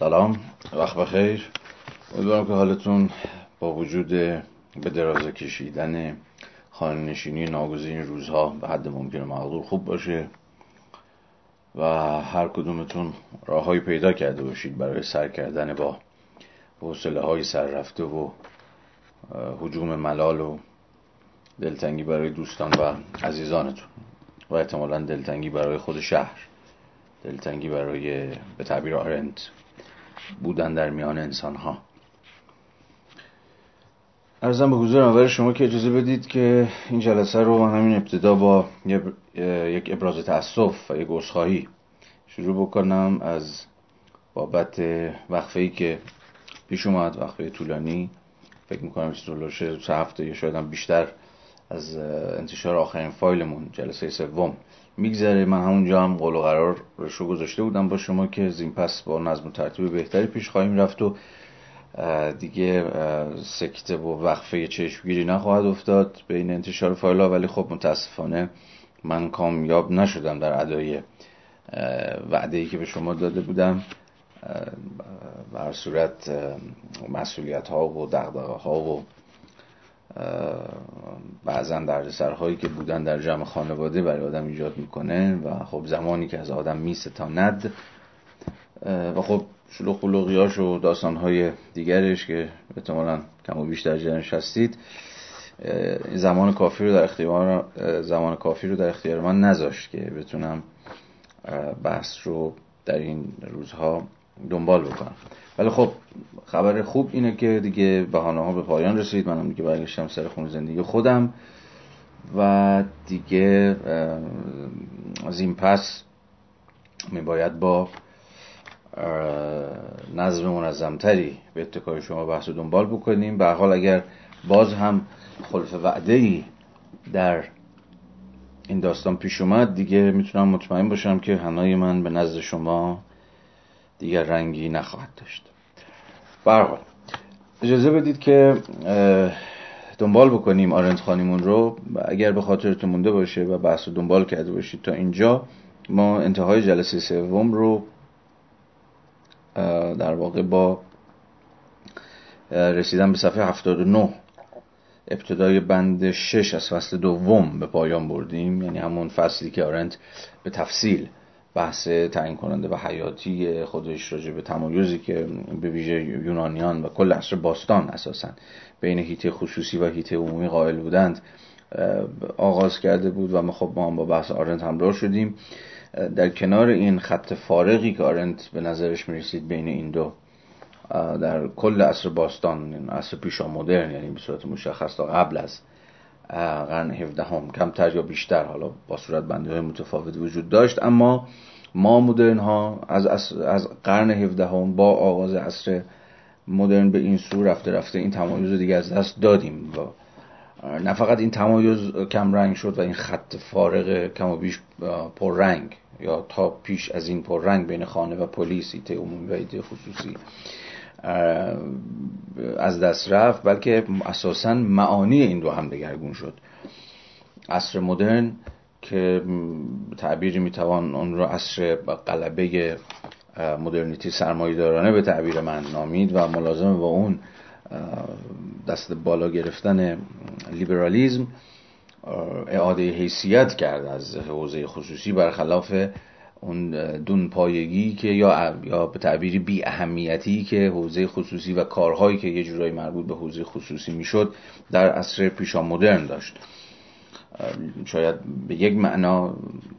سلام وقت بخیر. امیدوارم که حالتون با وجود به درازه کشیدن خانه نشینی ناگزیر روزها به حد ممکن مقدور خوب باشه و هر کدومتون راههایی پیدا کرده باشید برای سر کردن با حوصله های سر رفته و حجوم ملال و دلتنگی برای دوستان و عزیزانتون. و احتمالا دلتنگی برای خود شهر. دلتنگی برای به تعبیر آرنت بودن در میان انسان ها ارزم به حضور اول شما که اجازه بدید که این جلسه رو همین ابتدا با یک ابراز تاسف و یک عذرخواهی شروع بکنم از بابت وقفه ای که پیش اومد وقفه طولانی. فکر می‌کنم که سه هفته یا شاید هم بیشتر از انتشار آخرین فایلمون جلسه سوم. میگذره. من همونجا هم قول و قرار رو گذاشته بودم با شما که زین پس با نظم و ترتیب بهتری پیش خواهیم رفت و دیگه سکته و وقفه چشمگیری نخواهد افتاد بین انتشار فایل ها. ولی خب متاسفانه من کامیاب نشدم در ادای وعده ای که به شما داده بودم. بر صورت مسئولیت ها و دغدغه ها و بعضا دردسرهایی که بودن در جمع خانواده برای آدم ایجاد می‌کنه و خب زمانی که از آدم میستاند و خب شلوغ قلوغیاش و داستانهای دیگرش که احتمالا کم و بیشتر جنش هستید زمان کافی رو در اختیار زمان کافی رو در اختیار من نذاشت که بتونم بحث رو در این روزها دنبال بکنم. ولی خب خبر خوب اینه که دیگه بهانه ها به پایان رسید. منم دیگه برگشتم سر خون زندگی خودم. و دیگه از این پس می باید با نظم منظمتری به اتکای شما بحث و دنبال بکنیم. به حال اگر باز هم خلف وعده ای در این داستان پیش اومد دیگه می‌تونم مطمئن باشم که هنای من به نزد شما دیگر رنگی نخواهد داشت. برحال اجازه بدید که دنبال بکنیم آرنت خانیمون رو. اگر به خاطرتون مونده باشه و بحث رو دنبال کرده باشید تا اینجا ما انتهای جلسه سوم رو در واقع با رسیدن به صفحه 79 ابتدای بند 6 از فصل دوم به پایان بردیم. یعنی همون فصلی که آرنت به تفصیل بحث تعیین کننده و حیاتی خودش راجع به تمایزی که به ویژه یونانیان و کل عصر باستان اساسا بین هیته خصوصی و هیته عمومی قائل بودند آغاز کرده بود و ما خب ما هم با بحث آرنت همراه شدیم. در کنار این خط فارغی که آرنت به نظرش می‌رسید بین این دو در کل عصر باستان عصر پیشا مدرن یعنی به صورت مشخص تا قبل از قرن 17 هم کمتر یا بیشتر حالا با صورت بندی های متفاوت وجود داشت. اما ما مدرن ها از, از قرن 17 هم با آغاز عصر مدرن به این سو رفته رفته این تمایز دیگه از دست دادیم و نه فقط این تمایز کم رنگ شد و این خط فارغ کم و بیش پر رنگ یا تا پیش از این پر رنگ بین خانه و پلیس ایته عمومی و ایته خصوصی. از دست رفت بلکه اساسا معانی این دو هم دگرگون شد. عصر مدرن که تعبیری می‌توان اون رو عصر قلبه مدرنیتی سرمایدارانه به تعبیر من نامید و ملازم با اون دست بالا گرفتن لیبرالیزم اعاده حیثیت کرد از حوزه خصوصی برخلاف اون پایگی که یا یا به تعبیری بی اهمیتی که حوزه خصوصی و کارهایی که یه جورایی مربوط به حوزه خصوصی می‌شد در عصر پیشا مدرن داشت. شاید به یک معنا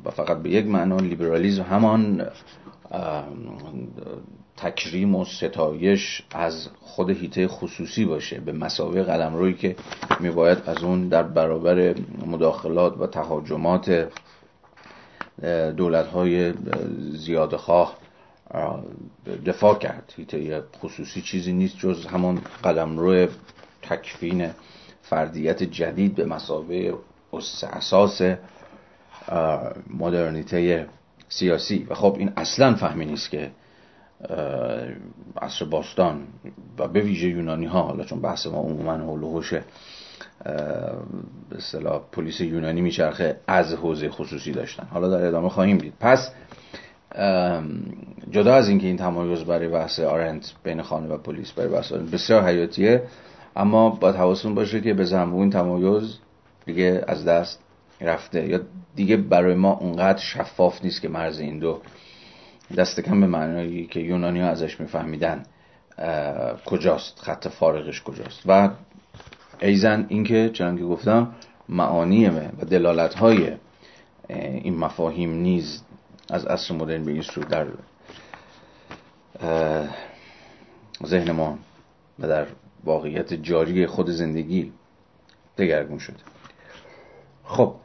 و فقط به یک معنا لیبرالیزم همان تکریم و ستایش از خود هیته خصوصی باشه به مسابقه قلم روی که میباید از اون در برابر مداخلات و تهاجمات دولت های زیاده خواه دفاع کرد. هیته خصوصی چیزی نیست جز همون قلم روی تکفین فردیت جدید به مسابقه اساس مدرنیته سیاسی. و خب این اصلا فهمی نیست که عصر باستان و به ویژه یونانی ها حالا چون بحث ما عموما حول به پلیس یونانی میچرخه از حوزه خصوصی داشتن. حالا در ادامه خواهیم دید. پس جدا از اینکه این تمایز برای بحث آرنت بین خانه و پلیس برای بحث آرنت بسیار حیاتیه اما باید حواستون باشه که به زنبو این تمایز دیگه از دست رفته. یا دیگه برای ما اونقدر شفاف نیست که مرز این دو دست کم به معنایی که یونانی ها ازش میفهمیدن کجاست خط فارغش کجاست. و ایزن اینکه چنان که گفتم معانی و دلالت های این مفاهیم نیز از عصر مدرن به این سو در ذهن ما و در واقعیت جاری خود زندگی دگرگون شده. خب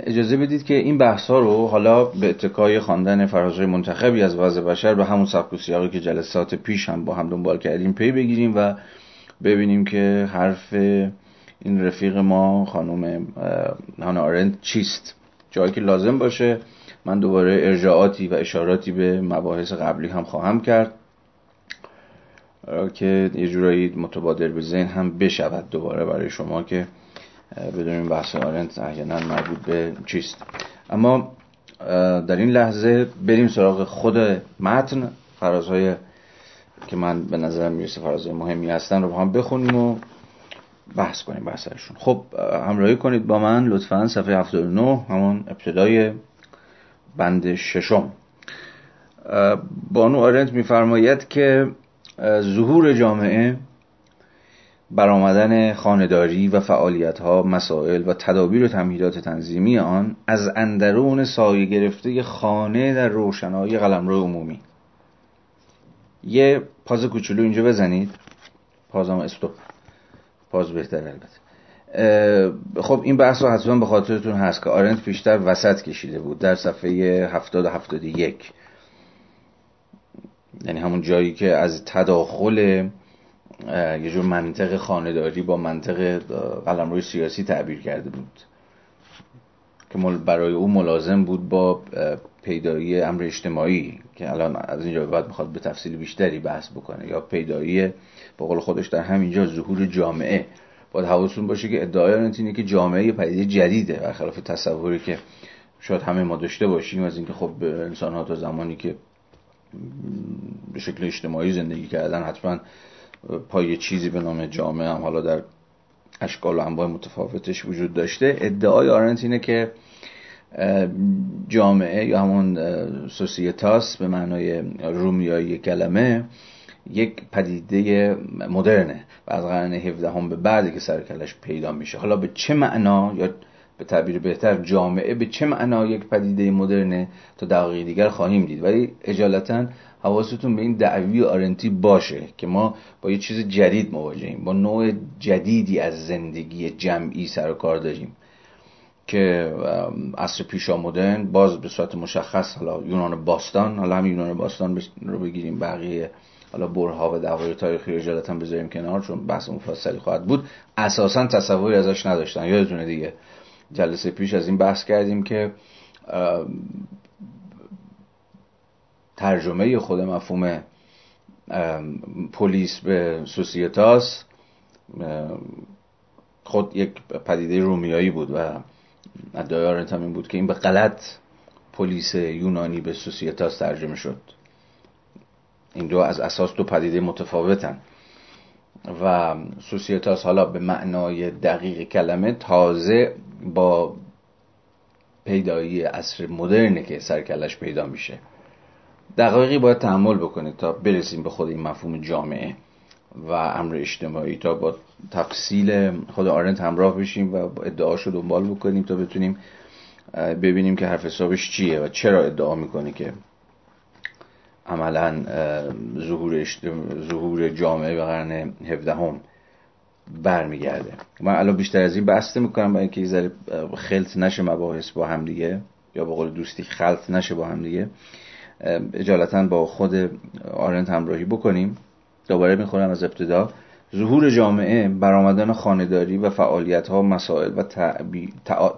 اجازه بدید که این بحث ها رو حالا به اتکای خواندن فرازهای منتخبی از وضع بشر به همون سبک و سیاقی که جلسات پیش هم با هم دنبال کردیم پی بگیریم و ببینیم که حرف این رفیق ما خانم هانا آرند چیست. جایی که لازم باشه من دوباره ارجاعاتی و اشاراتی به مباحث قبلی هم خواهم کرد. که یه جورایی متبادر به ذهن هم بشود دوباره برای شما که بدونیم بحث آرنت احیانا مربوط به چیست. اما در این لحظه بریم سراغ خود متن فرازهای که من به نظرم می‌رسه فرازهای مهمی هستن رو با هم بخونیم و بحث کنیم بحثشون خب همراهی کنید با من لطفا صفحه 79 همون ابتدای بند ششم. بانو آرنت میفرماید که ظهور جامعه برآمدن خانداری و فعالیت ها مسائل و تدابیر و تمهیدات تنظیمی آن از اندرون سایه گرفته خانه در روشنایی قلمرو عمومی. یه پاز کوچولو اینجا بزنید. پازم استوب پاز بهتر البته. خب این بحث رو حتما به خاطرتون هست که آرنت پیشتر وسط کشیده بود در صفحه 70 71 یعنی همون جایی که از تداخل یه جور منطق خانداری با منطق قلمروی سیاسی تعبیر کرده بود. که برای او ملازم بود با پیدایی امر اجتماعی. که الان از اینجا بعد می‌خواد به تفصیل بیشتری بحث بکنه یا پیدایی با قول خودش در همینجا ظهور جامعه. باید حواستون باشه که ادعای اینه که جامعه پدیده جدیده برخلاف تصوری که شاید همه ما داشته باشیم از اینکه خب انسان ها تا زمانی که به شکل اجتماعی زندگی کردن حتما پای چیزی به نام جامعه هم حالا در اشکال و انواع متفاوتش وجود داشته. ادعای آرنت اینه که جامعه یا همون سوسیتاس به معنای رومیایی کلمه یک پدیده مدرنه و از قرن 17 هم به بعدی که سرکلش پیدا میشه. حالا به چه معنا یا به تعبیر بهتر جامعه به چه معنا یک پدیده مدرنه تا دقیقی دیگر خواهیم دید. ولی اجالتا حواستون به این دعوی آرنتی باشه که ما با یه چیز جدید مواجهیم با نوع جدیدی از زندگی جمعی سر و کار داریم. که عصر پیشا مدرن باز به صورت مشخص حالا یونان باستان حالا هم یونان باستان رو بگیریم بقیه حالا برها و دعوای تاریخی اجالتا بذاریم کنار چون بحث مفصلی خواهد بود. اساسا تصوری ازش نداشتن. یادتونه دیگه جلسه پیش از این بحث کردیم که ترجمه خود مفهوم پلیس به سوسیتاس خود یک پدیده رومیایی بود و ادعای هم این بود که این به غلط پلیس یونانی به سوسیتاس ترجمه شد. این دو از اساس دو پدیده متفاوتن. و سوسیتاس حالا به معنای دقیق کلمه تازه با پیدایی عصر مدرنه که سرکلش پیدا میشه. دقایقی باید تحمل بکنید تا برسیم به خود این مفهوم جامعه. و امر اجتماعی تا با تفصیل خود آرنت همراه بشیم و ادعاشو دنبال بکنیم تا بتونیم ببینیم که حرف حسابش چیه و چرا ادعا می‌کنه که عملا ظهور, ظهور جامعه به قرن 17 هم برمیگرده. من الان بیشتر از این بسته می‌کنم برای اینکه یه خلط نشه مباحث با هم دیگه یا به قول دوستی خلط نشه با هم دیگه. اجالتا با خود آرنت همراهی بکنیم. دوباره می‌خورم از ابتدا. ظهور جامعه برآمدن خانداری و فعالیت ها مسائل و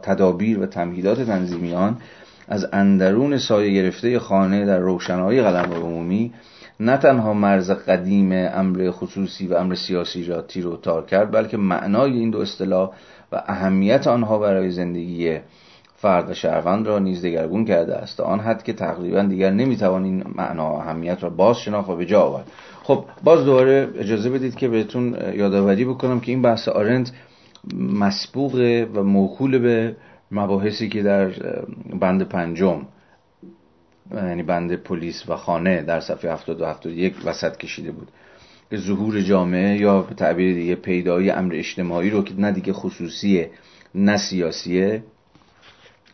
تدابیر و تمهیدات تنظیمیان از اندرون سایه گرفته خانه در روشنایی قلم عمومی نه تنها مرز قدیم امر خصوصی و امر سیاسی را تیر و تار کرد بلکه معنای این دو اصطلاح و اهمیت آنها برای زندگی فرد و شهروند را نیز دگرگون کرده است. آن حد که تقریبا دیگر نمی‌توان این معنا و اهمیت را باز شناخت و به جا آورد. خب باز دوباره اجازه بدید که بهتون یادآوری بکنم که این بحث آرنت مسبوق و موکول به مباحثی که در بند پنجم یعنی بند پلیس و خانه در صفحه 70 و 71 وسط کشیده بود. ظهور جامعه یا به تعبیر دیگه پیدایی امر اجتماعی رو که نه دیگه خصوصیه نه سیاسیه.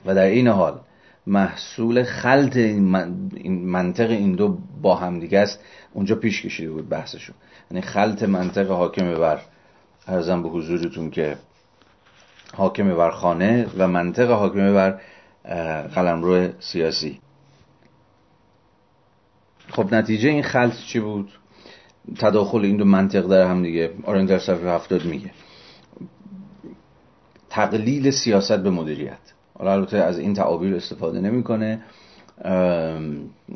و در این حال محصول خلط این منطق این دو با هم دیگه است. اونجا پیش کشیده بود بحثشون یعنی خلط منطق حاکم بر ارزم به حضورتون که حاکم بر خانه و منطق حاکم بر قلمرو سیاسی. خب نتیجه این خلط چی بود؟ تداخل این دو منطق در هم دیگه. آرنج در صفحه هفتاد میگه. تقلیل سیاست به مدیریت. حالا البته از این تعابیر استفاده نمی‌کنه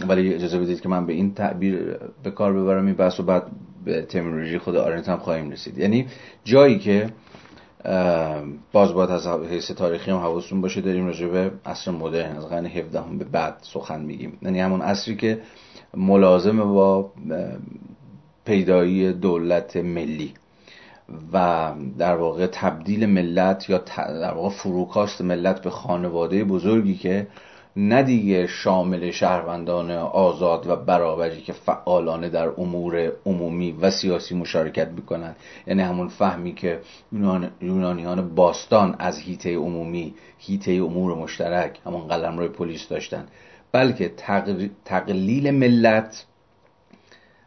ولی اجازه بدید که من به این تعبیر به کار ببرم این بحث و بعد به ترمینولوژی خود آرنت هم خواهیم رسید. یعنی جایی که باز باید از حیث تاریخی هم حواستون باشه داریم راجع به عصر مدرن از قرن 17 هم به بعد سخن میگیم. یعنی همون عصری که ملازم با پیدایی دولت ملی. و در واقع تبدیل ملت یا در واقع فروکاست ملت به خانواده بزرگی که نه دیگه شامل شهروندان آزاد و برابری که فعالانه در امور عمومی و سیاسی مشارکت می‌کنند یعنی همون فهمی که یونانیان باستان از هیته عمومی هیته امور مشترک همون قلم روی پلیس داشتن. بلکه تقلیل ملت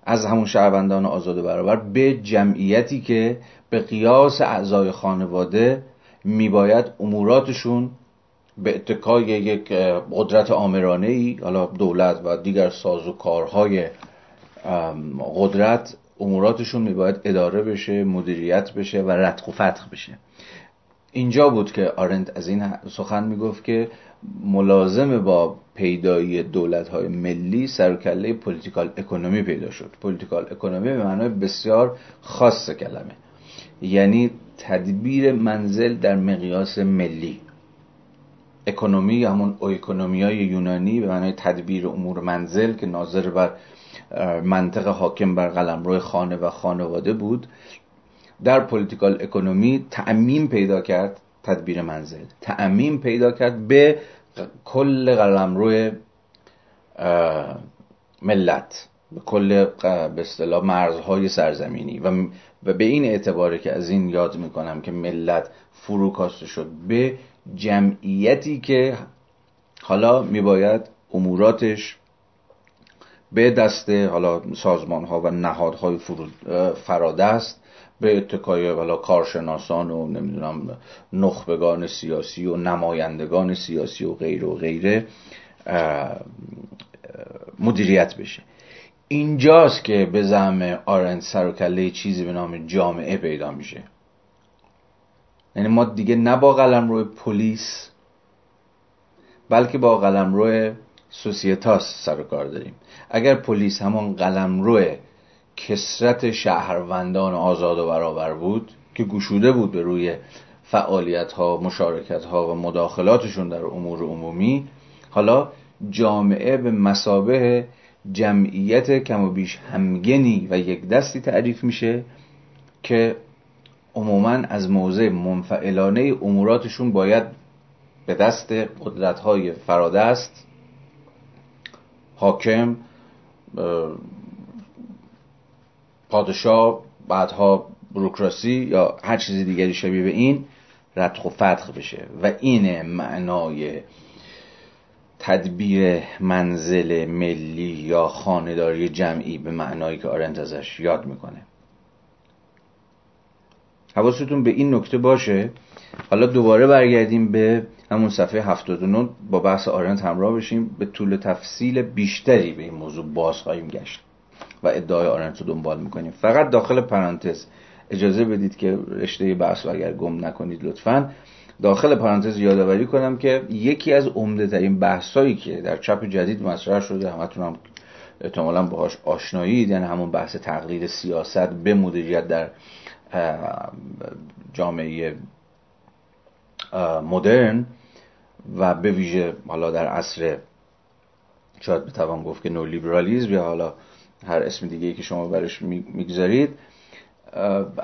از همون شهروندان آزاد و برابر به جمعیتی که به قیاس اعضای خانواده میباید اموراتشون به اتکای یک قدرت آمرانه ای حالا دولت و دیگر ساز و کارهای قدرت اموراتشون میباید اداره بشه مدیریت بشه و رتق و فتق بشه. اینجا بود که آرنت از این سخن می‌گفت که ملازم با پیدایی دولت های ملی سر و کله political economy پیدا شد. political economy به معنای بسیار خاص کلمه. یعنی تدبیر منزل در مقیاس ملی. اکونومی همون او های یونانی به معنای تدبیر امور منزل که ناظر بر منطق حاکم بر قلمرو خانه و خانواده بود در پولیتیکال اکونومی تعمیم پیدا کرد تدبیر منزل. تعمیم پیدا کرد به کل قلمرو ملت به کل به اصطلاح مرزهای سرزمینی و و به این اعتباره که از این یاد می‌کنم که ملت فروکاسته شد به جمعیتی که حالا میباید اموراتش به دست حالا سازمان ها و نهادهای فراده است به اتکای حالا کارشناسان و نمی‌دونم نخبگان سیاسی و نمایندگان سیاسی و غیر و غیره مدیریت بشه. اینجاست که به زعم آرند سر و کله چیزی به نام جامعه پیدا میشه. یعنی ما دیگه نه با قلم روی پلیس بلکه با قلم روی سوسیتاس سر و کار داریم. اگر پلیس همون قلم روی کسرت شهروندان آزاد و برابر بود که گشوده بود به روی فعالیت ها مشارکت ها و مداخلاتشون در امور عمومی. حالا جامعه به مسابه جمعیت کم و بیش همگنی و یک دستی تعریف میشه که عموما از موضع منفعلانه اموراتشون باید به دست قدرت های فرادست حاکم پادشاه بعدها بروکراسی یا هر چیز دیگری شبیه به این ردخ و فتخ بشه. و این معنای تدبیر منزل ملی یا خانداری جمعی به معنایی که آرنت ازش یاد می‌کنه. حواستون به این نکته باشه. حالا دوباره برگردیم به همون صفحه 79 با بحث آرنت همراه بشیم. به طول تفصیل بیشتری به این موضوع باز خواهیم گشت. و ادعای آرنت رو دنبال می‌کنیم. فقط داخل پرانتز اجازه بدید که رشته بحث رو اگر گم نکنید لطفا. داخل پرانتز یادآوری کنم که یکی از عمده ترین بحثایی که در چپ جدید مطرح شده همتون هم احتمالا باهاش آشنایید یعنی همون بحث تقلید سیاست به مدیریت در جامعه مدرن و به ویژه حالا در عصر شاید بتوان گفت که نو لیبرالیزم یا حالا هر اسم دیگه که شما برش می‌گذارید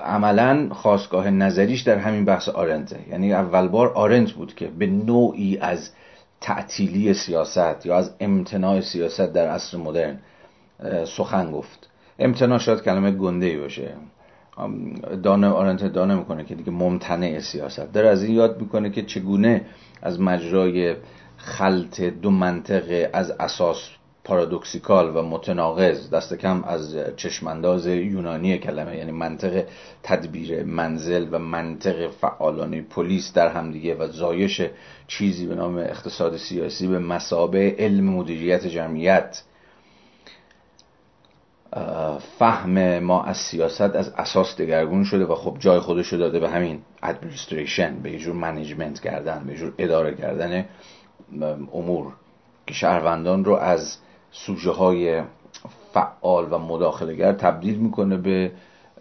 عملا خواستگاه نظریش در همین بحث آرنته. یعنی اول بار آرنت بود که به نوعی از تعطیلی سیاست یا از امتناع سیاست در عصر مدرن سخن گفت. امتناع شاید کلمه گنده ای باشه دانه آرنت دانه می‌کنه که دیگه ممتنع سیاست. داره از این یاد می‌کنه که چگونه از مجرای خلط دو منطقه از اساس paradoxical و متناقض دست کم از چشمانداز یونانی کلمه یعنی منطق تدبیر منزل و منطق فعالانه پولیس در همدیگه و زایش چیزی به نام اقتصاد سیاسی به مثابه علم مدیریت جمعیت. فهم ما از سیاست از اساس دگرگون شده و خب جای خودش داده به همین administration یه جور management کردن یه جور اداره کردن امور. که شهروندان رو از سوژه های فعال و مداخلگر تبدیل می‌کنه به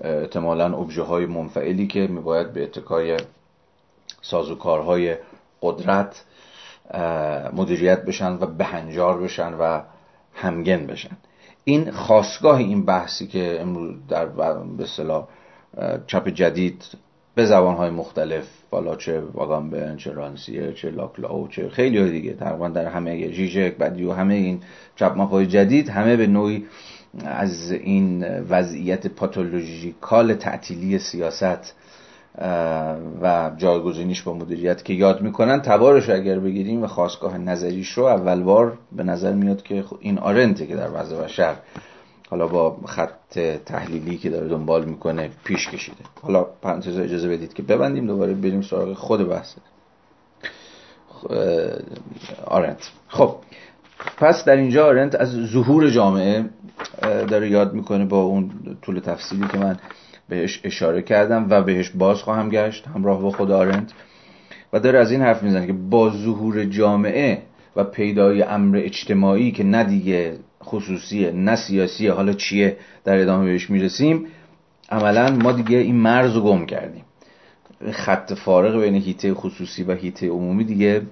احتمالا ابژه های منفعلی که میباید به اتکای سازوکارهای قدرت مدیریت بشن و بهنجار بشن و همگن بشن. این خاصگاه این بحثی که امروز در به اصطلاح چپ جدید به زبانهای مختلف والا چه واگانبن چه رانسیه چه لاکلاو چه خیلی های دیگه تقریبا در همه جیجک بدی و همه این چپ های جدید همه به نوعی از این وضعیت پاتولوژیکال تعطیلی سیاست و جایگزینیش با مدیریت که یاد می‌کنن تبارش اگر بگیریم و خواستگاه نظریش رو اول بار به نظر میاد که این آرنته که در وضع بشر حالا با خط تحلیلی که داره دنبال می‌کنه پیش کشیده. حالا پرانتز اجازه بدید که ببندیم دوباره بریم سراغ خود بحث. آرنت. خب پس در اینجا آرنت از ظهور جامعه داره یاد می‌کنه با اون طول تفصیلی که من بهش اشاره کردم و بهش باز خواهم گشت همراه با خود آرنت. و داره از این حرف می‌زنه که با ظهور جامعه و پیدای امر اجتماعی که نه دیگه خصوصیه نه سیاسیه. حالا چیه؟ در ادامه بهش می‌رسیم. عملا ما دیگه این مرز رو گم کردیم. خط فارغ بین هیته خصوصی و هیته عمومی دیگه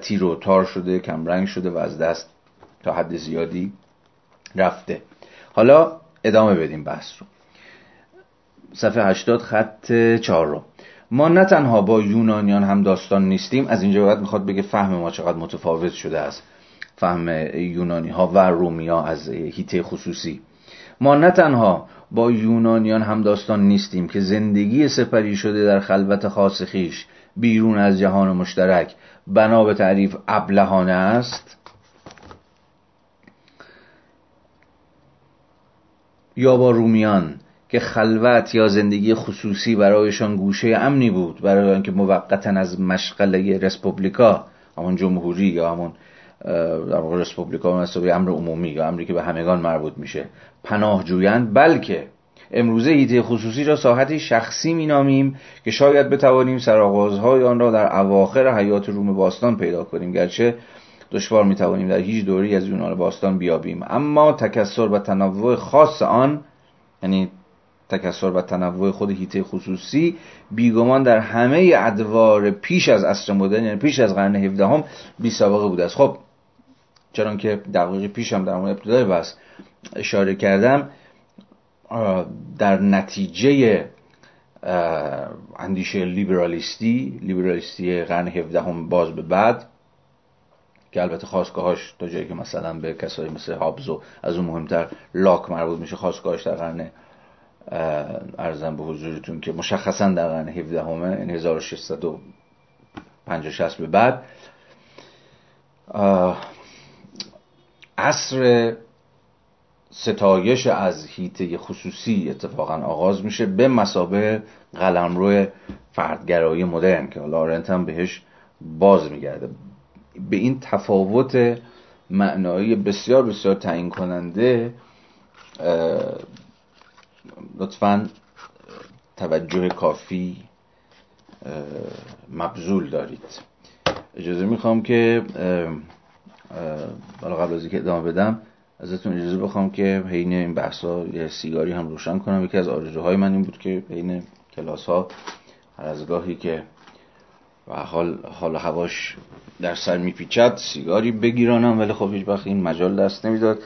تیر و تار شده کمرنگ شده و از دست تا حد زیادی رفته. حالا ادامه بدیم بحث رو. صفحه 80 خط چهار رو. ما نه تنها با یونانیان هم داستان نیستیم از اینجا بعد می‌خواد بگه فهم ما چقدر متفاوت شده است. فهم یونانی ها و رومیا از هیته خصوصی. ما نه تنها با یونانیان هم داستان نیستیم که زندگی سپری شده در خلوت خاص خیش بیرون از جهان مشترک بنا به تعریف ابلهانه است. یا با رومیان که خلوت یا زندگی خصوصی برایشان گوشه امنی بود برای آنکه موقتا از مشغله رسپوبلیکا همون جمهوری یا همون در واقع رسپوبلیکا به امر عمومی یا امری که به همگان مربوط میشه. پناه جویند بلکه امروزه ایده خصوصی را ساحتی شخصی مینامیم که شاید بتوانیم سرآغازهای آن را در اواخر حیات روم باستان پیدا کنیم. گرچه دشوار می‌توانیم در هیچ دوری از یونان باستان بیابیم. اما تکسر و تنوع خاص آن یعنی تکسر و تنوع خود هیته خصوصی بیگمان در همه ادوار پیش از عصر مدرن یعنی پیش از قرن 17 هم بی سابقه بوده است خب چرا که دقیقی پیش هم در مورد ابتدای بس اشاره کردم در نتیجه اندیشه لیبرالیستی لیبرالیستی قرن 17 هم باز به بعد که البته خواستگاهاش تا جایی که مثلا به کسایی مثل هابز و از اون مهمتر لاک مربوط میشه خواستگاهاش در قرن ارزم به حضورتون که مشخصا در قرن 17 همه این 1650 به بعد عصر ستایش از هیته خصوصی اتفاقا آغاز میشه به مسابه قلمرو فردگرایی مدرن که حالا آرنت هم بهش باز میگرده. به این تفاوت معنایی بسیار بسیار تعیین کننده لطفا توجه کافی مبذول دارید. اجازه می‌خوام که بالا قبل از اینکه ادامه بدم ازتون اجازه بخوام که حین این بحثا یه سیگاری هم روشن کنم. یکی از آرزوهای من این بود که حین کلاس ها هر از گاهی که و حال حال هواش در سر میپیچد سیگاری بگیرانم ولی خب هیچ وقت این مجال دست نمی‌داد.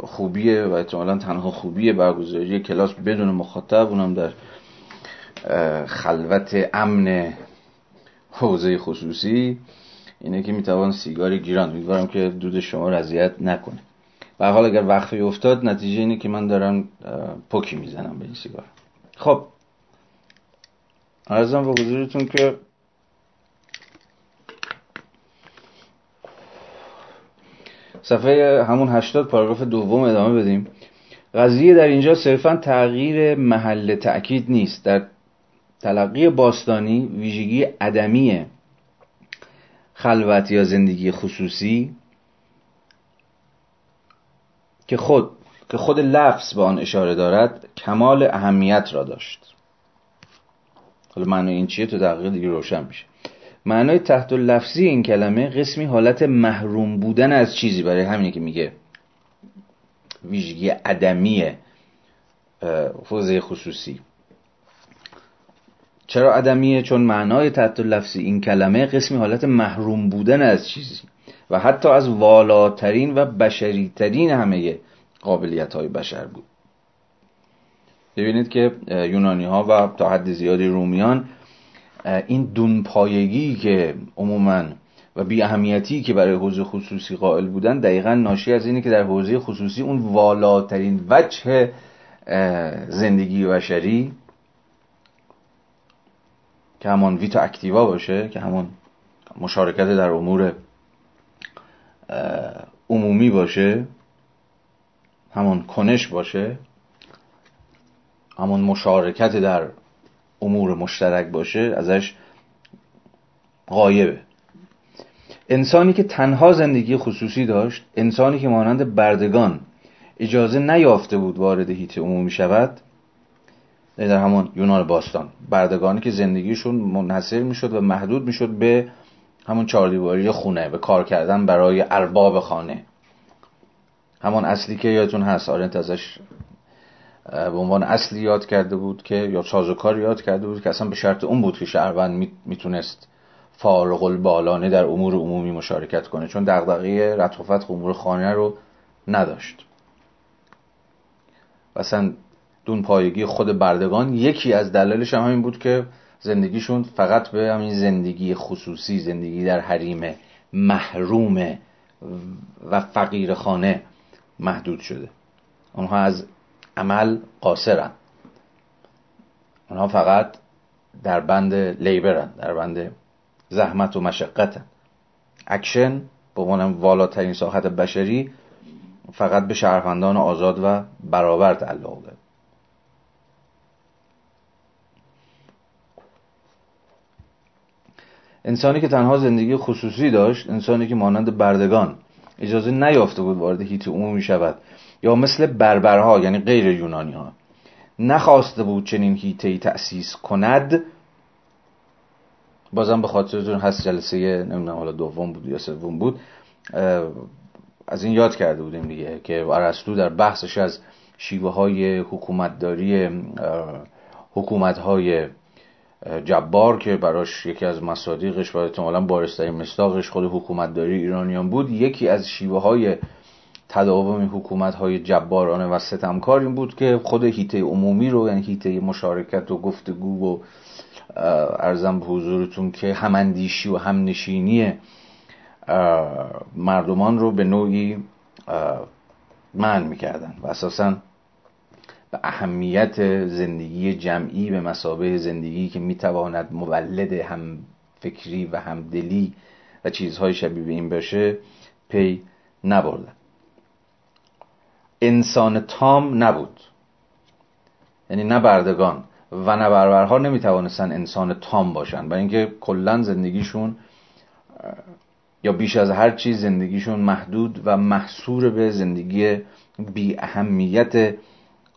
خوبیه و احتمالا تنها خوبیه برگزاری کلاس بدون مخاطب. اونم در خلوت امن حوزه خصوصی. اینه که می‌توان سیگاری گیران. امیدوارم که دود شما رضایت نکنه. و حال اگر وقفی افتاد نتیجه اینه که من دارم پوکی می‌زنم به این سیگار. خب. ارزم به حضورتون که صفحه همون هشتاد پاراگراف دوم ادامه بدیم. قضیه در اینجا صرفا تغییر محل تأکید نیست. در تلقی باستانی ویژگی عدمی خلوت یا زندگی خصوصی که خود که خود لفظ به آن اشاره دارد کمال اهمیت را داشت. حالا معنی این چیه تو دقیقه دیگه روشن میشه. معنای تحت لفظی این کلمه قسمی حالت محروم بودن از چیزی برای همینه که میگه ویژگی عدمی حوزه خصوصی. چرا عدمیه؟ چون معنای تحت لفظی این کلمه قسمی حالت محروم بودن از چیزی و حتی از والاترین و بشریترین همه قابلیت های بشر بود. ببینید که یونانی ها و تا حد زیادی رومیان این دونپایگی که عموما و بی اهمیتی که برای حوزه خصوصی قائل بودن دقیقا ناشی از اینه که در حوزه خصوصی اون والاترین وجه زندگی بشری که همون ویتا اکتیوا باشه که همون مشارکت در امور عمومی باشه همون کنش باشه همون مشارکت در امور مشترک باشه ازش غایبه. انسانی که تنها زندگی خصوصی داشت انسانی که مانند بردگان اجازه نیافته بود وارد هیت عمومی شود در همون یونان باستان. بردگانی که زندگیشون منحصر می‌شد و محدود می‌شد به همون چهاردیواری خونه به کار کردن برای ارباب خانه. همون اصلی که یادتون هست آرنت ازش به عنوان اصلی یاد کرده بود که یا سازوکار یاد کرده بود که اصلا به شرط اون بود که شهروند می‌تونست فارغ البالانه در امور عمومی مشارکت کنه چون دغدغه رتق امور خانه رو نداشت. اصلا دون پایگی خود بردگان یکی از دلایلش هم همین بود که زندگیشون فقط به همین زندگی خصوصی زندگی در حریم محروم و فقیر خانه محدود شده. اونها از عمل قاصرن. اونها فقط در بند لیبرن در بند زحمت و مشقتن. اکشن به عنوان والاترین ساخت بشری فقط به شهروندان آزاد و برابر تعلق داره انسانی که تنها زندگی خصوصی داشت انسانی که مانند بردگان اجازه نیافته بود وارد هیت عمومی شود یا مثل بربرها یعنی غیر یونانی ها نخواسته بود چنین هیته تأسیس کند. بازم به خاطرتون هست جلسه نمی‌دونم حالا دوم بود یا سوم بود از این یاد کرده بودیم دیگه که ارسطو در بحثش از شیوه های حکومتداری حکومت های جبار که براش یکی از مصادیقش و احتمالا بارسترین مستاقش خود حکومتداری ایرانیان بود یکی از شیوه های تداوم حکومت های جبارانه و ستمکار این بود که خود هیته عمومی رو یعنی هیته مشارکت و گفتگو و ارزم به حضورتون که هماندیشی و همنشینی مردمان رو به نوعی من می‌کردن و اساسا اهمیت زندگی جمعی به مسابه زندگی که می‌تواند مولد هم فکری و همدلی و چیزهای شبیه به این باشه پی نبردن انسان تام نبود. یعنی نه بردگان و نه بربرها نمی‌توانستن انسان تام باشن. برای اینکه کلا زندگیشون یا بیش از هر چیز زندگیشون محدود و محصور به زندگی بی اهمیت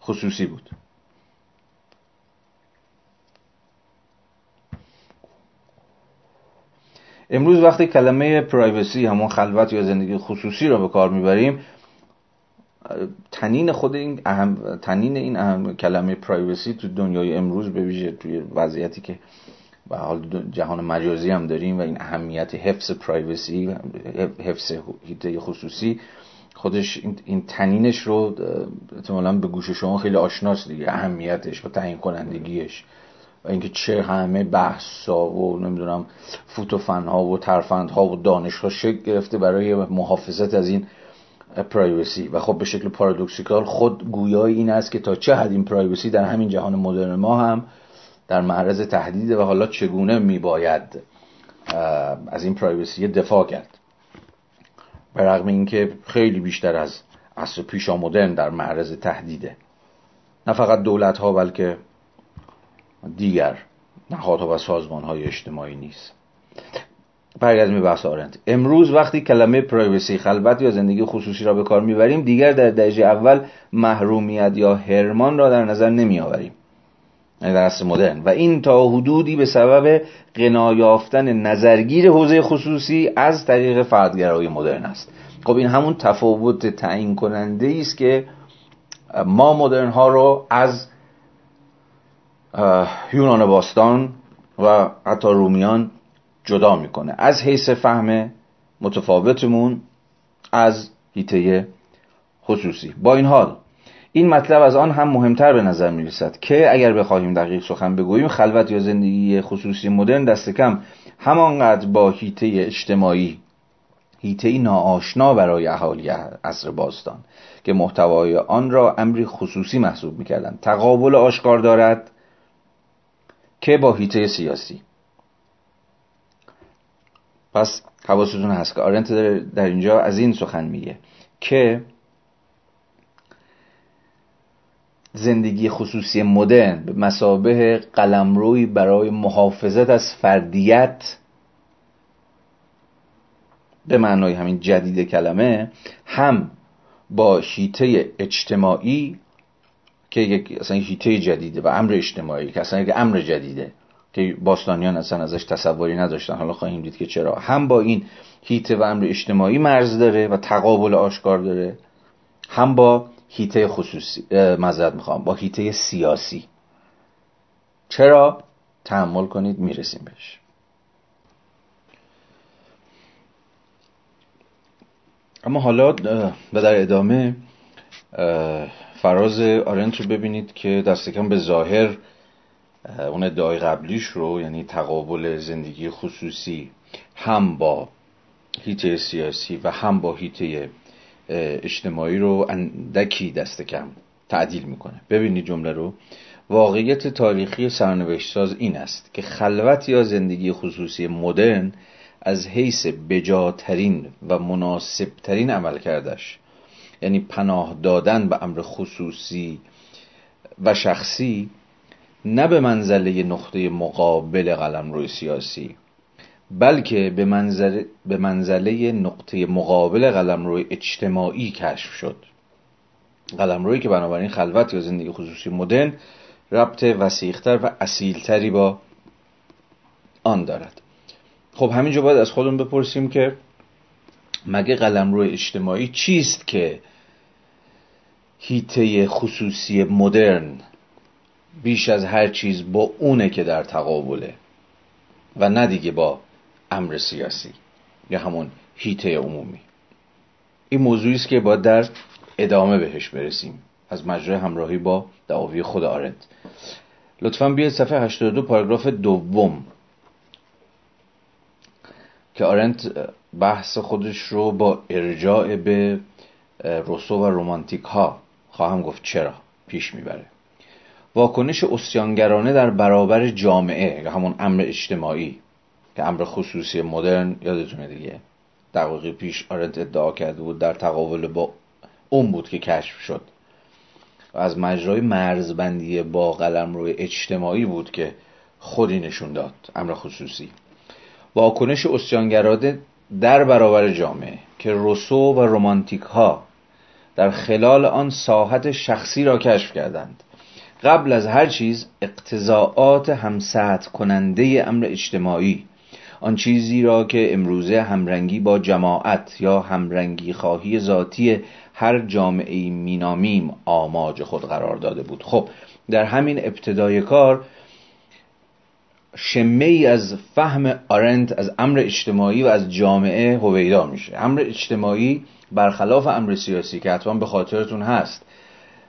خصوصی بود. امروز وقتی کلمه پرایوسی همون خلوت یا زندگی خصوصی را به کار می‌بریم تنین خود این اهم تنین این اهم کلمه پرایوسی تو دنیای امروز به ویژه توی وضعیتی که و حال جهان مجازی هم داریم و این اهمیت حفظ privacy حفظ حیطه خصوصی خودش این طنینش رو احتمالا به گوش شما خیلی آشناست دیگه اهمیتش و تعیین کنندگیش و اینکه چه همه بحثا و نمی‌دونم فوت و فنها و ترفندها و دانشها شکل گرفته برای محافظت از این privacy. و خب به شکل paradoxical خود گویای این است که تا چه حد این privacy در همین جهان مدرن ما هم در معرض تهدید و حالا چگونه میباید از این پرایوسی دفاع کرد. به رغم اینکه خیلی بیشتر از عصر پیشا مدرن در معرض تهدیده. نه فقط دولت ها بلکه دیگر نهادها و سازمان های اجتماعی نیست. برگردیم به بحث آرنت. امروز وقتی کلمه پرایوسی خلوت یا زندگی خصوصی را به کار می‌بریم دیگر در درجه اول محرومیت یا هرمان را در نظر نمی آوریم یعنی در اصل مدرن. و این تا حدودی به سبب غنا یافتن نظرگیر حوزه خصوصی از طریق فردگرایی مدرن است. خب این همون تفاوت تعیین کننده است که ما مدرن ها رو از یونان باستان و حتی رومیان جدا می‌کنه. از حیث فهم متفاوتمون از هیته خصوصی. با این حال این مطلب از آن هم مهمتر به نظر می رسد که اگر بخواهیم دقیق سخن بگوییم خلوت یا زندگی خصوصی مدرن دست کم همانقدر با هیته اجتماعی هیته ناآشنا برای اهالی عصر باستان که محتوای آن را امری خصوصی محسوب می‌کردند. تقابل آشکار دارد که با هیته سیاسی. پس حواستون هست که آرنت در اینجا از این سخن میگه که زندگی خصوصی مدرن به مسابه قلمروی برای محافظت از فردیت به معنای همین جدید کلمه هم با هیته اجتماعی که یک اصلا هیته جدیده و امر اجتماعی که اصلا یک امر جدیده که باستانیان اصلا ازش تصوری نداشتن. حالا خواهیم دید که چرا. هم با این هیته و امر اجتماعی مرز داره و تقابل آشکار داره. هم با هیته خصوصی مذرد می‌خوام. با هیته سیاسی. چرا؟ تحمل کنید می‌رسیم بهش. اما حالا و در ادامه فراز آرنت رو ببینید که دست کم به ظاهر اون ادعای قبلیش رو یعنی تقابل زندگی خصوصی هم با هیته سیاسی و هم با هیته اجتماعی رو اندکی دست کم تعدیل می‌کنه. ببینید جمله رو. واقعیت تاریخی سرنوشت ساز این است که خلوت یا زندگی خصوصی مدرن از حیث بجاترین و مناسبترین عمل کردش یعنی پناه دادن به امر خصوصی و شخصی نه به منزله نقطه مقابل قلم روی سیاسی. بلکه به منزله, به منزله نقطه مقابل قلم روی اجتماعی کشف شد. قلم روی که بنابراین خلوت یا زندگی خصوصی مدرن ربط وسیختر و اصیلتری با آن دارد. خب همینجا باید از خودمون بپرسیم که مگه قلم روی اجتماعی چیست که هیته خصوصی مدرن بیش از هر چیز با اونه که در تقابله و نه دیگه با امر سیاسی یا همون هیته عمومی. این موضوعی است که باید در ادامه بهش برسیم. از مجرای همراهی با دعاوی خود آرند لطفا بیاید صفحه 82 پاراگراف دوم. که آرنت بحث خودش رو با ارجاع به روسو و رومانتیک ها خواهم گفت چرا پیش می‌بره. واکنش اسیانگرانه در برابر جامعه یا همون امر اجتماعی که امر خصوصی مدرن یادتونه دیگه. دقیقی پیش آرنت ادعا کرده بود در تقابل با اون بود که کشف شد. و از مجرای مرزبندی با قلم روی اجتماعی بود که خودی نشون داد. امر خصوصی. واکنش اسیانگراده در برابر جامعه که روسو و رومانتیک ها در خلال آن ساحت شخصی را کشف کردند. قبل از هر چیز اقتضاعات همسط کننده امر اجتماعی آن چیزی را که امروزه همرنگی با جماعت یا همرنگی خواهی ذاتی هر جامعه مینامیم آماج خود قرار داده بود. خب در همین ابتدای کار شمه ای از فهم آرنت از امر اجتماعی و از جامعه هویدا میشه. امر اجتماعی برخلاف امر سیاسی که حتما به خاطرتون هست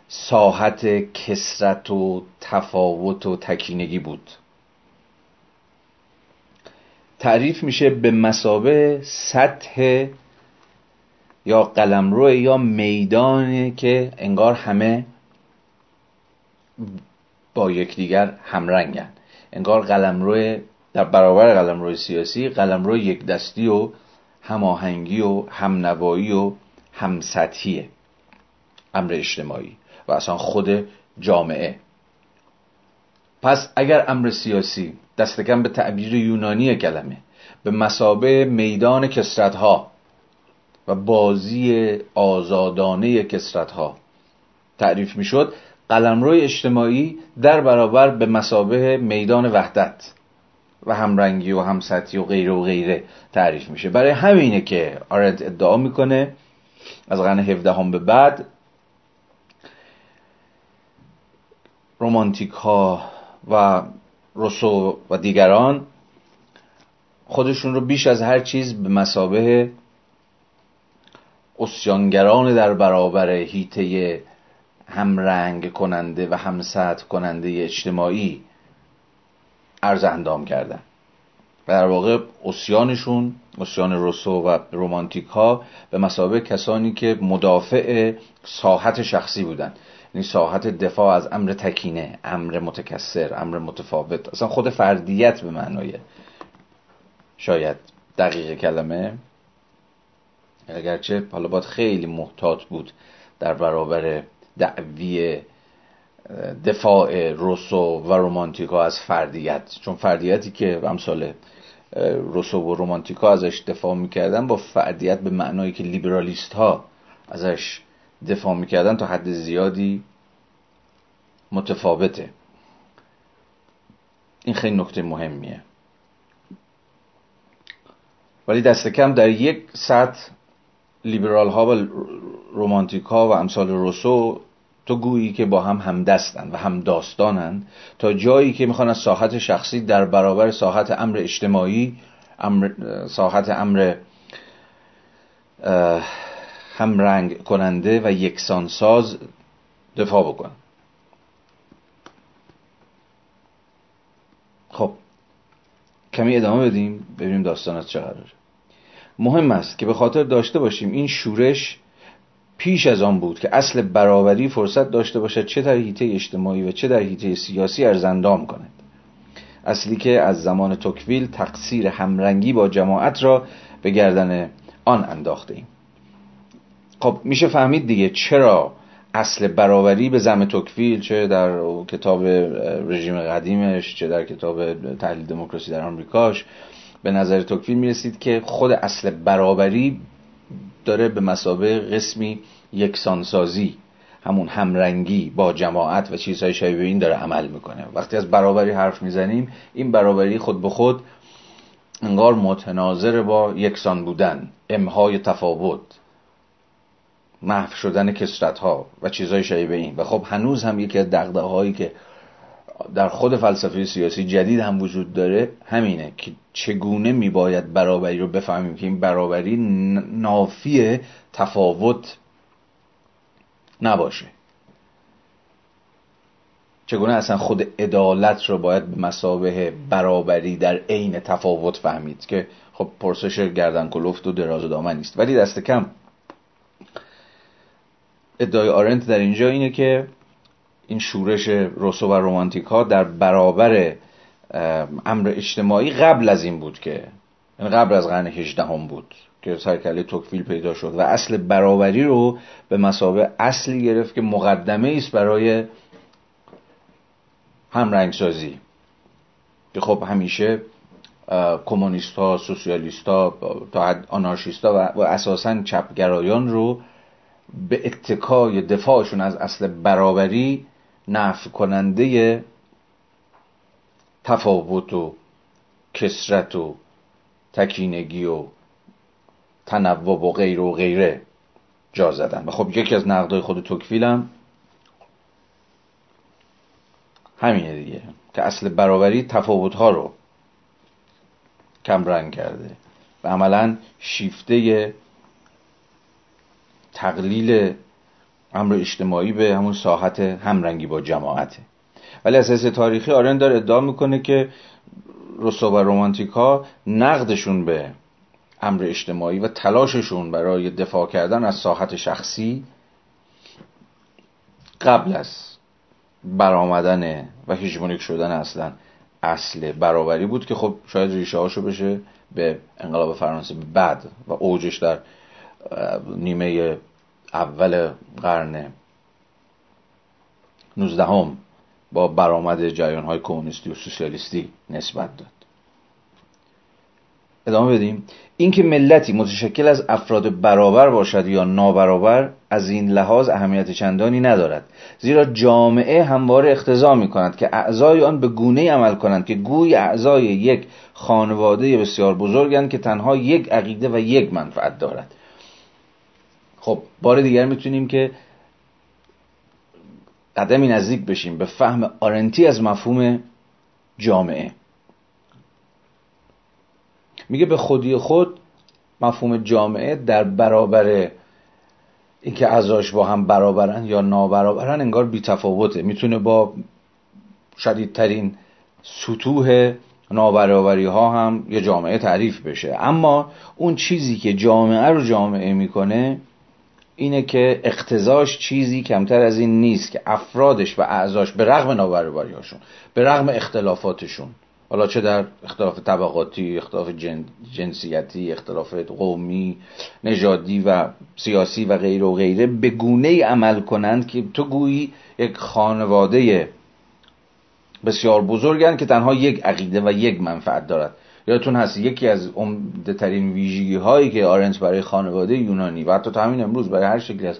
ساحت کسرت و تفاوت و تکینگی بود. تعریف میشه به مسابه سطح یا قلمرو یا میدانی که انگار همه با یکدیگر همرنگن. انگار قلمرو در برابر قلمرو سیاسی قلمرو یک دستی و هماهنگی و همنوایی و همسطحیه امر اجتماعی و اصلا خود جامعه. پس اگر امر سیاسی دست کم به تعبیر یونانی کلمه به مسابه میدان کسرت ها و بازی آزادانه کسرت ها تعریف می‌شد قلمروی اجتماعی در برابر به مسابه میدان وحدت و همرنگی و همسطی و غیره و غیره تعریف میشه. برای همینه که آرنت ادعا می‌کنه از قرن 17 هم به بعد رومانتیک ها و روسو و دیگران خودشون رو بیش از هر چیز به مسابه اسیانگران در برابر هیته همرنگ کننده و همسط کننده اجتماعی عرض اندام کردن. در واقع اسیانشون اسیان روسو و رومانتیک ها به مسابه کسانی که مدافع ساحت شخصی بودن. یعنی ساحت دفاع از امر تکینه امر متکسر امر متفاوت. اصلا خود فردیت به معنای شاید دقیق کلمه. اگرچه حالا باید خیلی محتاط بود در برابر دعوی دفاع روسو و رومانتیکا از فردیت. چون فردیتی که امثال روسو و رومانتیکا ازش دفاع می‌کردن با فردیت به معنایی که لیبرالیست ها ازش دفاع می‌کردن تا حد زیادی متفاوته. این خیلی نکته مهمیه. ولی دست کم در یک سطح لیبرال ها و رومانتیک ها و امثال روسو تو گویی که با هم همدستن و هم داستانن تا جایی که می‌خوان از ساحت شخصی در برابر ساحت امر اجتماعی امر ساحت امر هم رنگ کننده و یکسانساز دفاع بکنن خب کمی ادامه بدیم ببینیم داستان از چه قراره. مهم است که به خاطر داشته باشیم این شورش پیش از آن بود که اصل برابری فرصت داشته باشد چه در حیطه اجتماعی و چه در حیطه سیاسی ارزندام کند. اصلی که از زمان توکویل تقصیر همرنگی با جماعت را به گردن آن انداخته ایم. خب میشه فهمید دیگه چرا اصل برابری به زم توکویل چه در کتاب رژیم قدیمش چه در کتاب تحلیل دموکراسی در آمریکاش به نظر توکویل می‌رسید که خود اصل برابری داره به مسابه قسمی یکسانسازی همون همرنگی با جماعت و چیزهای شبیه این داره عمل می‌کنه. وقتی از برابری حرف می‌زنیم این برابری خود به خود انگار متناظر با یکسان بودن امهای تفاوت. محو شدن کسرت ها و چیزهای شبیه این. و خب هنوز هم یکی از دقدقه هایی که در خود فلسفه سیاسی جدید هم وجود داره همینه که چگونه میباید برابری رو بفهمیم که این برابری نافی تفاوت نباشه. چگونه اصلا خود عدالت رو باید به مسابه برابری در عین تفاوت فهمید که خب پرسش گردن کلفت و دراز دامن نیست. ولی دست کم ادعای آرنت در اینجا اینه که این شورش روسو و رومانتیک در برابر امر اجتماعی قبل از این بود که یعنی قبل از قرن 18 هم بود که سرکله توکفیل پیدا شد و اصل برابری رو به مسابه اصلی گرفت که مقدمه است برای هم سازی که خب همیشه کمونیست ها سوسیالیست ها تا آنارشیست ها و اساسا چپگرایان رو به اتکای دفاعشون از اصل برابری نفع کننده تفاوت و کسرت و تکینگی و تنوع و غیر و غیره جا زدن. و خب یکی از نقدای خود توکفیل هم همینه دیگه که اصل برابری تفاوت ها رو کمرنگ کرده و عملا شیفته تقلیل امر اجتماعی به همون ساحت همرنگی با جماعته. ولی اساس تاریخی آرن داره ادعا می‌کنه که روسو و رومانتیکا نقدشون به امر اجتماعی و تلاششون برای دفاع کردن از ساحت شخصی قبل از برآمدن و هیژمونیک شدن اصلا اصل برابری بود که خب شاید ریشه هاشو بشه به انقلاب فرانسه بعد و اوجش در نیمه اول قرن 19 هم با برآمد جریان های کمونیستی و سوسیالیستی نسبت داد. ادامه بدیم. اینکه ملتی متشکل از افراد برابر باشد یا نابرابر از این لحاظ اهمیت چندانی ندارد. زیرا جامعه همواره اختضا می کند که اعضای آن به گونه عمل کنند که گوی اعضای یک خانواده بسیار بزرگند که تنها یک عقیده و یک منفعت دارد. خب بار دیگر می‌تونیم که قدمی نزدیک بشیم به فهم آرنتی از مفهوم جامعه. میگه به خودی خود مفهوم جامعه در برابر اینکه اعضاش با هم برابرن یا نابرابرن انگار بیتفاوته می‌تونه با شدیدترین سطوح نابرابری ها هم یه جامعه تعریف بشه. اما اون چیزی که جامعه رو جامعه می‌کنه اینه که اقتضاش چیزی کمتر از این نیست که افرادش و اعضاش به رغم نابرابری هاشون به رغم اختلافاتشون. حالا چه در اختلاف طبقاتی اختلاف جنسیتی اختلاف قومی نژادی و سیاسی و غیره و غیره به گونه عمل کنند که تو گویی یک خانواده بسیار بزرگند که تنها یک عقیده و یک منفعت دارد. یادتون هست یکی از عمده ترین ویژگی هایی که آرنت برای خانواده یونانی و حتی تا همین امروز برای هر شکلی از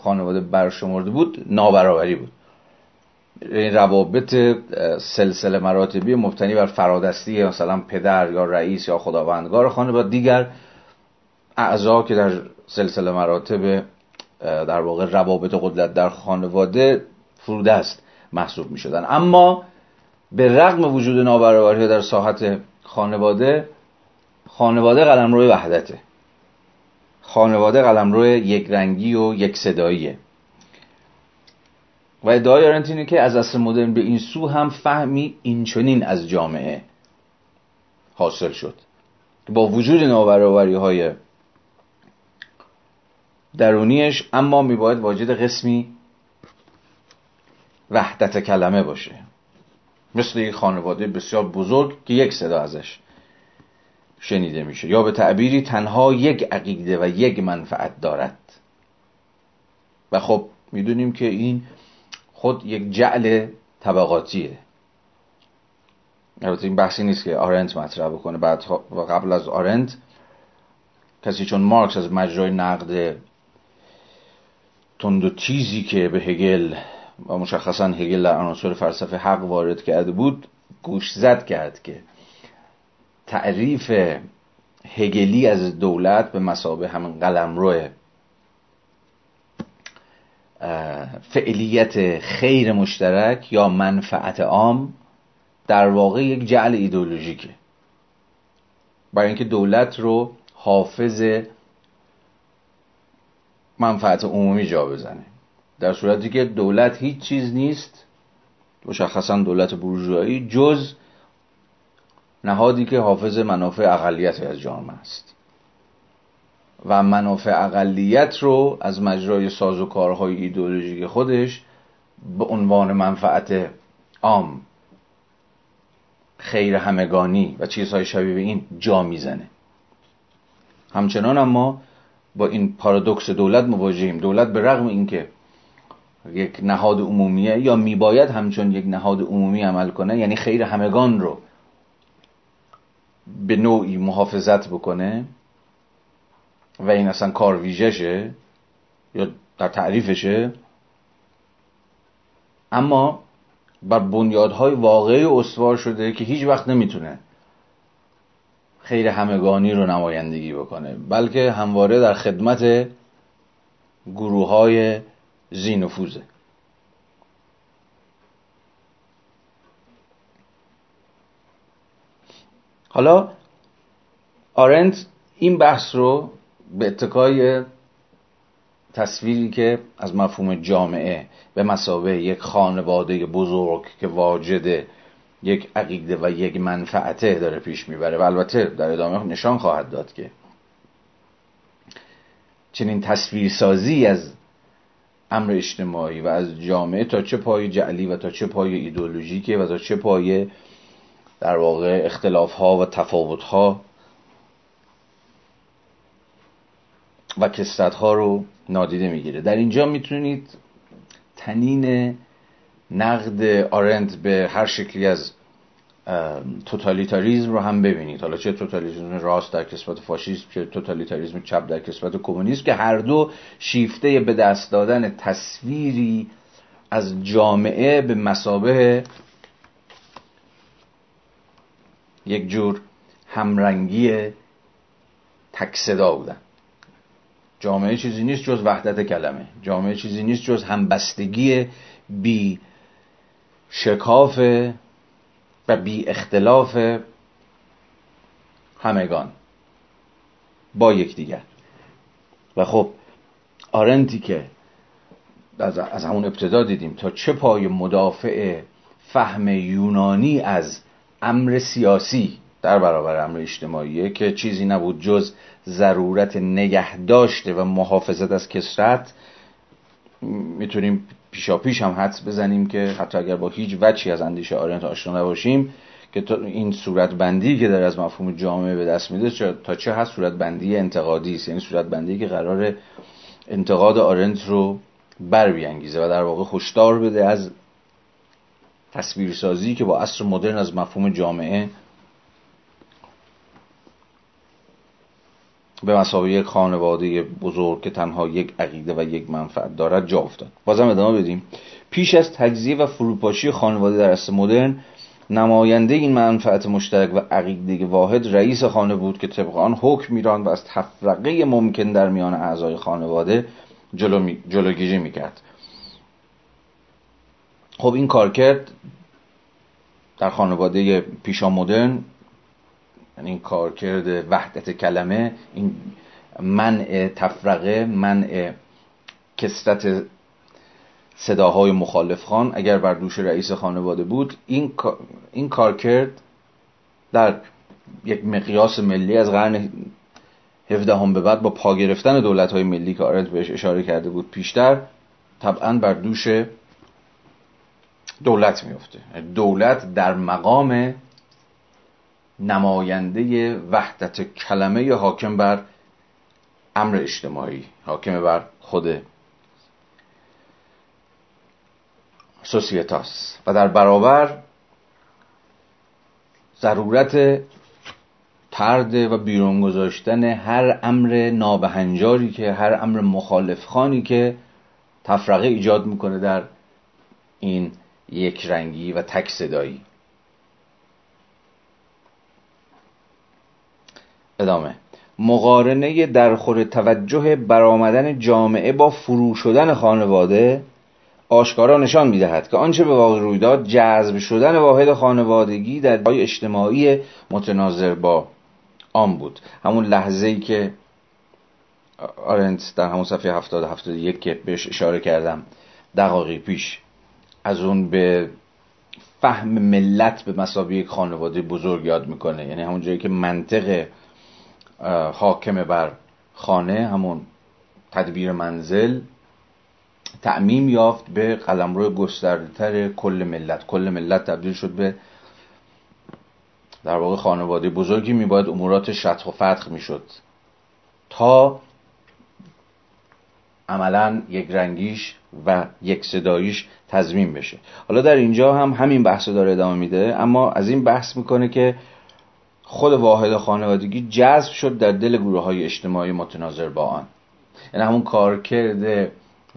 خانواده برشمرده بود نابرابری بود. این روابط سلسله مراتبی مبتنی بر فرادستی مثلا پدر یا رئیس یا خداوندگار خانواده. دیگر اعضا که در سلسله مراتب در واقع روابط قدرت در خانواده فرودست محسوب می شدن اما به رغم وجود نابرابری در ساحت خانواده خانواده قلم روی وحدته. خانواده قلم روی یک رنگی و یک صداییه. و ادعای آرنت اینه که از اصر مدرن به این سو هم فهمی اینچنین از جامعه حاصل شد. با وجود نابرابری های درونیش اما میباید واجد قسمی وحدت کلمه باشه. مثل یک خانواده بسیار بزرگ که یک صدا ازش شنیده میشه. یا به تعبیری تنها یک عقیده و یک منفعت دارد. و خب می‌دونیم که این خود یک جعل طبقاتیه. البته این بحثی نیست که آرنت مطرح بکنه. بعد و قبل از آرنت کسی چون مارکس از مجرای نقد تند و تیزی که به هگل و مشخصا هگل در عناصر فلسفه حق وارد کرده بود گوش زد کرد که تعریف هگلی از دولت به مسابه همین قلمرو فعلیت خیر مشترک یا منفعت عام در واقع یک جعل ایدولوژیکه برای اینکه دولت رو حافظ منفعت عمومی جا بزنه. در صورتی که دولت هیچ چیز نیست مشخصا دولت بورژوایی جز نهادی که حافظ منافع اقلیت از جامعه است. و منافع اقلیت رو از مجرای ساز و کارهای ایدئولوژیک خودش به عنوان منفعت عام خیر همگانی و چیزهای شبیه به این جا می‌زنه. همچنان اما با این پارادوکس دولت مواجهیم. دولت به رغم اینکه یک نهاد عمومیه یا میباید همچون یک نهاد عمومی عمل کنه؟ یعنی خیر همگان رو به نوعی محافظت بکنه و این اصلا کار ویژشه یا در تعریفشه. اما بر بنیادهای واقعی استوار شده که هیچ وقت نمی‌تونه خیر همگانی رو نمایندگی بکنه بلکه همواره در خدمت گروه های زی زینفوزه حالا آرنت این بحث رو به اتکای تصویری که از مفهوم جامعه به مسابه یک خانواده بزرگ که واجده یک عقیده و یک منفعته داره پیش می‌بره و البته در ادامه نشان خواهد داد که چنین تصویرسازی از امر اجتماعی و از جامعه تا چه پای جعلی و تا چه پای ایدولوژیکه و تا چه پای در واقع اختلاف ها و تفاوت ها و کسرت ها رو نادیده می‌گیره. در اینجا می‌تونید تنین نقد آرند به هر شکلی از توتالیتاریزم رو هم ببینید. حالا چه توتالیتاریزم راست در کسبت فاشیسم چه توتالیتاریزم چپ در کسبت کمونیسم که هر دو شیفته به دست دادن تصویری از جامعه به مسابه یک جور همرنگی تکصدا بودن. جامعه چیزی نیست جز وحدت کلمه. جامعه چیزی نیست جز همبستگی بی شکاف و بی اختلاف همگان. با یکدیگر. و خب آرنتی که از همون ابتدا دیدیم تا چه پای مدافع فهم یونانی از امر سیاسی در برابر امر اجتماعیه که چیزی نبود جز ضرورت نگه داشته و محافظت از کسرت می‌تونیم پیشا پیش هم حدس بزنیم که حتی اگر با هیچ وچی از اندیشه آرنت آشنا نباشیم که این صورت بندی که در از مفهوم جامعه به دست میده تا چه هست صورت بندی انتقادی است؟ یعنی صورت بندی که قرار انتقاد آرنت رو بر بیانگیزه و در واقع خوشدار بده از تصویرسازی که با عصر مدرن از مفهوم جامعه به مسابقه یک خانواده بزرگ که تنها یک عقیده و یک منفعت دارد جا افتاد بازم ادامه بدیم پیش از تجزیه و فروپاشی خانواده در عصر مدرن نماینده این منفعت مشترک و عقیده واحد رئیس خانه بود که طبق آن حکم میراند و از تفرقه ممکن در میان اعضای خانواده جلو. جلوگیری می‌کرد خب این کار کرد در خانواده پیشا مدرن یعنی این کارکرد وحدت کلمه این منع تفرقه منع کسرت صداهای مخالف خان. اگر بر دوش رئیس خانواده بود این این کارکرد در یک مقیاس ملی از قرن 17 هم به بعد با پا گرفتن دولت های ملی که آرنت بهش اشاره کرده بود پیشتر طبعا بر دوش دولت میفته دولت در مقام نماینده وحدت کلمه حاکم بر امر اجتماعی حاکم بر خود سوسیتاس. و در برابر ضرورت ترد و بیرون گذاشتن هر امر نابهنجاری که هر امر مخالف خانی که تفرقه ایجاد می‌کنه در این یک رنگی و تک صدایی. ادامه. مقارنه درخور توجه برآمدن جامعه با فرو شدن خانواده آشکارا نشان می‌دهد که آنچه به واقع روی داد جذب شدن واحد خانوادگی در جای اجتماعی متناظر با آن بود. همون لحظه ای که آرنت در همون صفحه 70 71 که بهش اشاره کردم دقایق پیش از اون به فهم ملت به مسابقه یک خانواده بزرگ یاد می‌کنه. یعنی همون جایی که منطق حاکم بر خانه همون تدبیر منزل تعمیم یافت به قلمرو گستردهتر کل ملت. کل ملت تبدیل شد به در واقع خانواده بزرگی. میباید امورات شطح و فتح می‌شد تا عملا یک رنگیش و یک صداییش تضمین بشه. حالا در اینجا هم همین بحث داره ادامه میده اما از این بحث می‌کنه که خود واحد خانوادگی جذب شد در دل گروه های اجتماعی متناظر با آن. یعنی همون کارکرد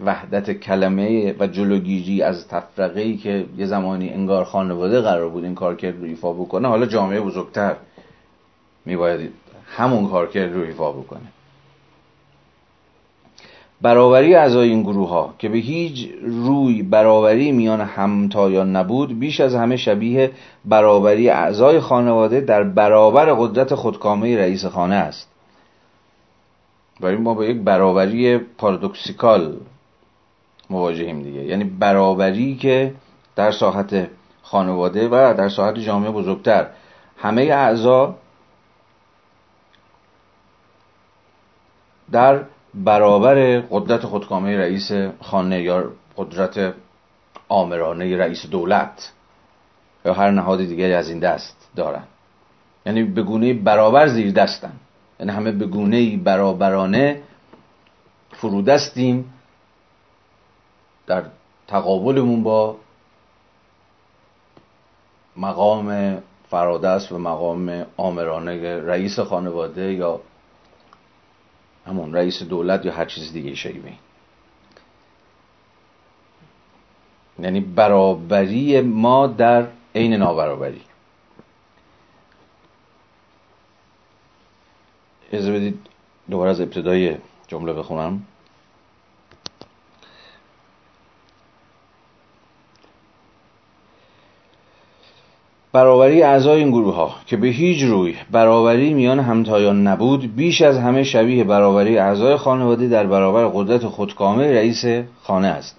وحدت کلمه و جلوگیری از تفرقه ای که یه زمانی انگار خانواده قرار بود این کارکرد رو ایفا بکنه حالا جامعه بزرگتر میباید همون کارکرد رو ایفا بکنه. برابری اعضای این گروه ها که به هیچ روی برابری میان همتایان نبود بیش از همه شبیه برابری اعضای خانواده در برابر قدرت خودکامه رئیس خانه است. برای ما با یک برابری پارادوکسیکال مواجهیم دیگه. یعنی برابری که در ساحت خانواده و در ساحت جامعه بزرگتر. همه اعضا در برابر قدرت خودکامه رئیس خانه یا قدرت آمرانه رئیس دولت یا هر نهاد دیگری از این دست دارن. یعنی به گونه برابر زیر دستن. یعنی همه به گونه برابرانه فرودستیم در تقابلمون با مقام فرادست و مقام آمرانه رئیس خانواده یا همون رئیس دولت یا هر چیز دیگه شیبه یعنی برابری ما در عین نابرابری. اجازه بدید دوباره از ابتدای جمله بخونم. برابری اعضای این گروه ها که به هیچ روی برابری میان همتایان نبود بیش از همه شبیه برابری اعضای خانواده در برابر قدرت خودکامه رئیس خانه است.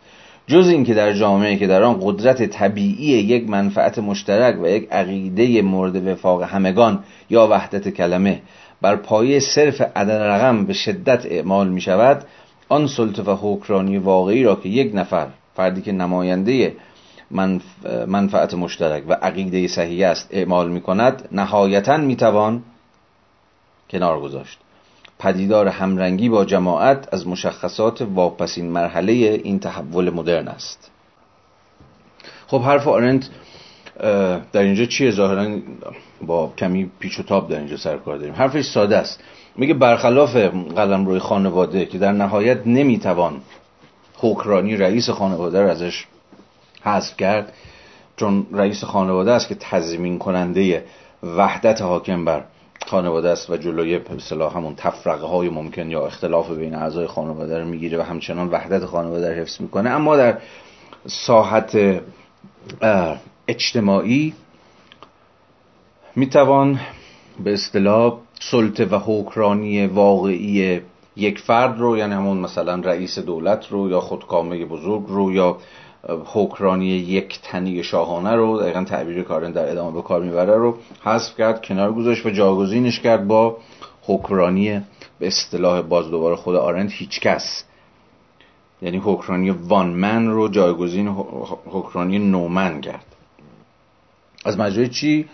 جز اینکه در جامعه که در آن قدرت طبیعی یک منفعت مشترک و یک عقیده مورد وفاق همگان یا وحدت کلمه بر پایه صرف عدد رقم به شدت اعمال می شود آن سلطه و حکرانی واقعی را که یک نفر فردی که نماینده منفعت مشترک و عقیده صحیح است اعمال می کند نهایتا می توان کنار گذاشت. پدیدار همرنگی با جماعت از مشخصات واپسین مرحله این تحول مدرن است. خب حرف آرنت در اینجا چیه؟ ظاهرا با کمی پیچ و تاب در اینجا سر کار داریم. حرفش ساده است. میگه برخلاف قلم روی خانواده که در نهایت نمی‌توان حکرانی رئیس خانواده رو ازش حذف کرد چون رئیس خانواده است که تضمین کننده وحدت حاکم بر خانواده است و جلوی اصطلاح همون تفرقه های ممکن یا اختلاف بین اعضای خانواده رو می‌گیره و همچنان وحدت خانواده رو حفظ می‌کنه. اما در ساحت اجتماعی می‌توان به اصطلاح سلطه و حکرانی واقعی یک فرد رو یعنی همون مثلا رئیس دولت رو یا خودکامه بزرگ رو یا حکرانی یک تنی شاهانه رو دقیقا تعبیر کارن در ادامه به کار می‌بره رو حذف کرد کنار گذاشت و جاگزینش کرد با حکرانی به اصطلاح باز دوباره خود آرند هیچ کس یعنی حکرانی وان من رو جایگزین حکرانی نومن کرد از مجرای چی؟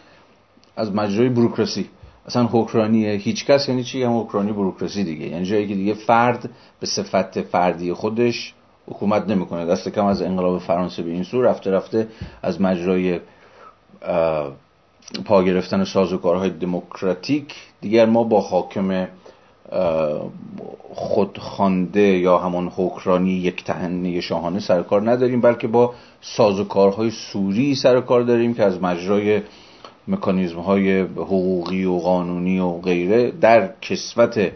از مجرای بروکراسی اصلا حکرانی هیچ کس یعنی چی؟ هم حکرانی بروکراسی دیگه یعنی جایی که دیگه فرد به صفت فردی خودش حکومت نمی‌کنه. دست کم از انقلاب فرانسه به این سو رفته رفته از مجرای پا گرفتن سازوکارهای دموکراتیک دیگر ما با حاکم خودخوانده یا همون حکرانی یک تهنه شاهانه سرکار نداریم بلکه با سازوکارهای سوری سرکار داریم که از مجرای مکانیزم های حقوقی و قانونی و غیره در کسوت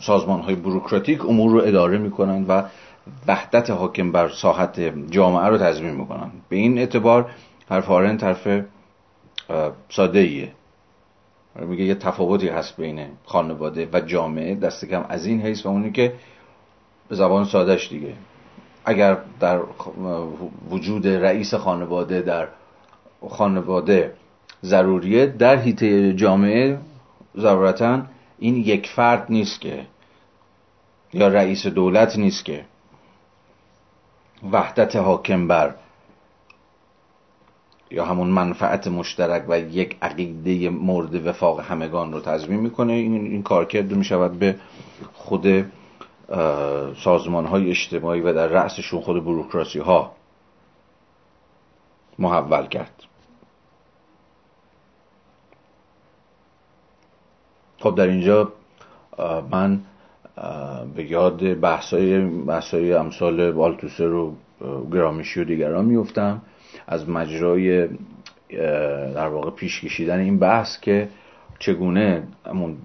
سازمان های بروکراتیک امور رو اداره می‌کنن و وحدت حاکم بر ساحت جامعه رو تضمین می‌کنن. به این اعتبار حرف آرنت حرف ساده ایه میگه یه تفاوتی هست بین خانواده و جامعه. دست کم از این حیث و اونی که به زبان سادهش دیگه. اگر در وجود رئیس خانواده در خانواده ضروریه در حیطه جامعه ضرورتا این یک فرد نیست که یا رئیس دولت نیست که وحدت حاکم بر یا همون منفعت مشترک و یک عقیده مورد وفاق همگان رو تضمین می‌کنه. این, این کارکرد می شود به خود سازمان های اجتماعی و در رأسشون خود بروکراسی ها محول کرد. خب در اینجا من به یاد بحثای بحثای امثال والتوسر و گرامشی و دیگران میفتم از مجرای در واقع پیش کشیدن این بحث که چگونه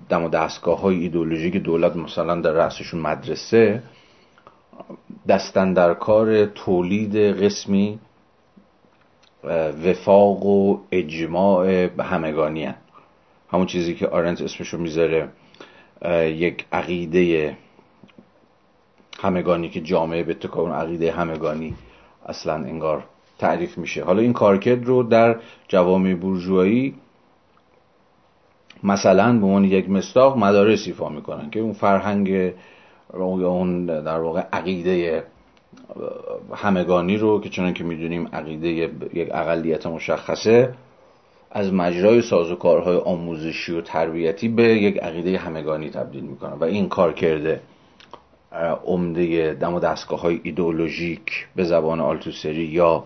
دم و دستگاه های ایدولوژیک دولت مثلا در رأسشون مدرسه دستن در کار تولید قسمی وفاق و اجماع همگانی هن. همون چیزی که آرنت اسمشو می‌ذاره یک عقیده همگانی که جامعه به اون عقیده همگانی اصلا انگار تعریف میشه. حالا این کارکرد رو در جوامع بورژوایی مثلا به عنوان یک مستاق مدارس ایفا می‌کنن که اون فرهنگ اون در واقع عقیده همگانی رو که چنان که می‌دونیم عقیده یک اقلیت مشخصه از مجرای سازوکارهای آموزشی و تربیتی به یک عقیده همگانی تبدیل می‌کنن و این کار کرده. عمده دم و دستگاه های ایدئولوژیک به زبان آلتوسری یا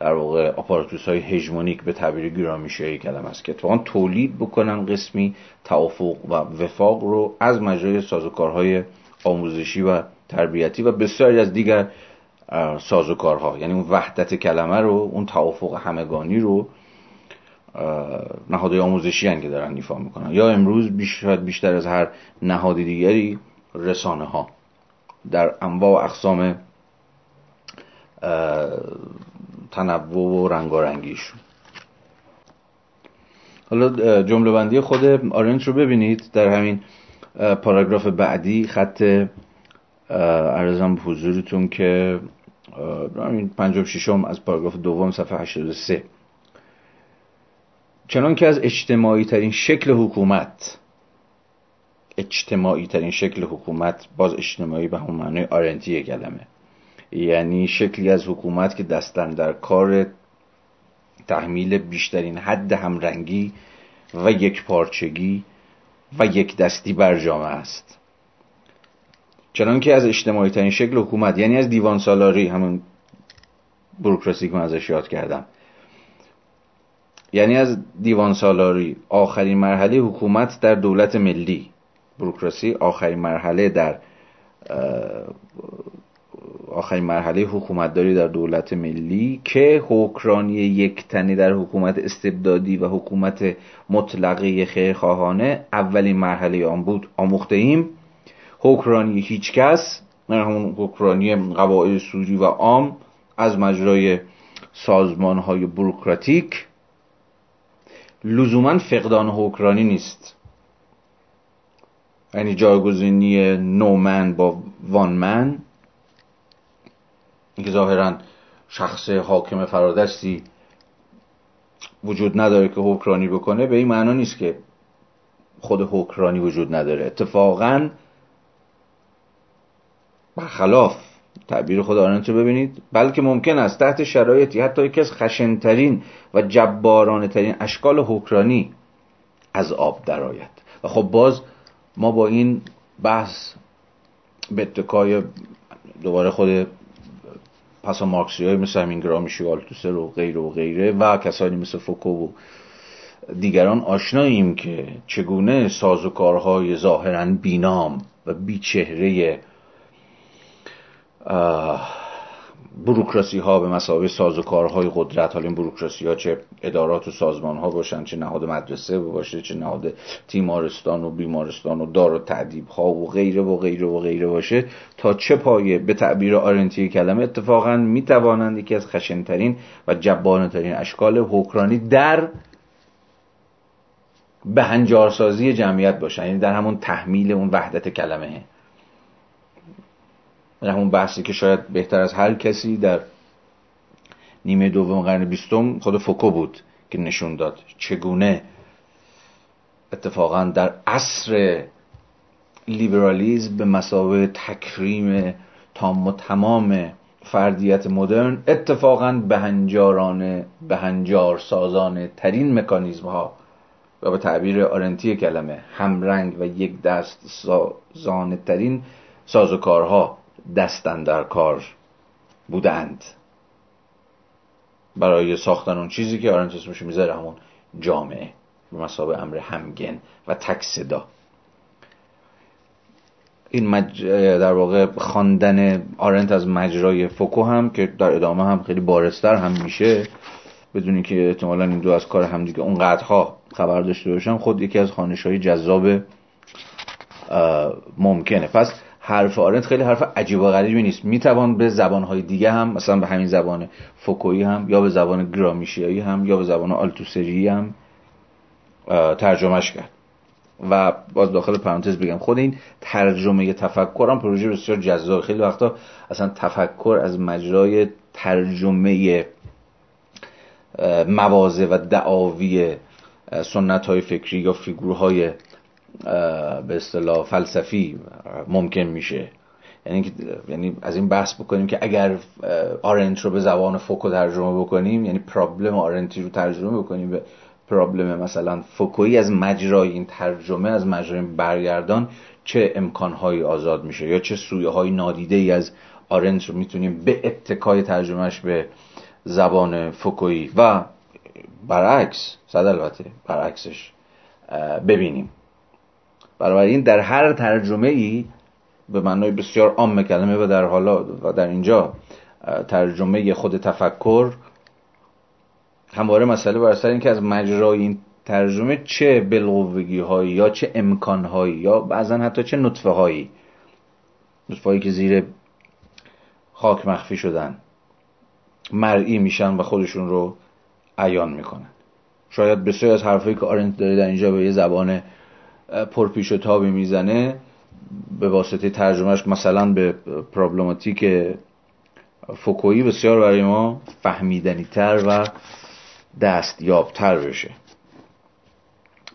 در واقع آپاراتوس های هژمونیک به تعبیر گرامی ای کلم است که اتفاقا تولید بکنن قسمی توافق و وفاق رو از مجرای سازوکارهای آموزشی و تربیتی و بسیاری از دیگر سازوکارها. یعنی اون وحدت کلمه رو اون توافق همگانی رو نهادهای آموزشی هن که دارن ایفا می‌کنن. یا امروز بیشتر, بیشتر از هر نهاد دیگری رسانه ها در انواع و اقسام تنوع و رنگارنگیشون حالا جمله بندی خود آرنت رو ببینید. در همین پاراگراف بعدی خط ارزم به حضورتون که همین پنجاب ششم از پاراگراف دوم صفحه 83 چنان که از اجتماعی ترین شکل حکومت اجتماعی ترین شکل حکومت باز اجتماعی به همون معنی آرنتی کلمه. یعنی شکلی از حکومت که دستن در کار تحمیل بیشترین حد همرنگی و یک پارچگی و یک دستی بر جامعه است. چنان که از اجتماعی ترین شکل حکومت یعنی از دیوان سالاری همون بروکراسی که من ازش یاد کردم یعنی از دیوان سالاری آخرین مرحله حکومت در دولت ملی. بروکراسی آخرین مرحله در آخرین مرحله حکومتداری در دولت ملی که حکرانی یک تنی در حکومت استبدادی و حکومت مطلقه خیرخواهانه اولین مرحله آن بود. آموخته ایم حکرانی هیچ کس همون حکرانی قواعد سوری و عام از مجرای سازمان های بروکراتیک لزوما فقدان حکرانی نیست. یعنی جایگزینی نومن با وانمن. اینکه ظاهرا شخص حاکم فرادستی وجود نداره که حکرانی بکنه به این معنا نیست که خود حکرانی وجود نداره. اتفاقا برخلاف تعبیر خود آرنت رو ببینید. بلکه ممکن است تحت شرایطی حتی یکی از خشنترین و جبارانه ترین اشکال حکرانی از آب درآید. و خب باز ما با این بحث به اتکای دوباره خود پسا مارکسی های مثل همین گرامشی و آلتوسر و غیره و غیره و کسانی مثل فوکو و دیگران آشناییم که چگونه سازوکارهای ظاهرا بینام و بیچهره بروکراسی ها به مسابقه ساز و کارهای قدرت حالا این بروکراسی ها چه ادارات و سازمان ها باشن چه نهاد مدرسه باشه چه نهاد تیمارستان و بیمارستان و دار و تعدیب ها و غیره و غیره و غیره باشه تا چه پایه به تعبیر آرنتی کلمه اتفاقا می توانند یکی از خشنترین و جبانه ترین اشکال حکرانی در به هنجارسازی جمعیت باشن یعنی در همون تحمیل اون وحدت کلمه. همون بحثی که شاید بهتر از هر کسی در نیمه دوم قرن بیستم خود فوکو بود که نشون داد چگونه اتفاقا در عصر لیبرالیزم به مسابقه تکریم تام و تمام فردیت مدرن اتفاقا بهنجارانه بهنجار سازانه ترین مکانیزم ها و به تعبیر آرنتی کلمه همرنگ و یک دست سازانه ترین سازوکارها دستن در کار بودند. برای ساختن اون چیزی که آرنت اسمش می‌ذاره همون جامعه به مسابه امر همگن و تک صدا این مج... در واقع خواندن آرنت از مجرای فوکو هم که در ادامه هم خیلی بارستر هم میشه بدونی که احتمالا این دو از کار همدیگه اونقدرها خبر داشته باشن خود یکی از خانش های جذاب ممکنه. پس حرف آرنت خیلی حرف عجیب و غریبی نیست. می‌توان به زبانهای دیگه هم مثلا به همین زبان فوکویی هم یا به زبان گرامیشیایی هم یا به زبان آلتوسری هم ترجمهش کرد. و باز داخل پرانتز بگم خود این ترجمه تفکر هم پروژه بسیار جذاب. خیلی وقتا اصلا تفکر از مجرای ترجمه موازه و دعاوی سنت های فکری یا فیگورهای به اصطلاح فلسفی ممکن میشه. یعنی یعنی از این بحث بکنیم که اگر آرنت رو به زبان فوکو ترجمه بکنیم یعنی پرابلم آرنتی رو ترجمه بکنیم به پرابلم مثلا فوکویی از مجرای این ترجمه از مجرای برگردان چه امکانهایی آزاد میشه یا چه سویه های نادیده ای از آرنت رو می‌تونیم به اتکای ترجمهش به زبان فوکویی و برعکس صد البته برعکسش ببینیم. بنابراین در هر ترجمه ای به معنای بسیار عام کلمه و در حالا و در اینجا ترجمه خود تفکر همواره مسئله بر سر اینکه از مجرای این ترجمه چه بلغوگی هایی یا چه امکان هایی یا بعضا حتی چه نطفه هایی نطفه هایی که زیر خاک مخفی شدن مرئی میشن و خودشون رو عیان می‌کنن. شاید بسیار از حرفایی که آرنت داره در اینجا به یه زبان پرپیش و تابی می‌زنه به واسطه ترجمهش مثلا به پرابلماتیک فوکویی بسیار برای ما فهمیدنی تر و دستیابتر بشه.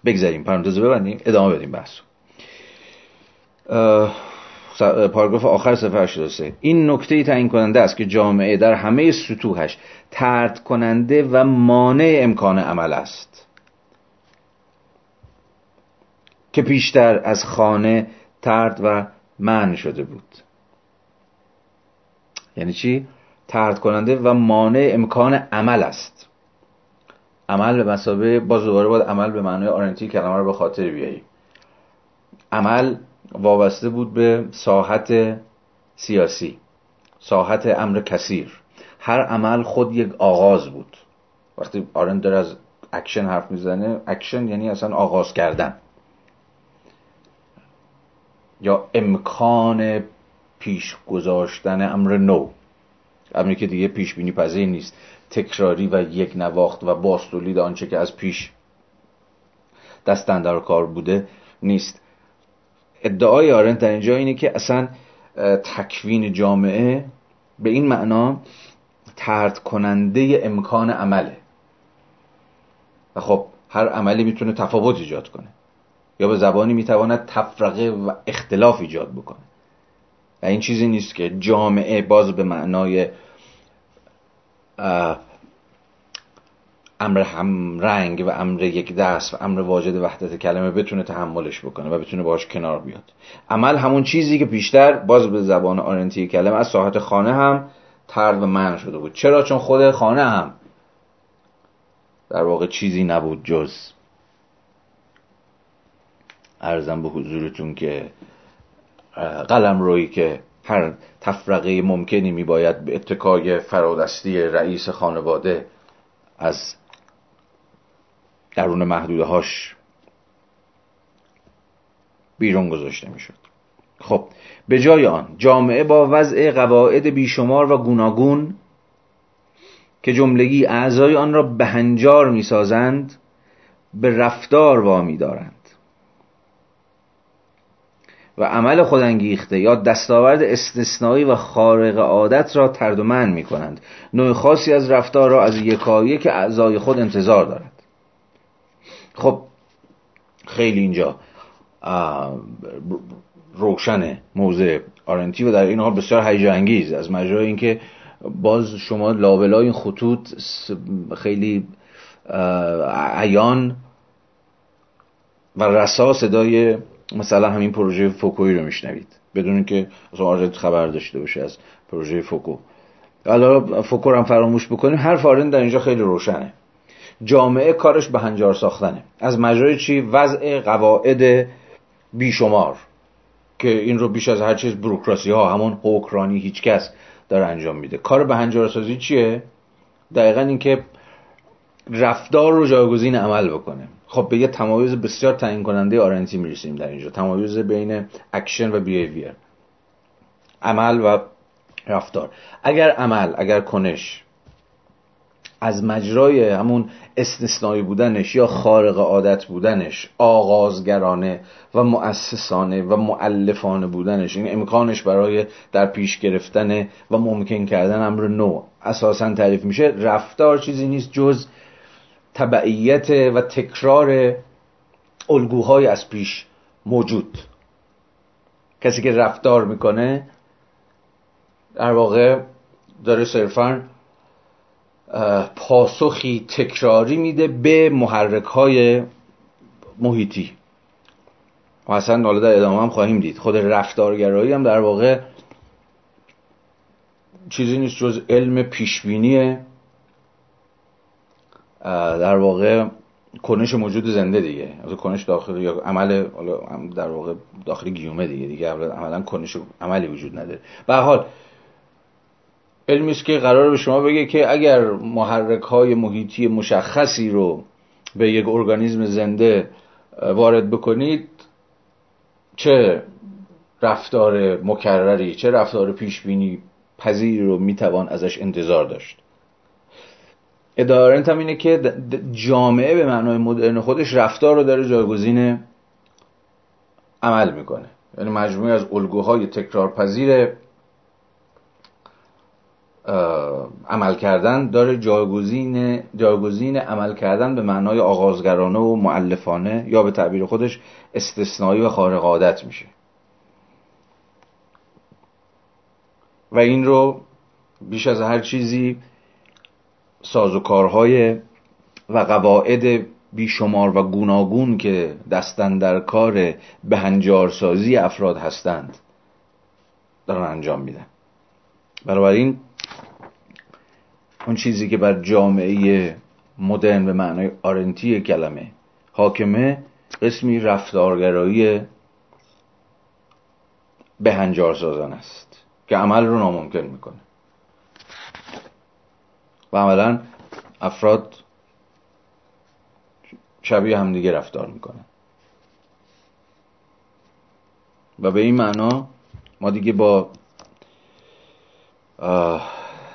بگذاریم پرانتز ببندیم ادامه بدیم بحث پاراگراف آخر صفحه 83 این نکته تعیین کننده است که جامعه در همه سطوحش ترد کننده و مانع امکان عمل است. که پیشتر از خانه طرد و منع شده بود. یعنی چی؟ طرد کننده و مانع امکان عمل است. عمل به مثابه باز دوباره باید عمل به معنای آرنتی کلمه رو به خاطر بیاریم عمل وابسته بود به ساحت سیاسی ساحت امر کثیر. هر عمل خود یک آغاز بود. وقتی آرنت داره از اکشن حرف می‌زنه اکشن یعنی اصلا آغاز کردن. یا امکان پیش گذاشتن امر نو. امری که دیگه پیش بینی پذیر نیست. تکراری و یک نواخت و باستولید آنچه که از پیش دستن در کار بوده نیست. ادعای آرنت در اینجا اینه که اصلا تکوین جامعه به این معنا ترد کننده امکان عمله. و خب هر عملی می‌تونه تفاوت ایجاد کنه. یا به زبانی می‌تواند تفرقه و اختلاف ایجاد بکنه و این چیزی نیست که جامعه باز به معنای امر هم رنگ و امر یک دست و امر واجد وحدت کلمه بتونه تحملش بکنه و بتونه باش کنار بیاد. عمل همون چیزی که بیشتر باز به زبان آرنتی کلمه از ساحت خانه هم ترد و من شده بود. چرا؟ چون خود خانه هم در واقع چیزی نبود جز ارزم به حضورتون که قلم روی که هر تفرقه ممکنی میباید به اتکای فرادستی رئیس خانواده از درون محدوده هاش بیرون گذاشته می‌شد. خب به جای آن جامعه با وضع قواعد بیشمار و گوناگون که جملگی اعضای آن را بهنجار می‌سازند به رفتار وامی دارند و عمل خودانگیخته یا دستاورد استثنایی و خارق عادت را تردمن می کنند نوع خاصی از رفتار را از یکایی که اعضای خود انتظار دارد. خب خیلی اینجا روشن موضع آرنتی و در این حال بسیار هیجان انگیز از مجرای اینکه باز شما لابلای این خطوط خیلی عیان و رسا صدای مثلا همین پروژه فوکوی رو میشنوید. بدون اینکه مثلا آرنت خبر داشته باشه از پروژه فوکو. حالا فوکو هم فراموش بکنیم. حرف آرنت در اینجا خیلی روشنه. جامعه کارش به هنجار ساختنه. از مجرای چی؟ وضع قواعد بیشمار. که این رو بیش از هر چیز بروکراسی ها همون حکمرانی هیچ کس داره انجام میده. کار به هنجار سازی چیه؟ دقیقا اینکه رفتار رو جایگزین عمل بکنه. خب به یه تمایز بسیار تعیین کننده آرنتی می‌رسیم در اینجا. تمایز بین اکشن و behavior. عمل و رفتار. اگر عمل اگر کنش از مجرای همون استثنایی بودنش یا خارق عادت بودنش آغازگرانه و مؤسسانه و معلفانه بودنش این امکانش برای در پیش گرفتن و ممکن کردن امر نو. اساسا تعریف میشه رفتار چیزی نیست جز تبعیت و تکرار الگوهای از پیش موجود. کسی که رفتار می‌کنه در واقع داره صرفا پاسخی تکراری میده به محرک های محیطی. و اصلا حالا در ادامه هم خواهیم دید. خود رفتارگرایی هم در واقع چیزی نیست جز علم پیشبینی در واقع کنش موجود زنده دیگه. از کنش داخلی یا عمل در واقع داخل گیومه دیگه. دیگه عملا کنش عملی وجود نداره. به حال علمی است که قرار به شما بگه که اگر محرک های محیطی مشخصی رو به یک ارگانیسم زنده وارد بکنید چه رفتار مکرری چه رفتار پیشبینی پذیری رو می‌توان ازش انتظار داشت. ادارنت هم اینه که جامعه به معنای مدرن خودش رفتار رو داره جایگزین عمل می‌کنه. یعنی مجموعه از الگوهای تکرار پذیر عمل کردن داره جایگزین جایگزین عمل کردن به معنای آغازگرانه و معلفانه یا به تعبیر خودش استثنایی و خارق عادت میشه. و این رو بیش از هر چیزی سازوکارهای و قواعد بیشمار و گوناگون که دستن در کار بهنجارسازی افراد هستند دارن انجام میدن. بنابراین اون چیزی که بر جامعه مدرن به معنای آرنتی کلمه حاکمه قسمی رفتارگرایی بهنجار سازان است که عمل رو ناممکن می‌کنه. و عملا افراد شبیه همدیگه رفتار می‌کنن. و به این معنا ما دیگه با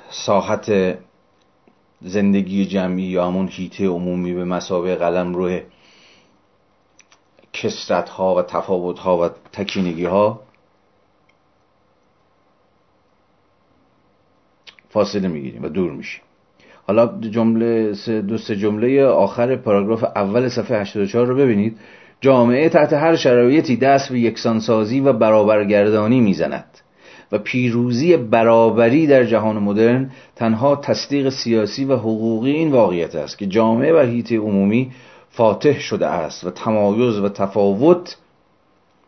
ساحت زندگی جمعی یا همون هیته عمومی به مسابقه قلم روی کسرت ها و تفاوت ها و تکینگی ها فاصله می‌گیریم و دور میشیم. حالا جمله دو سه جمله آخر پاراگراف اول صفحه 84 رو ببینید. جامعه تحت هر شرایطی دست به یکسانسازی و برابرگردانی می‌زند و پیروزی برابری در جهان مدرن تنها تصدیق سیاسی و حقوقی این واقعیت است که جامعه و هیته عمومی فاتح شده است و تمایز و تفاوت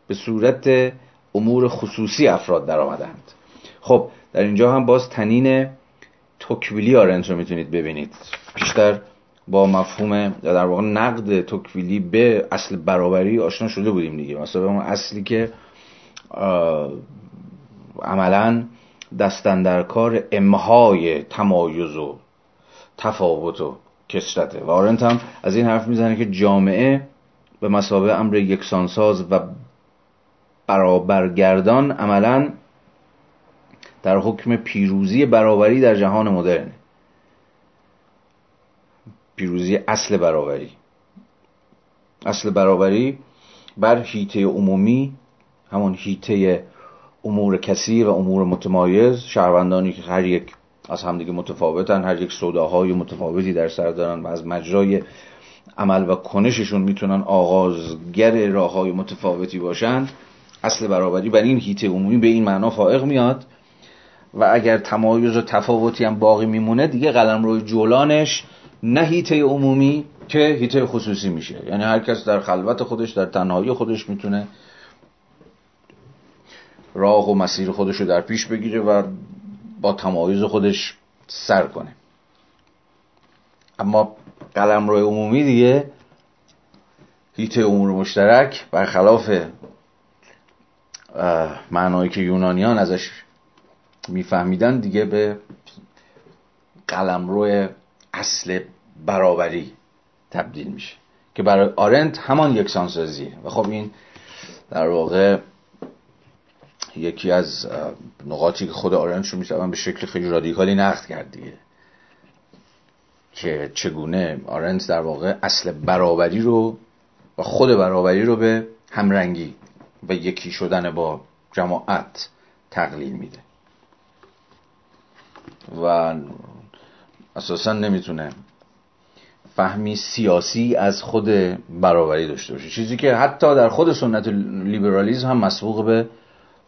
به صورت امور خصوصی افراد در آمدند خب در اینجا هم باز تنین توکویلی آرنت رو می‌تونید ببینید. بیشتر با مفهوم در واقع نقد توکویلی به اصل برابری آشنا شده بودیم دیگه. مثلا اون اصلی که عملا دستن در کار امهای تمایز و تفاوت و کسرته و آرنت هم از این حرف می‌زنه که جامعه به مسابقه امر یکسانساز و برابرگردان عملا در حکم پیروزی برابری در جهان مدرن. پیروزی اصل برابری. اصل برابری بر هیته عمومی همون هیته امور کثیر و امور متمایز شهروندانی که هر یک از همدیگه متفاوتن هر یک سوداهای متفاوتی در سر دارن و از مجرای عمل و کنششون می‌تونن آغازگر راه های متفاوتی باشند اصل برابری بر این هیته عمومی به این معنا فائق میاد و اگر تمایز و تفاوتی هم باقی میمونه دیگه قلم روی جولانش نه هیته عمومی که هیته خصوصی میشه. یعنی هر کس در خلوت خودش در تنهایی خودش می‌تونه راه و مسیر خودش رو در پیش بگیره و با تمایز خودش سر کنه. اما قلم روی عمومی دیگه هیته امور مشترک برخلاف معنایی که یونانیان ازش میفهمیدن دیگه به قلم روی اصل برابری تبدیل میشه. که برای آرنت همان یکسانسازیه و خب این در واقع یکی از نقاطی که خود آرنش رو می‌توان به شکل خیلی رادیکالی نقد کرد دیگه. که چگونه آرنت در واقع اصل برابری رو و خود برابری رو به همرنگی و یکی شدن با جماعت تقلیل میده. و اساسا نمی‌تونه فهمی سیاسی از خود برابری داشته باشه. چیزی که حتی در خود سنت لیبرالیزم هم مسبوق به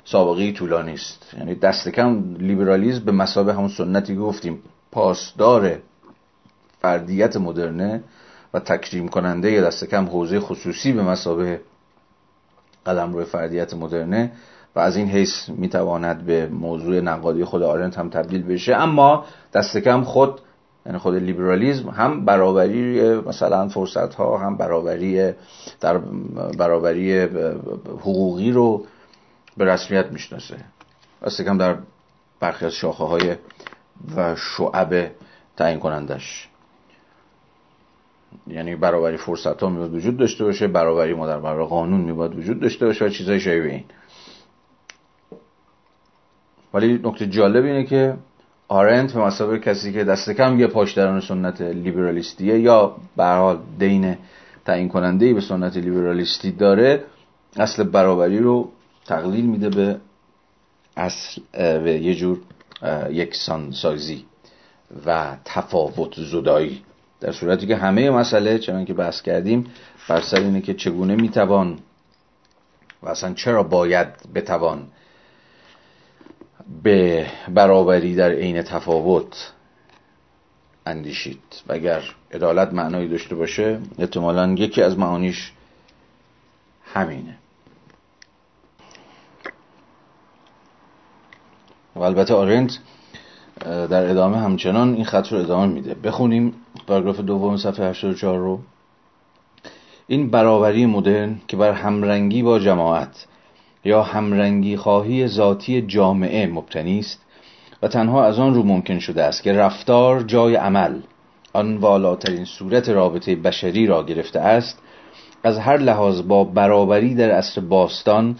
سابقه طولانی است یعنی دست کم لیبرالیزم به مثابه همون سنتی گفتیم پاسدار فردیت مدرنه و تکریم کننده دست کم حوزه خصوصی به مثابه قلمروی فردیت مدرنه و از این حیث می‌تواند به موضوع نقادی خود آرنت هم تبدیل بشه. اما دست کم خود یعنی خود لیبرالیزم هم برابری مثلا فرصت ها هم برابری در برابری حقوقی رو به رسمیت می‌شناسه. دست کم در برخی از شاخه های و شعب تعیین کنندش یعنی برابری فرصت ها میباید وجود داشته باشه برابری ما در برابر قانون میباید وجود داشته باشه و چیزای شبیه این. ولی نکته جالب اینه که آرنت به مسابقه کسی که دست کم یه پاشداران سنت لیبرالیستیه یا به حال دین تعیین کننده به سنت لیبرالیستی داره اصل برابری رو تقلیل میده به اصل به یه جور یکسان سازی و تفاوت زدایی. در صورتی که همه مسئله چنان که بحث کردیم بر سر اینه که چگونه می‌توان و اصلا چرا باید بتوان به برابری در عین تفاوت اندیشید. و اگر عدالت معنایی داشته باشه احتمالا یکی از معانیش همینه. و البته آرنت در ادامه همچنان این خط رو ادامه میده. بخونیم پاراگراف دوم صفحه 84 رو. این برابری مدرن که بر همرنگی با جماعت یا همرنگی خواهی ذاتی جامعه مبتنی است و تنها از آن رو ممکن شده است که رفتار جای عمل آن والاترین صورت رابطه بشری را گرفته است از هر لحاظ با برابری در عصر باستان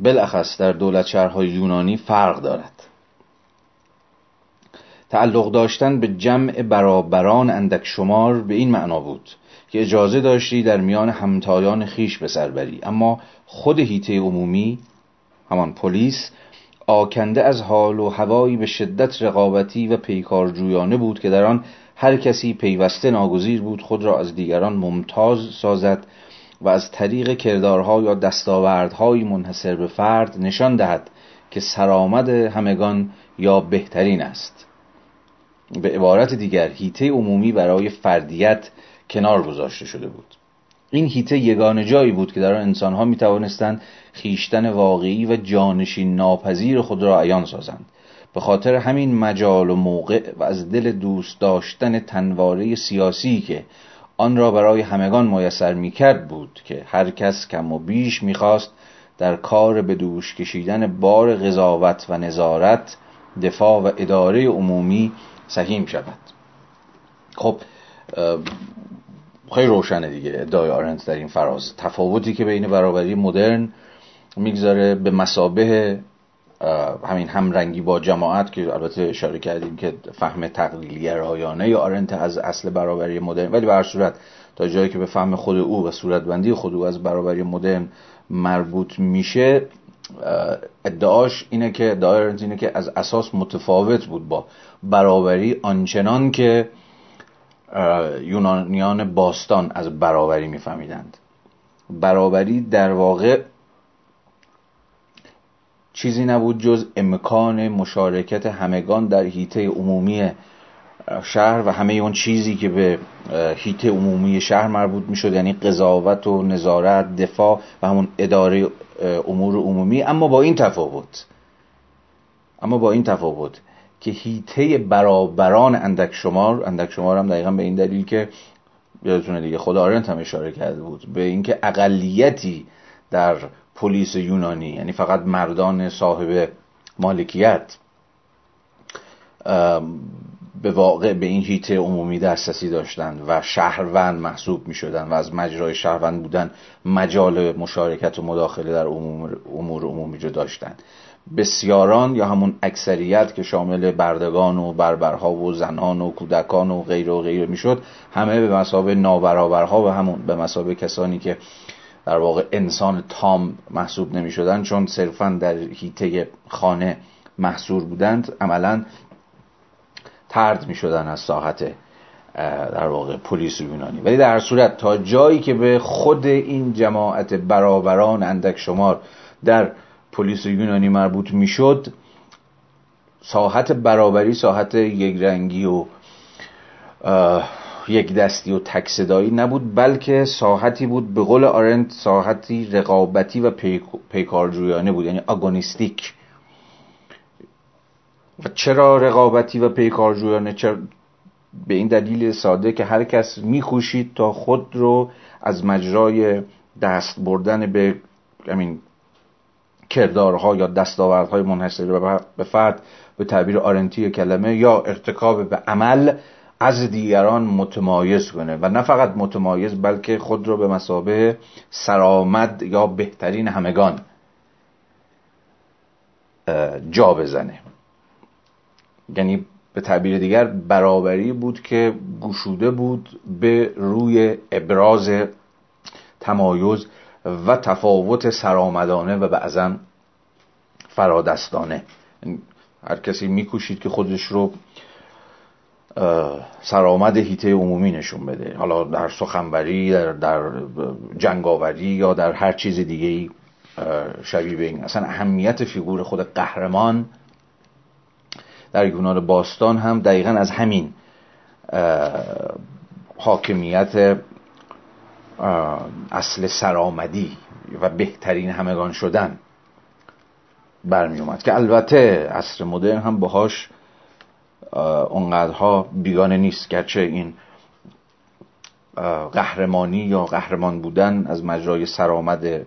بالاخص در دولت شهرهای یونانی فرق دارد. تعلق داشتن به جمع برابران اندک شمار به این معنا بود که اجازه داشتی در میان همتایان خیش به سر اما خود هیته عمومی همان پلیس آکنده از حال و هوایی به شدت رقابتی و پیکارجویانه بود که در آن هر کسی پیوسته ناگزیر بود خود را از دیگران ممتاز سازد و از طریق کردارها یا دستاوردهایی منحصر به فرد نشان دهد که سرآمد همگان یا بهترین است. به عبارت دیگر هیته عمومی برای فردیت کنار گذاشته شده بود. این هیته یگان جایی بود که در آن انسانها می توانستند خیشتن واقعی و جانشین ناپذیر خود را عیان سازند. به خاطر همین مجال و موقع و از دل دوست داشتن تنواره سیاسی که آن را برای همگان میسر می‌کرد بود که هر کس کم و بیش می‌خواست در کار به دوش کشیدن بار قضاوت و نظارت دفاع و اداره عمومی سهیم شود. خب خیلی روشنه دیگه. ادعای آرنت در این فراز. تفاوتی که بین برابری مدرن می‌گذاره به مسابه همین همرنگی با جماعت که البته اشاره کردیم که فهم تقلیلی رایانه آرنت از اصل برابری مدرن. ولی به هر صورت تا جایی که به فهم خود او و صورتبندی خود او از برابری مدرن مربوط میشه ادعاش اینه که ادعای آرنت اینه که از اساس متفاوت بود با برابری آنچنان که یونانیان باستان از برابری میفهمیدند. برابری در واقع چیزی نبود جز امکان مشارکت همگان در هیته عمومی شهر و همه اون چیزی که به هیته عمومی شهر مربوط می‌شد یعنی قضاوت و نظارت دفاع و همون اداره امور عمومی. اما با این تفاوت اما با این تفاوت که هیته برابران اندک شمار اندک شمار هم دقیقا به این دلیل که یادتونه دیگه خدا آرنت هم اشاره کرده بود به اینکه اقلیتی در پلیس یونانی یعنی فقط مردان صاحب مالکیت به واقع به این هیته عمومی دسترسی داشتند و شهروند محسوب می شدن و از مجرای شهروند بودن مجال مشارکت و مداخله در امور, امور عمومی رو داشتند بسیاران یا همون اکثریت که شامل بردگان و بربرها و زنان و کودکان و غیر و غیر می‌شد همه به مسابه نابرابرها و همون به مسابه کسانی که در واقع انسان تام محسوب نمی شدن چون صرفا در هیته خانه محصور بودند عملا ترد می شدن از ساحت در واقع پلیس یونانی. ولی در صورت تا جایی که به خود این جماعت برابران اندک شمار در پلیس یونانی مربوط می‌شد ساحت برابری ساحت یک رنگی و یک دستی و تک صدایی نبود بلکه ساحتی بود به قول آرنت ساحتی رقابتی و پیکارجویانه بود یعنی آگونیستیک. و چرا رقابتی و پیکارجویانه؟ چرا؟ به این دلیل ساده که هر کس میخوشید تا خود رو از مجرای دست بردن به همین کردارها یا دستاوردهای منحصر به فرد به تعبیر آرنتی کلمه یا ارتکاب به عمل از دیگران متمایز کنه. و نه فقط متمایز بلکه خود رو به مسابه سرآمد یا بهترین همگان جا بزنه. یعنی به تعبیر دیگر برابری بود که گشوده بود به روی ابراز تمایز و تفاوت سرآمدانه و بعضا فرادستانه. هر کسی میکوشید که خودش رو سرآمد هیته عمومی نشون بده. حالا در سخنوری در, در جنگاوری یا در هر چیز دیگه ای شبیه به این. اصلا اهمیت فیگور خود قهرمان در یونان باستان هم دقیقا از همین حاکمیت اصل سرآمدی و بهترین همگان شدن برمی اومد. که البته عصر مدرن هم باهاش اونقدرها بیگانه نیست. گرچه این قهرمانی یا قهرمان بودن از مجرای سرآمد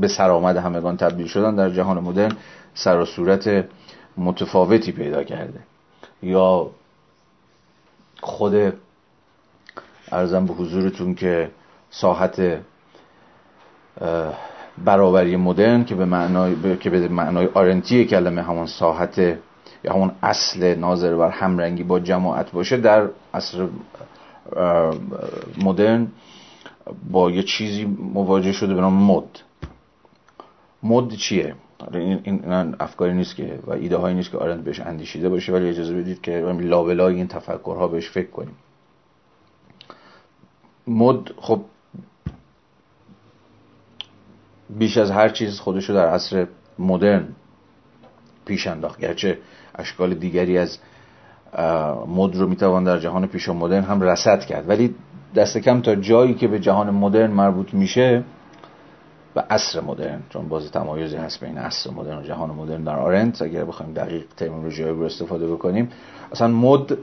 به سرآمد همگان تبدیل شدن در جهان مدرن سر و صورت متفاوتی پیدا کرده. یا خود ارزم به حضورتون که ساحت برابری مدرن که به معنای که به معنای آرنتی کلمه همون ساحت یا همون اصل ناظر بر همرنگی با جماعت باشه در عصر مدرن با یه چیزی مواجه شده به نام مد. مد چیه؟ این, این افکاری نیست که و ایده هایی نیست که آرند بهش اندیشیده باشه ولی اجازه بدید که لابلای این تفکرها بهش فکر کنیم. مد خب بیش از هر چیز خودشو در عصر مدرن پیش انداخت. گرچه اشکال دیگری از مد رو می‌توان در جهان پیش مدرن هم رسد کرد. ولی دست کم تا جایی که به جهان مدرن مربوط میشه و عصر مدرن چون بازی تمایزی هست بین عصر مدرن و جهان مدرن در آرنت اگر بخوایم دقیق ترمینولوژی رو استفاده بکنیم. اصلا مد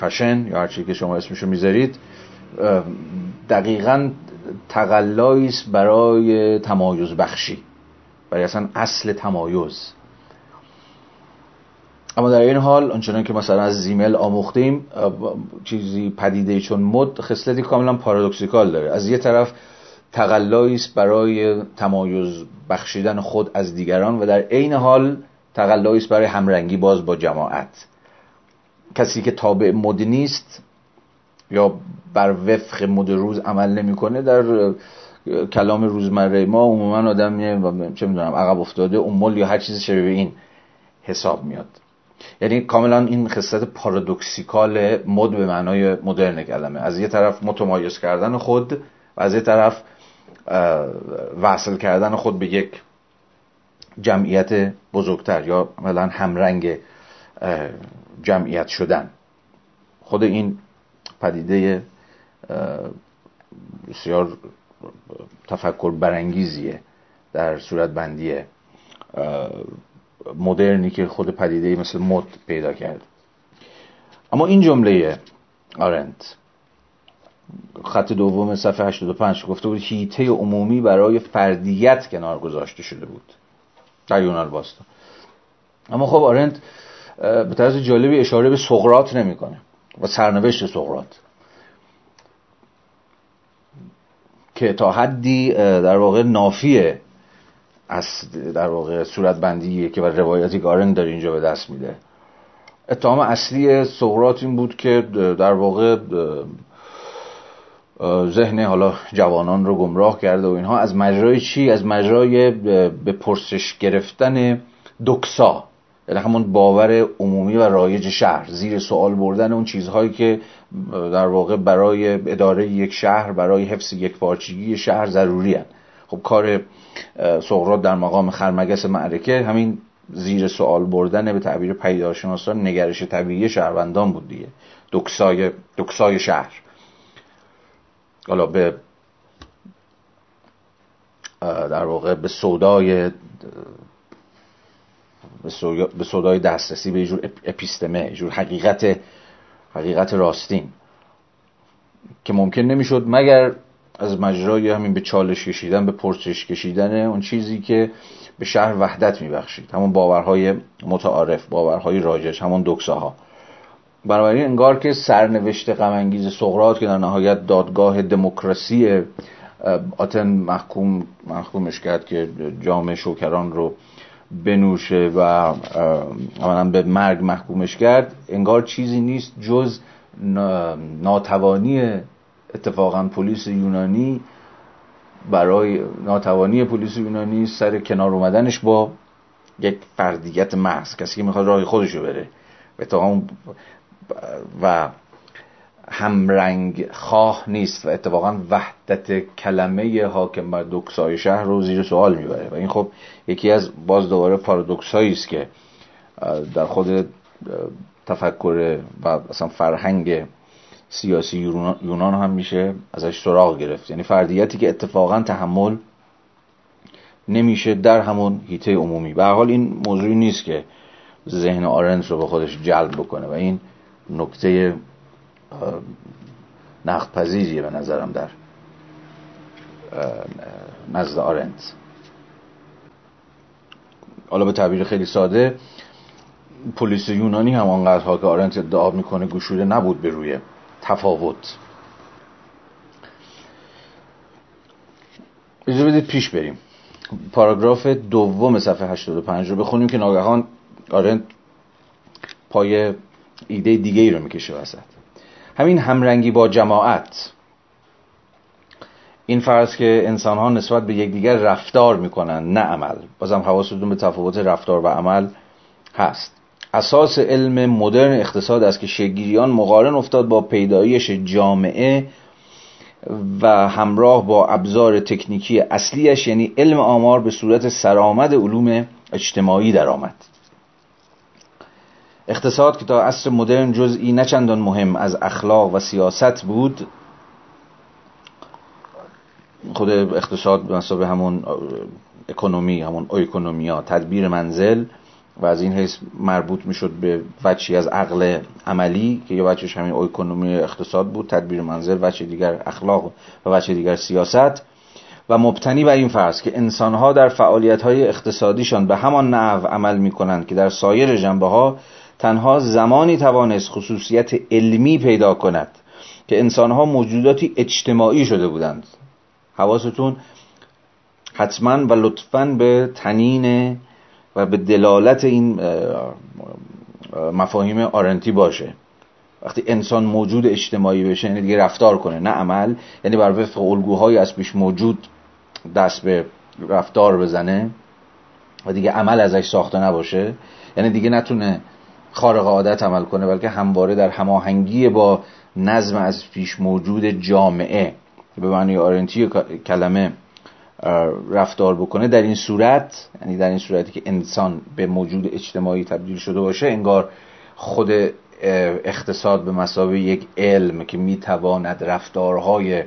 فشن یا هر که شما اسمشو می‌ذارید دقیقا تقلایی است برای تمایز بخشی. برای اصلا اصل تمایز. اما در این حال آنچنان که مثلا از زیمل آموختیم چیزی پدیده چون مد خصلتی کاملا پارادوکسیکال داره. از یه طرف تقلایی است برای تمایز بخشیدن خود از دیگران و در عین حال تقلایی است برای همرنگی باز با جماعت. کسی که تابع مد نیست یا بر وفق مد روز عمل نمی‌کنه در کلام روزمره ما عموما آدمیه و چه می‌دونم عقب افتاده امول یا هر چیزی شبیه این حساب میاد. یعنی کاملا این خصلت پارادوکسیکال مد به معنای مدرن کلمه. از یه طرف متمایز کردن خود و از یه طرف وصل کردن خود به یک جمعیت بزرگتر یا مثلا همرنگ جمعیت شدن. خود این پدیده بسیار تفکر برانگیزیه در صورت بندی مدرنی که خود پدیده مثل مد پیدا کرد. اما این جمله آرنت خط دوم صفحه 85 گفته بود هیته عمومی برای فردیت کنار گذاشته شده بود. در یونان باستان. اما خب آرنت به طرز جالبی اشاره به سقرات نمی‌کنه. و سرنوشت سقرات که تا حدی در واقع نافیه در واقع صورت بندیه که و روایتی گارن داره اینجا به دست میده. اتهام اصلی سقراط این بود که در واقع ذهن حالا جوانان رو گمراه کرده و اینها. از مجرای چی؟ از مجرای به پرسش گرفتن دکسا. یعنی همون باور عمومی و رایج شهر زیر سوال بردن اون چیزهایی که در واقع برای اداره یک شهر برای حفظ یک پارچگی شهر ضروری هن. خب کار سقراط در مقام خرمگس معرکه همین زیر سوال بردن به تعبیر پیدارشناسان نگرش طبیعی شهروندان بود دیگه دکسای, دکسای شهر حالا به در واقع به سودای به سودای دسترسی به جور اپیستمه جور حقیقت حقیقت راستین. که ممکن نمی‌شد مگر از مجرای همین به چالش کشیدن به پرسش کشیدن اون چیزی که به شهر وحدت میبخشید. همون باورهای متعارف باورهای راجش همون دکساها. بنابراین انگار که سرنوشت غمانگیز سقراط که در نهایت دادگاه دموکراسی آتن محکوم محکومش کرد که جام شوکران رو بنوشه و اولا به مرگ محکومش کرد انگار چیزی نیست جز ناتوانی اتفاقا پلیس یونانی برای ناتوانی پلیس یونانی سر کنار اومدنش با یک فردیت محض کسی که می‌خواد راه خودشو بره. و و همرنگ خواه نیست و اتفاقا وحدت کلمه حاکم بر دکسای شهر رو زیر سوال می‌بره. و این خب یکی از باز دوباره پارادوکس است که در خود تفکر و اصلا فرهنگ سیاسی یونان هم میشه ازش سراغ گرفت. یعنی فردیتی که اتفاقا تحمل نمیشه در همون هیته عمومی. به حال این موضوعی نیست که ذهن آرنت رو به خودش جلب بکنه. و این نکته نقد پذیریه به نظرم در نزد آرنت. حالا به تعبیر خیلی ساده پلیس یونانی هم آنقدرها که آرنت ادعا می‌کنه گشوده نبود به روی تفاوت. اجازه بدید پیش بریم. پاراگراف دوم صفحه 85 رو بخونیم که ناگهان آرنت پای ایده دیگه ای رو می‌کشه وسط. همین همرنگی با جماعت. این فرض که انسان ها نسبت به یکدیگر رفتار می‌کنن نه عمل. بازم حواستون به تفاوت رفتار و عمل هست. اساس علم مدرن اقتصاد است که شگیریان مقارن افتاد با پیدایش جامعه و همراه با ابزار تکنیکی اصلیش یعنی علم آمار به صورت سرآمد علوم اجتماعی درآمد. اقتصاد که تا عصر مدرن جزئی نچندان مهم از اخلاق و سیاست بود خود اقتصاد به همون اکونومی همون اویکونومیا تدبیر منزل و از این حیث مربوط می‌شد به وچی از عقل عملی که یه وچش همین اویکونومی اقتصاد بود تدبیر منزل وچه دیگر اخلاق و وچه دیگر سیاست. و مبتنی بر این فرض که انسانها در فعالیت های اقتصادیشان به همان نحو عمل می کنند که در سایر جنبه ها تنها زمانی توانست خصوصیت علمی پیدا کند که انسانها موجوداتی اجتماعی شده بودند. حواستون حتما و لطفا به تنین و به دلالت این مفاهیم آرنتی باشه. وقتی انسان موجود اجتماعی بشه یعنی دیگه رفتار کنه نه عمل یعنی بر وفق الگوهای از پیش موجود دست به رفتار بزنه و دیگه عمل ازش ساخته نباشه یعنی دیگه نتونه خارق عادت عمل کنه بلکه همواره در هماهنگی با نظم از پیش موجود جامعه به معنی آرنتی کلمه رفتار بکنه. در این صورت یعنی در این صورتی که انسان به موجود اجتماعی تبدیل شده باشه انگار خود اقتصاد به مسابقه یک علم که می‌تواند رفتارهای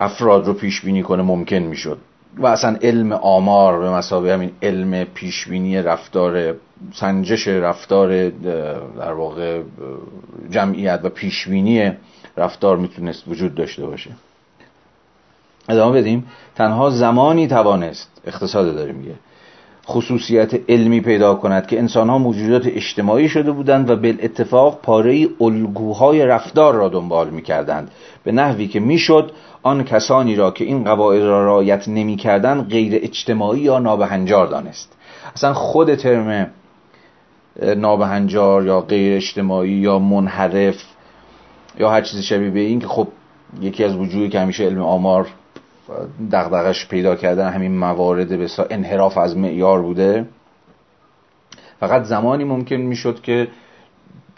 افراد رو پیش بینی کنه ممکن می‌شد. و اصلا علم آمار به مسابقه همین علم پیشبینی رفتار سنجش رفتار در واقع جمعیت و پیشبینی رفتار می‌تونست وجود داشته باشه. ادامه بدیم. تنها زمانی توانست اقتصاد داره میگه خصوصیت علمی پیدا کند که انسانها موجودات اجتماعی شده بودند و به اتفاق پاره الگوهای رفتار را دنبال می کردند به نحوی که می‌شد آن کسانی را که این قواعد را رعایت نمی کردند غیر اجتماعی یا نابهنجار دانست. اصلا خود ترم نابهنجار یا غیر اجتماعی یا منحرف یا هر چیز شبیه به این که خب یکی از وجوهی که همیشه علم آمار دغدغش پیدا کردن همین موارد به انحراف از معیار بوده. فقط زمانی ممکن می‌شد که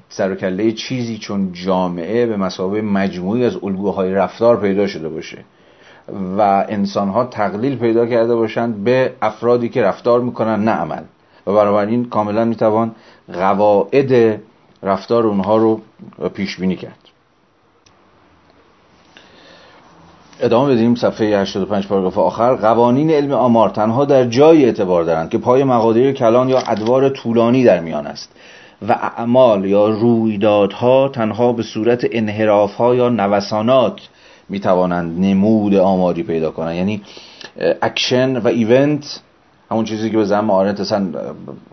سر چیزی چون جامعه به مسابقه مجموعی از الگوهای رفتار پیدا شده باشه و انسانها تقلیل پیدا کرده باشند به افرادی که رفتار می‌کنن نه عمل. و بنابراین کاملا می‌توان قواعد رفتار اونها رو پیش بینی کرد. ادامه بدیم صفحه 85 پاراگراف آخر. قوانین علم آمار تنها در جای اعتبار دارند که پای مقادیر کلان یا ادوار طولانی در میان است و اعمال یا رویدادها تنها به صورت انحرافها یا نوسانات می توانند نمود آماری پیدا کنند. یعنی اکشن و event همون چیزی که به زعم آرنت اصلا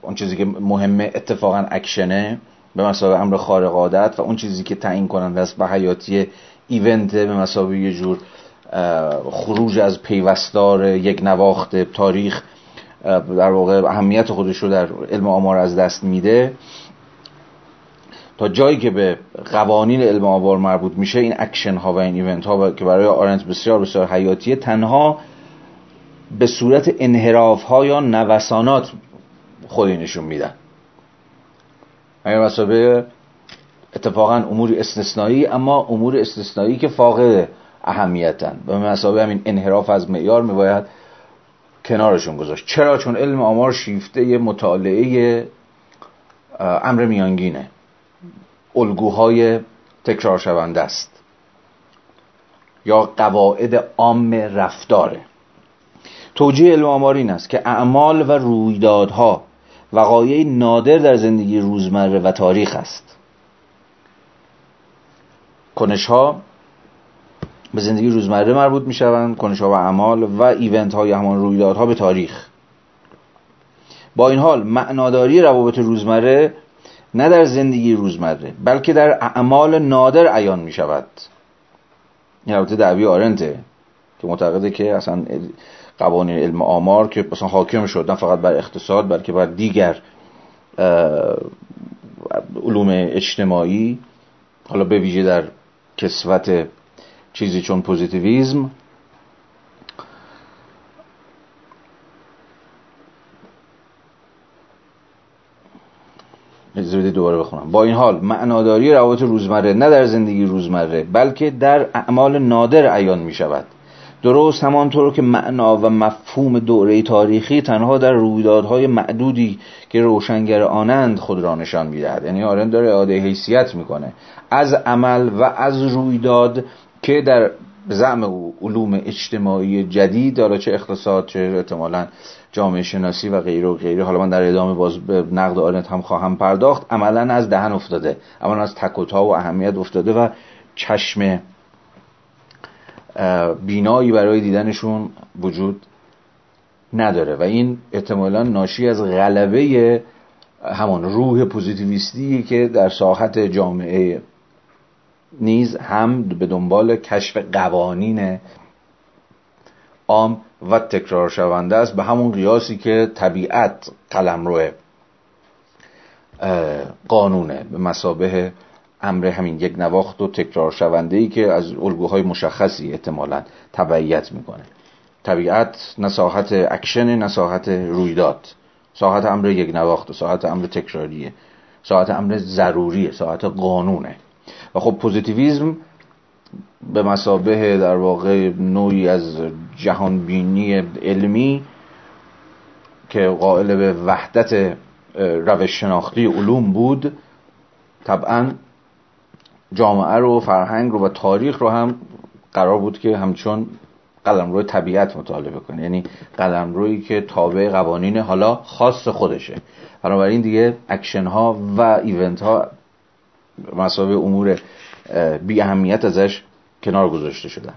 اون چیزی که مهمه اتفاقا اکشنه به مثابه امر خارق عادت و اون چیزی که تعیین کننده است به حیاتی event به مثابه یه جور خروج از پیوستار یک نواخت تاریخ در واقع اهمیت خودش رو در علم آمار از دست میده. تا جایی که به قوانین علم آمار مربوط میشه این اکشن ها و این event ها که برای آرنت بسیار بسیار حیاتیه تنها به صورت انحراف ها یا نوسانات خودی نشون میدن. اگر به مثابه اتفاقا امور استثنایی اما امور استثنایی که فاقد اهمیتن به مثابه همین انحراف از معیار میباید کنارشون گذاشت. چرا؟ چون علم آمار شیفته مطالعه امر میانگینه. الگوهای تکرار شونده است. یا قواعد عام رفتاره. توجیه علم آمار این است که اعمال و رویدادها وقایع نادر در زندگی روزمره و تاریخ است. کنش ها به زندگی روزمره مربوط می شوند کنش ها و اعمال و ایونت های همان رویدادها به تاریخ. با این حال معناداری روابط روزمره نه در زندگی روزمره بلکه در اعمال نادر عیان می شود این البته دعوی آرنته که معتقده که اصلا قوانین علم آمار که مثلا حاکم شد نه فقط بر اقتصاد بلکه بر دیگر علوم اجتماعی حالا به ویژه در کسوت چیزی چون پوزیتیویزم. دوباره بخونم. با این حال معناداری روابط روزمره نه در زندگی روزمره بلکه در اعمال نادر عیان می شود درست همانطور که معنا و مفهوم دوره تاریخی تنها در رویدادهای معدودی که روشنگر آنند خود را نشان می‌دهد. یعنی آرن داره اعاده حیثیت می‌کنه. از عمل و از رویداد که در زعم علوم اجتماعی جدید حالا چه اقتصاد چه احتمالا جامعه شناسی و غیره و غیره. حالا من در ادامه باز به نقد آرنت هم خواهم پرداخت. عملا از دهن افتاده. عملا از تکوتا و اهمیت افتاده و چشم بینایی برای دیدنشون وجود نداره. و این احتمالا ناشی از غلبه همان روح پوزیتیویستی که در ساحت جامعه نیز هم به دنبال کشف قوانین عام و تکرار شونده است به همون قیاسی که طبیعت قلمروی قانونه به مثابه امر همین یک نواخت و تکرار شونده ای که از الگوهای مشخصی احتمالا تبعیت می‌کنه. طبیعت نه ساحت اکشن نه ساحت رویداد. ساحت امر یک نواخت ساحت امر تکراریه. ساحت امر ضروریه ساحت قانونه. و خب پوزیتیویزم به مثابه در واقع نوعی از جهان بینی علمی که قائل به وحدت روش شناختی علوم بود طبعا جامعه رو فرهنگ رو و تاریخ رو هم قرار بود که همچون قلمرو طبیعت مطالعه کنه یعنی قلمروی که تابع قوانین حالا خاص خودشه. بنابراین دیگه اکشن ها و event ها مسابقه امور بی اهمیت ازش کنار گذاشته شدن.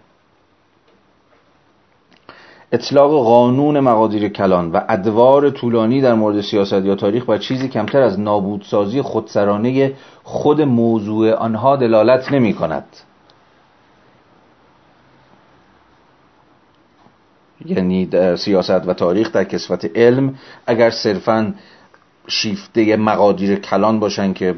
اطلاق قانون مقادیر کلان و ادوار طولانی در مورد سیاست یا تاریخ بر چیزی کمتر از نابودسازی خودسرانه خود موضوع آنها دلالت نمی کند. یعنی در سیاست و تاریخ در کسفت علم اگر صرفا شیفته مقادیر کلان باشن که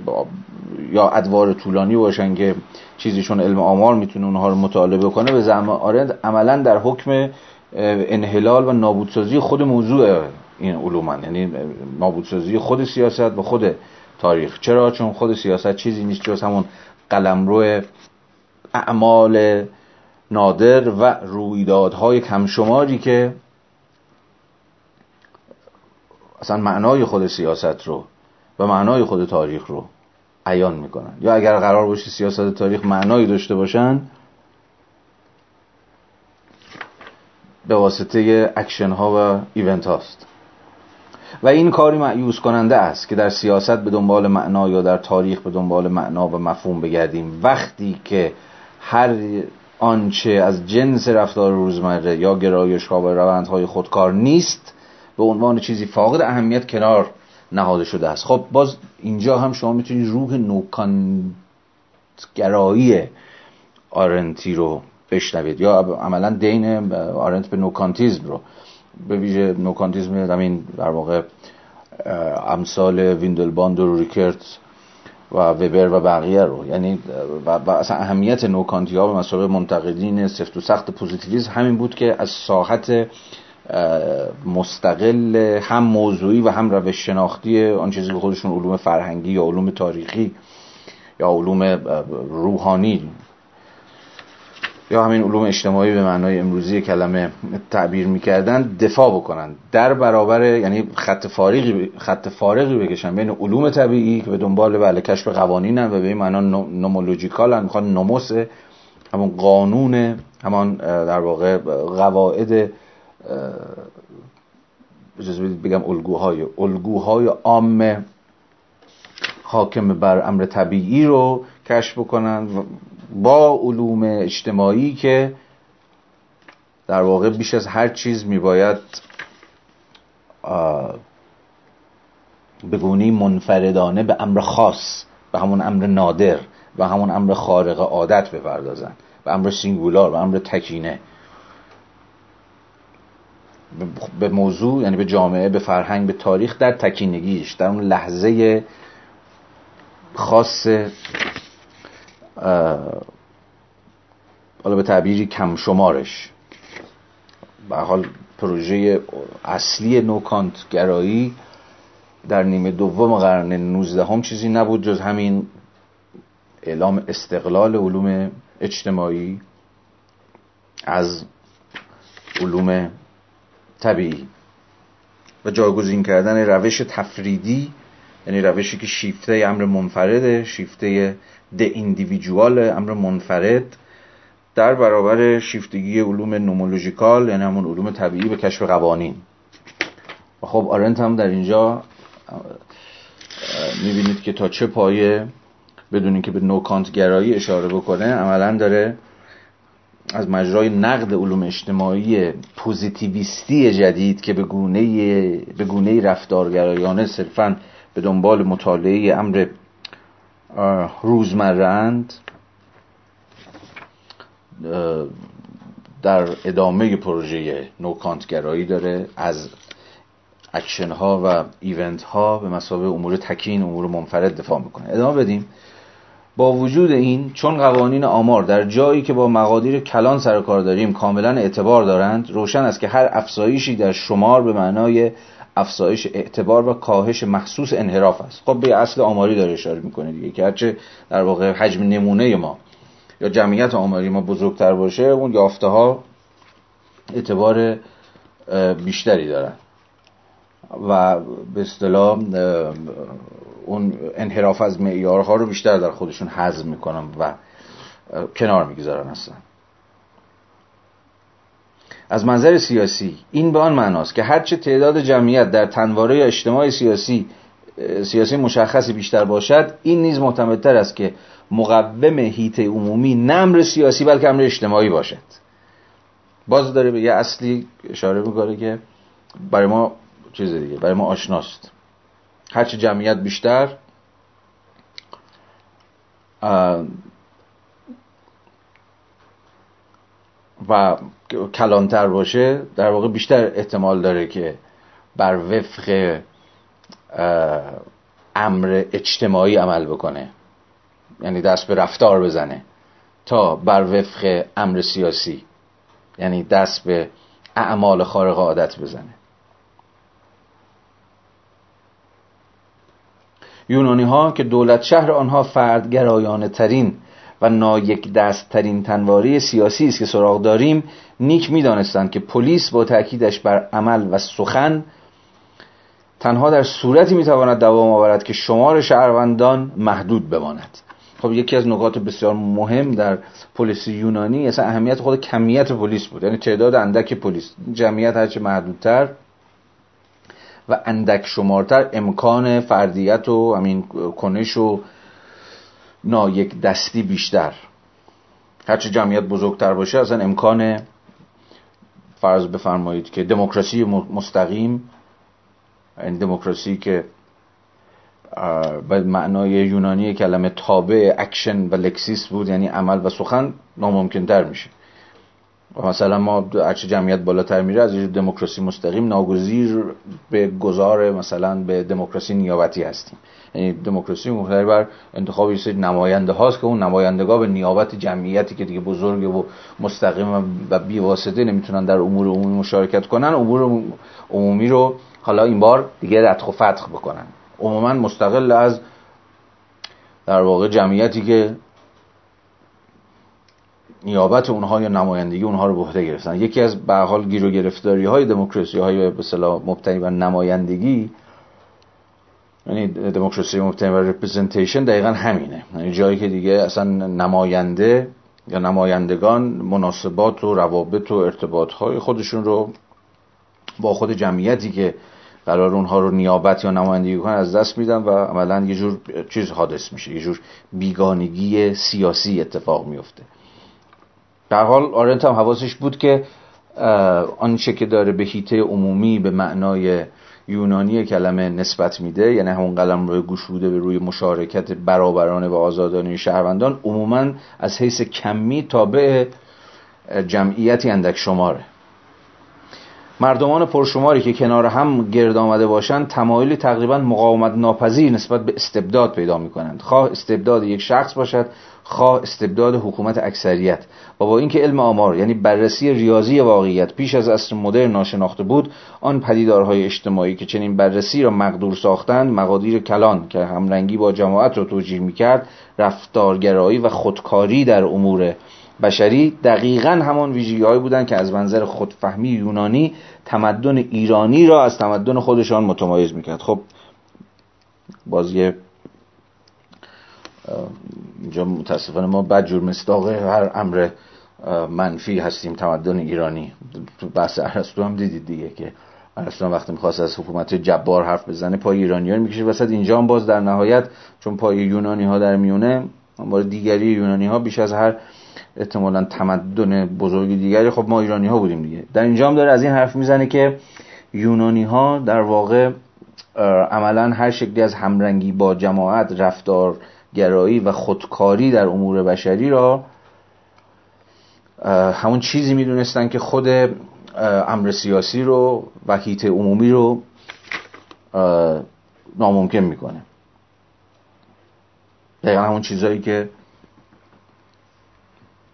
یا ادوار طولانی باشن که چیزیشون علم آمار می‌تونه اونها رو مطالعه کنه به زعم آرند عملا در حکم انحلال و نابودسازی خود موضوع این علومن. یعنی نابودسازی خود سیاست و خود تاریخ. چرا؟ چون خود سیاست چیزی نیست جز همون قلمرو اعمال نادر و رویدادهای کمشماری که اصلا معنای خود سیاست رو و معنای خود تاریخ رو عیان می‌کنن. یا اگر قرار باشه سیاست تاریخ معنایی داشته باشن به واسطه اکشن ها و event هاست و این کاری مأیوس کننده است که در سیاست به دنبال معنا یا در تاریخ به دنبال معنا و مفهوم بگردیم. وقتی که هر آنچه از جنس رفتار روزمره یا گرایش ها و روندهای خودکار نیست به عنوان چیزی فاقد اهمیت کنار نهاده شده است. خب باز اینجا هم شما می‌تونید روح نوکانت‌گرایی آرنتی رو بشنوید یا عملا دین آرنت به نوکانتیزم رو. به ویژه نوکانتیزم همین در واقع امثال ویندلباند و ریکرت و وبر و بقیه رو. یعنی و, اصلا اهمیت نوکانتی ها به مثابه منتقدین سفت و سخت پوزیتیویسم همین بود که از ساحت مستقل هم موضوعی و هم روش شناختی آن چیزی که خودشون علوم فرهنگی یا علوم تاریخی یا علوم روحانی یا همین علوم اجتماعی به معنای امروزی کلمه تعبیر می‌کردن دفاع بکنن. در برابر یعنی خط فارغی خط فارغی بکشن بین علوم طبیعی که به دنبال بله کشف قوانینن و به این معنا نومولوژیکالن. می‌خوان نوموس همون قانون همان در واقع قواعد اجازه بدید بگم الگوهای الگوهای عام حاکم بر امر طبیعی رو کشف بکنن با علوم اجتماعی که در واقع بیش از هر چیز میباید به گونی منفردانه به امر خاص به همون امر نادر و همون امر خارق عادت بپردازن به امر سینگولار به امر تکینه. به موضوع یعنی به جامعه به فرهنگ به تاریخ در تکینگیش در اون لحظه خاص حالا به تعبیری کم شمارش به حال پروژه اصلی نوکانت گرایی در نیمه دوم قرن 19 هم چیزی نبود جز همین اعلام استقلال علوم اجتماعی از علوم طبیعی و جایگزین کردن روش تفریدی یعنی روشی که شیفته امر منفرده شیفته ده ایندیویدوال امر منفرد در برابر شیفتگی علوم نومولوژیکال یعنی همون علوم طبیعی به کشف قوانین. و خب آرنت هم در اینجا می‌بینید که تا چه پایه بدونین که به نوکانت گرایی اشاره بکنه عملا داره از مجرای نقد علوم اجتماعی پوزیتیویستی جدید که به گونه به گونه رفتارگرایانه صرفا به دنبال مطالعه امر روزمرند در ادامه پروژه نوکانت‌گرایی داره. از اکشن ها و event ها به مثابه امور تکین امور منفرد دفاع می‌کنه. ادامه بدیم. با وجود این چون قوانین آمار در جایی که با مقادیر کلان سر و کار داریم کاملا اعتبار دارند روشن است که هر افزایشی در شمار به معنای افزایش اعتبار و کاهش محسوس انحراف است. خب به اصل آماری داره اشاره می‌کنه دیگه که هرچه در واقع حجم نمونه ما یا جمعیت آماری ما بزرگتر باشه اون یافته ها اعتبار بیشتری دارن. و به اصطلاح اون انحراف از معیارها رو بیشتر در خودشون حزم می‌کنن و کنار می‌گذارن هستن از منظر سیاسی این به آن معناست که هرچه تعداد جمعیت در تنواره اجتماع سیاسی سیاسی مشخصی بیشتر باشد این نیز معتمدتر است که مقوم هیته عمومی نه امر سیاسی بلکه امر اجتماعی باشد. باز داره به یه اصلی اشاره می‌کنه که برای ما چیز دیگه برای ما آشناست. هرچی جمعیت بیشتر و کلانتر باشه در واقع بیشتر احتمال داره که بر وفق امر اجتماعی عمل بکنه. یعنی دست به رفتار بزنه تا بر وفق امر سیاسی. یعنی دست به اعمال خارق عادت بزنه. یونانی ها که دولت شهر آنها فردگرایانه ترین و نایک دست ترین تنواری سیاسی است که سراغ داریم نیک می‌دانستند که پولیس با تاکیدش بر عمل و سخن تنها در صورتی می‌تواند دوام آورد که شمار شهروندان محدود بماند. خب یکی از نکات بسیار مهم در پولیس یونانی اصلا اهمیت خود کمیت پولیس بود. یعنی تعداد اندک پولیس جمعیت هرچه محدودتر و اندک شمارتر امکان فردیت و همین کنش و نایکدستی بیشتر. هرچه جمعیت بزرگتر باشه اصلا امکان فرض بفرمایید که دموکراسی مستقیم این دموکراسی که به معنای یونانی کلمه تابع اکشن و لکسیس بود یعنی عمل و سخن ناممکن تر میشه. مثلا ما هرچه جمعیت بالاتر میره از دموکراسی مستقیم ناگزیر به گذار مثلا به دموکراسی نیابتی هستیم. یعنی دموکراسی مختلف بر انتخاب یه سری نماینده هاست که اون نمایندگاه به نیابت جمعیتی که دیگه بزرگه و مستقیم و بی واسطه نمی‌تونن در امور عمومی مشارکت کنن امور عمومی رو حالا این بار دیگه ردخ و فتخ بکنن. عموما مستقل از در واقع جمعیتی که نیابت اونها یا نمایندگی اونها رو به عهده گرفتن. یکی از به حال گیر و گرفتاری های دموکراسی های به اصطلاح مبتنی بر نمایندگی یعنی دموکراسی مبتنی بر رپرزنتیشن دقیقا همینه. یعنی جایی که دیگه اصلا نماینده یا نمایندگان مناسبات و روابط و ارتباط های خودشون رو با خود جمعیتی که قرار اونها رو نیابت یا نمایندگی کنن از دست میدن و عملا یه جور چیز حادث میشه. یه جور بیگانگی سیاسی اتفاق میفته. در حال آرنت هم حواسش بود که آنچه که داره به هیته عمومی به معنای یونانی کلمه نسبت میده یعنی همون قلم روی گشوده به روی مشارکت برابرانه و آزادانه شهروندان عموما از حیث کمی تابع جمعیتی اندک شماره. مردمان پرشماری که کنار هم گرد آمده باشند تمایلی تقریبا مقاومت ناپذیر نسبت به استبداد پیدا می کنند خواه استبداد یک شخص باشد خواه استبداد حکومت اکثریت و با اینکه علم آمار یعنی بررسی ریاضی واقعیت پیش از عصر مدرن ناشناخته بود آن پدیدارهای اجتماعی که چنین بررسی را مقدور ساختند مقادیر کلان که همرنگی با جماعت را توجیه می‌کرد رفتارگرایی و خودکاری در امور بشری دقیقا همان ویژگی بودند که از منظر خودفهمی یونانی تمدن ایرانی را از تمدن خودشان متمایز می‌کرد. خب باز یه اینجا متاسفانه ما بدجور مستاق هر امر منفی هستیم تمدن ایرانی. تو بحث ارسطو هم دیدید دیگه که ارسطو وقتی می‌خواست از حکومت جبار حرف بزنه پای ایرانیان می‌کشه وسط. اینجا هم باز در نهایت چون پای یونانی ها در میونه بار دیگری یونانی ها بیش از هر احتمالا تمدن بزرگ دیگری خب ما ایرانی ها بودیم دیگه. در اینجا هم داره از این حرف می‌زنه که یونانی ها در واقع عملا هر شکلی از همرنگی با جماعت رفتار گرایی و خودکاری در امور بشری را همون چیزی می‌دونستن که خود امر سیاسی رو و هیت عمومی رو ناممکن می‌کنه. دقیقا همون چیزهایی که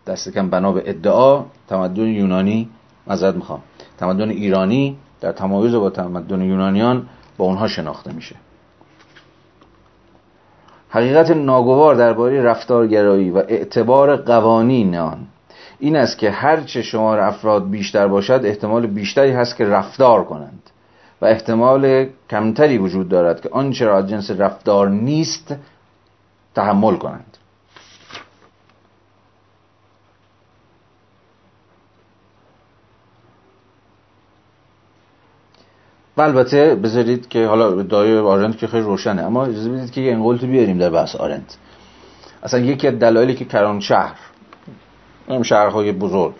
دست کم بنا به ادعا تمدن یونانی مذارت می‌خوام. تمدن ایرانی در تمایز با تمدن یونانیان با اونها شناخته میشه. حقیقت ناگوار درباره رفتارگرایی و اعتبار قوانین آن این است که هرچه شمار افراد بیشتر باشد احتمال بیشتری هست که رفتار کنند و احتمال کمتری وجود دارد که آنچه را جنس رفتار نیست تحمل کنند. البته بذارید که حالا دایه آرنت که خیلی روشنه اما اجازه بدید که یه انقلتو بیاریم در بحث آرنت. اصلا یکی از دلایلی که کران شهر شهرهای بزرگ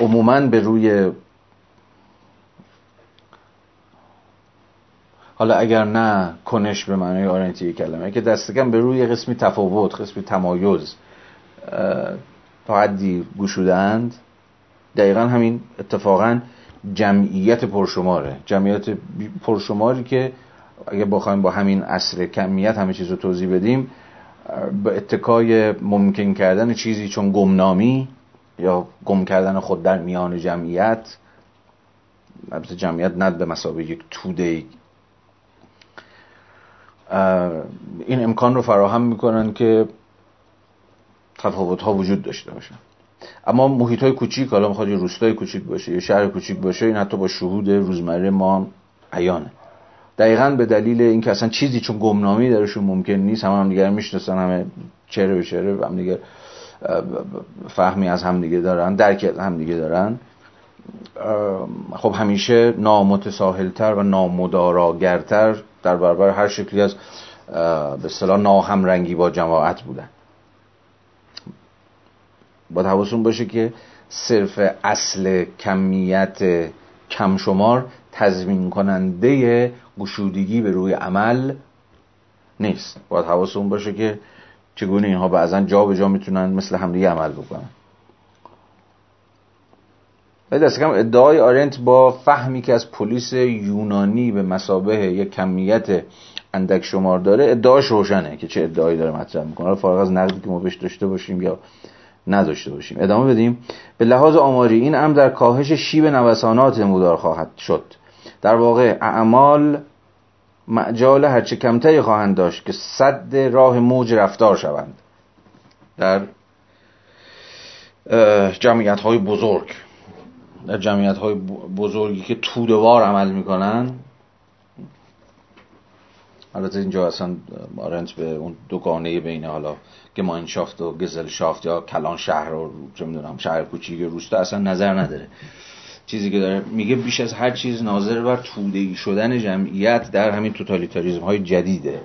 عموما به روی حالا اگر نه کنش به معنای آرنتی کلمه که دستکم به روی قسمی تفاوت قسمی تمایز تا حدی گشودند دقیقا همین اتفاقا جمعیت پرشماره. جمعیت پرشماری که اگه بخوایم با همین اصل کمیت همه چیز رو توضیح بدیم به اتکای ممکن کردن چیزی چون گمنامی یا گم کردن خود در میان جمعیت البته جمعیت ند به مسابقه یک توده این امکان رو فراهم می‌کنن که تفاوت ها وجود داشته باشن. اما محیط های کوچیک حالا می‌خواد یه روستای کوچیک باشه یه شهر کوچیک باشه این حتی با شهود روزمره ما عیانه. دقیقا به دلیل اینکه اصلا چیزی چون گمنامی درشون ممکن نیست هم دیگر می‌شناسن همه چهره به چهره هم دیگه فهمی از همدیگه دارن درک از همدیگه دارن. خب همیشه نامتساهلتر و نامداراگرتر در برابر هر شکلی از به اصطلاح ناهمرنگی با جماعت بودن. باید حواستون باشه که صرف اصل کمیت کم شمار تضمین کننده گشودگی به روی عمل نیست. باید حواستون باشه که چگونه اینها بعضا جا به جا می‌تونن مثل همدیگه عمل بکنن. ولی دست کم ادعای آرنت با فهمی که از پلیس یونانی به مسابه یک کمیت اندک شمار داره ادعاش روشنه که چه ادعایی داره مطرح می‌کنه. فارغ از نقدی که ما بهش داشته باشیم یا نداشته باشیم. ادامه بدیم. به لحاظ آماری این امر در کاهش شیب نوسانات نمودار خواهد شد. در واقع اعمال معجال هرچه کمتری خواهند داشت که صد راه موج رفتار شوند. در جمعیت های بزرگ. در جمعیت های بزرگی که تودوار عمل می‌کنن. البته اینجا اصلا آرنت به اون دوگانه بین حالا گماینشافت و گزلشافت یا کلان شهر و چه می‌دونم شهر کوچیک روستا اصلا نظر نداره. چیزی که داره میگه بیش از هر چیز ناظر بر تودهی شدن جمعیت در همین توتالیتاریزم های جدیده.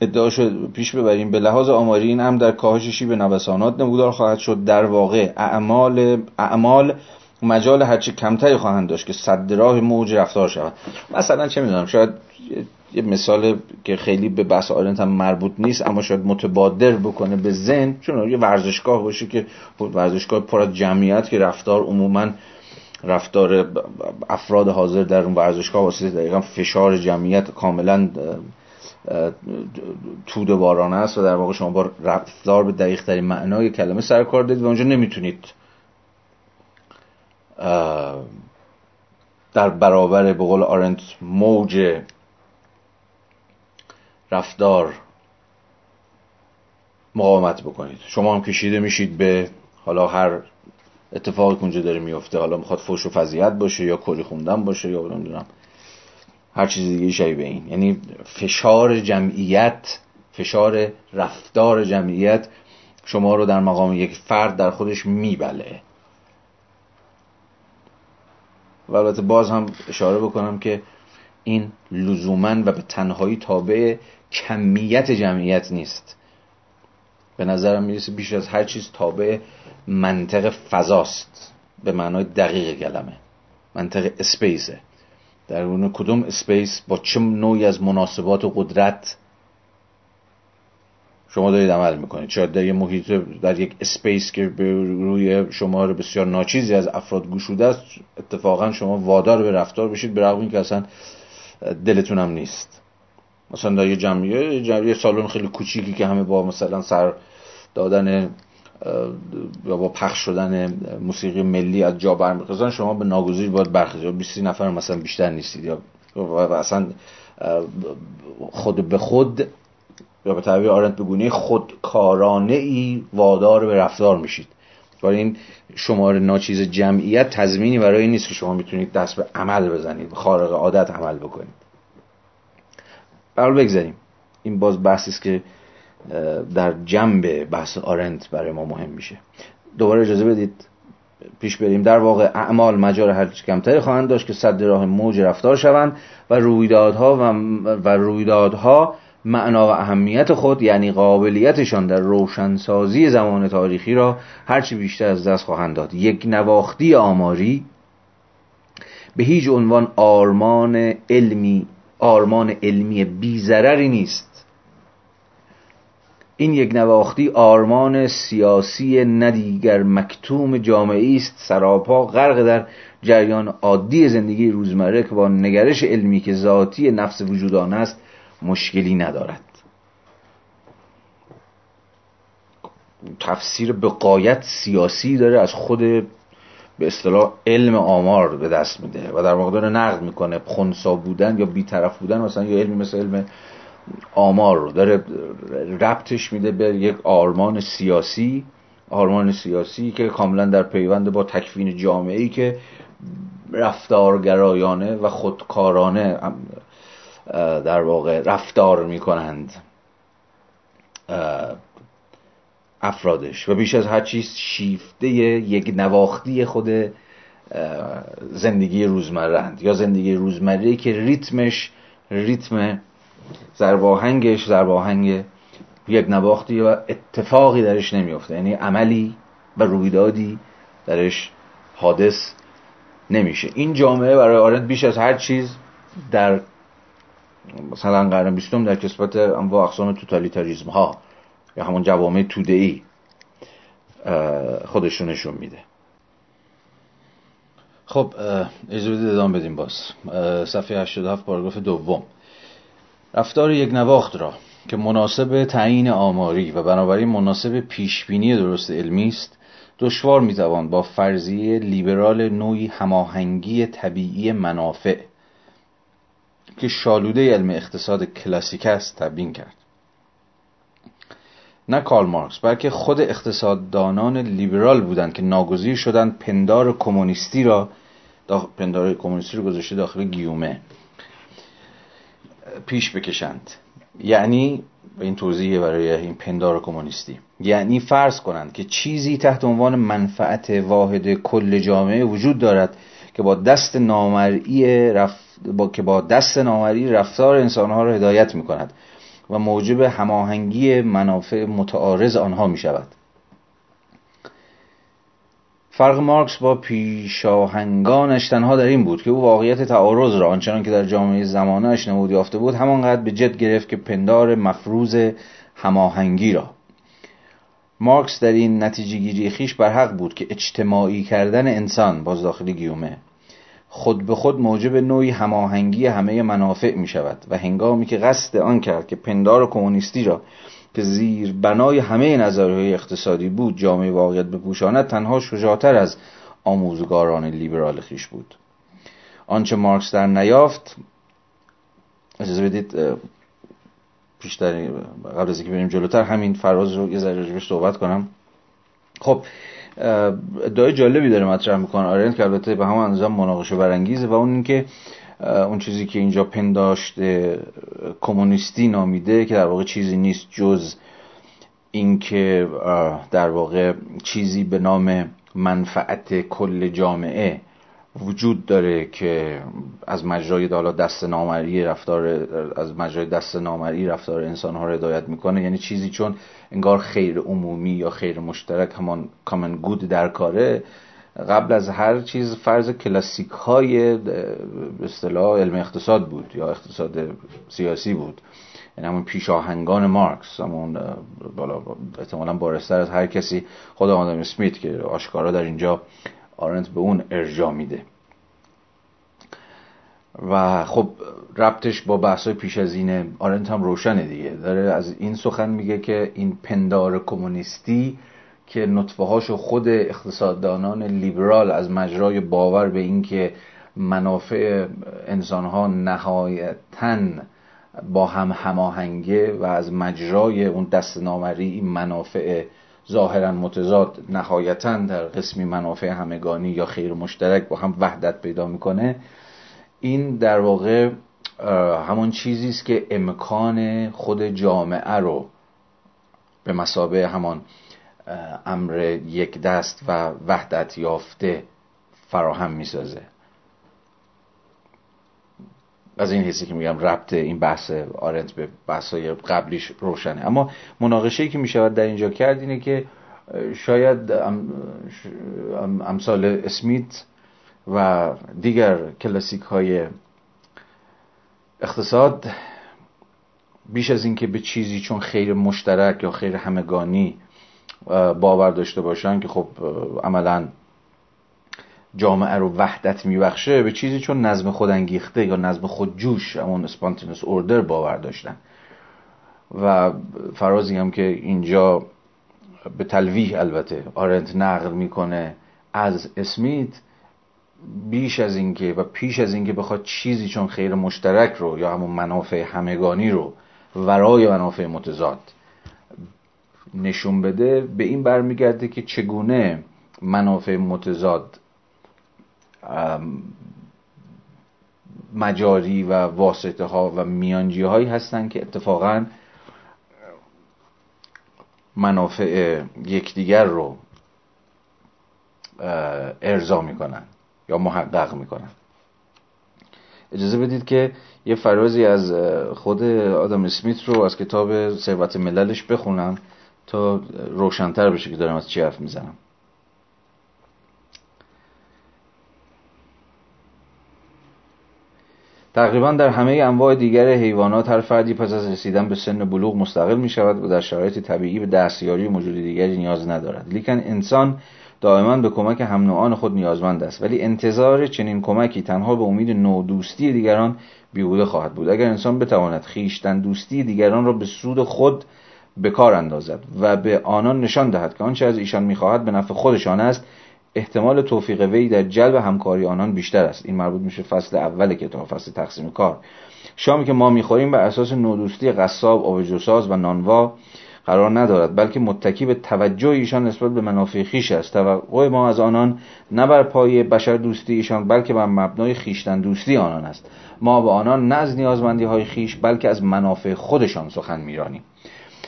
ادعا شد پیش ببریم. به لحاظ آماری این هم در کاهش به نوسانات نمودار خواهد شد. در واقع اعمال اعمال مجال هرچه کمتری خواهند داشت که صد راه موج رفتار شود. مثلا چه می‌دونم شاید یه مثال که خیلی به بحث آرنت هم مربوط نیست اما شاید متبادر بکنه به ذهن چون یه ورزشگاه باشه که ورزشگاه پر از جمعیت که رفتار عموما رفتار افراد حاضر در اون ورزشگاه واسه دقیقا فشار جمعیت کاملا تود بارانه است و در واقع شما با رفتار به دقیق ترین معنای کلمه سر کار دارید و اونجا نمی‌تونید در برابر به قول آرنت موج رفتار مقاومت بکنید. شما هم کشیده میشید به حالا هر اتفاقی که اونجا داره میفته حالا می‌خواد فوش و فضیحت باشه یا کلی خوندن باشه یا نمی‌دونم هر چیز دیگه شایی به این. یعنی فشار جمعیت فشار رفتار جمعیت شما رو در مقام یک فرد در خودش میبله. و البته باز هم اشاره بکنم که این لزوما و به تنهایی تابع کمیت جمعیت نیست. به نظرم می‌رسه بیش از هر چیز تابع منطق فضاست. به معنای دقیق کلمه. منطق space ه. در اون کدوم space با چه نوعی از مناسبات و قدرت شما دارید عمل می‌کنید؟ شاید در یک محیط در یک space که به روی شمار بسیار ناچیزی از افراد گشوده است اتفاقا شما وادار به رفتار بشید به رغم اینکه اصلا دلتون هم نیست. مثلا در یه جمعیه جمعیه سالن خیلی کوچیکی که همه با مثلا سر دادن یا با پخش شدن موسیقی ملی از جا برمیخوزن شما به ناگزیر باید برخیزید 20 نفر مثلا بیشتر نیستید. یا اصلا خود به خود یا به تعبیر آرنت بگونه خودکارانه ای وادار به رفتار میشید. برای این شماره ناچیز جمعیت تضمینی برای این نیست که شما می‌تونید دست به عمل بزنید خارق عادت عمل بکنید. برای بگذاریم. این باز بحثی است که در جنب بحث آرنت برای ما مهم میشه. دوباره اجازه بدید پیش بریم. در واقع اعمال مجال هر کمتری خواهند داشت که صد راه موج رفتار شوند و رویدادها و, و رویدادها معنا و اهمیت خود یعنی قابلیتشان در روشنسازی زمان تاریخی را هرچی بیشتر از دست خواهند داد. یک نواختی آماری به هیچ عنوان آرمان علمی آرمان علمی بیزرری نیست. این یک نواختی آرمان سیاسی ندیگر مکتوم جامعی است. سراپا غرق در جریان عادی زندگی روزمره که با نگرش علمی که ذاتی نفس وجودان است مشکلی ندارد. تفسیر به قایت سیاسی داره از خود به اصطلاح علم آمار به دست میده و در واقع داره نقد می‌کنه خونسا بودن یا بیطرف بودن مثلا یا علمی مثل علم آمار رو. داره ربطش میده به یک آرمان سیاسی آرمان سیاسی که کاملا در پیوند با تکوین جامعه ای که رفتارگرایانه و خودکارانه در واقع رفتار می‌کنند. افرادش و بیش از هر چیز شیفته یک نواختی خود زندگی روزمرند یا زندگی روزمره که ریتمش ریتم زرباهنگش زرباهنگ یک نواختی و اتفاقی درش نمیفته یعنی عملی و رویدادی درش حادث نمیشه. این جامعه برای آرند بیش از هر چیز در مثلا قرن بیستم در کسبت انواع اقسام توتالیتاریزم ها یا همون جوامع توده ای خودشونشون میده. خب اجازه ادامه بدیم باز. صفحه 87 پاراگراف دوم. رفتار یک نواخت را که مناسب تعیین آماری و بنابراین مناسب پیشبینی درست علمی است دشوار می‌توان با فرضیه لیبرال نوعی هماهنگی طبیعی منافع که شالوده علم اقتصاد کلاسیک است تبیین کرد. نه کارل مارکس بلکه خود اقتصاددانان لیبرال بودند که ناگزیر شدند پندار کمونیستی را پندار کمونیستی رو گذاشته داخل گیومه پیش بکشند. یعنی این توضیح برای این پندار کمونیستی. یعنی فرض کنند که چیزی تحت عنوان منفعت واحد کل جامعه وجود دارد که با دست نامرئی رف... با... که با دست نامرئی رفتار انسانها را هدایت می کند و موجب هماهنگی منافع متعارض آنها می شود فرق مارکس با پیشاهنگانش تنها در این بود که او واقعیت تعارض را آنچنان که در جامعه زمانهاش نمود یافته بود همانقدر به جد گرفت که پندار مفروض هماهنگی را. مارکس در این نتیجه گیری خیش بر حق بود که اجتماعی کردن انسان باز داخل گیومه. خود به خود موجب نوعی هماهنگی همه منافع می شود و هنگامی که قصد آن کرد که پندار کمونیستی را که زیر بنای همه نظرهای اقتصادی بود جامعه واقعیت بپوشاند تنها شجاعتر از آموزگاران لیبرال خیش بود. آنچه مارکس در نیافت اجازه بدید بیشتر قبل از اینکه بریم جلوتر همین فراز رو یه ذره صحبت کنم. خب ادعای جالبی داره مطرح می‌کنه. آرنت که البته به همون اندازه مناقشه برانگیزه و اون اینکه اون چیزی که اینجا پنداشت کمونیستی نامیده که در واقع چیزی نیست جز اینکه در واقع چیزی به نام منفعت کل جامعه وجود داره که از مجرای دالا دست نامری رفتار از مجرای دست نامری رفتار انسان ها رو هدایت می‌کنه. یعنی چیزی چون انگار خیر عمومی یا خیر مشترک همان کامن گود در کاره قبل از هر چیز فرض کلاسیک های به اصطلاح علم اقتصاد بود یا اقتصاد سیاسی بود. یعنی همون پیشاهنگان مارکس همون بالا احتمالا بارستر از هر کسی خود آدم اسمیت که آشکارا در اینجا آرنت به اون ارجا میده. و خب ربطش با بحثای پیش از اینه. آرنت هم روشنه دیگه. داره از این سخن میگه که این پندار کمونیستی که نطفه هاشو خود اقتصاددانان لیبرال از مجرای باور به اینکه منافع انسان ها نهایتا با هم هماهنگه و از مجرای اون دست نامری این منافع ظاهرا متضاد نهایتا در قسمی منافع همگانی یا خیر مشترک با هم وحدت پیدا می‌کنه. این در واقع همون چیزی است که امکان خود جامعه رو به مسابه همان امر یک دست و وحدت یافته فراهم می‌سازه. از این حسی که میگم ربط این بحث آرنت به بحثای قبلیش روشنه. اما مناقشه که می‌شود در اینجا کرد اینه که شاید امثال اسمیت و دیگر کلاسیک های اقتصاد بیش از اینکه به چیزی چون خیر مشترک یا خیر همگانی باور داشته باشن که خب عملا جامعه رو وحدت میبخشه به چیزی چون نظم خودانگیخته یا نظم خودجوش همون اسپانتینوس اوردر باور داشتن. و فرازی هم که اینجا به تلویح البته آرنت نقل می‌کنه از اسمیت بیش از اینکه و پیش از اینکه بخواد چیزی چون خیر مشترک رو یا همون منافع همگانی رو ورای منافع متضاد نشون بده به این برمیگرده که چگونه منافع متضاد مجاری و واسطه ها و میانجی هایی هستند که اتفاقا منافع یکدیگر رو ارضا می‌کنن یا محقق می‌کنن. اجازه بدید که یه فرازی از خود آدم اسمیت رو از کتاب ثروت مللش بخونم تا روشنتر بشه که دارم از چی حرف می‌زنم. تقریبا در همه انواع دیگر حیوانات هر فردی پس از رسیدن به سن بلوغ مستقل می شود و در شرایط طبیعی به دستیاری موجود دیگری نیاز ندارد. لیکن انسان دائما به کمک هم نوعان خود نیازمند است. ولی انتظار چنین کمکی تنها به امید نوع دوستی دیگران بیهوده خواهد بود. اگر انسان بتواند خیشتن دوستی دیگران را به سود خود به کار اندازد و به آنان نشان دهد که آنچه از ایشان می‌خواهد به نفع خودشان است احتمال توفیق وی در جلب همکاری آنان بیشتر است. این مربوط میشه فصل اول کتاب فصل تقسیم کار. شامی که ما می‌خوریم بر اساس نودوستی قصاب آبجوساز و نانوا قرار ندارد بلکه متکی به توجه ایشان نسبت به منافع خیش است. توقع ما از آنان نه بر پای بشر دوستی ایشان بلکه بر مبنای خیشتن دوستی آنان است. ما به آنان نه از نیازمندی های خیش بلکه از منافع خودشان سخن میرانیم.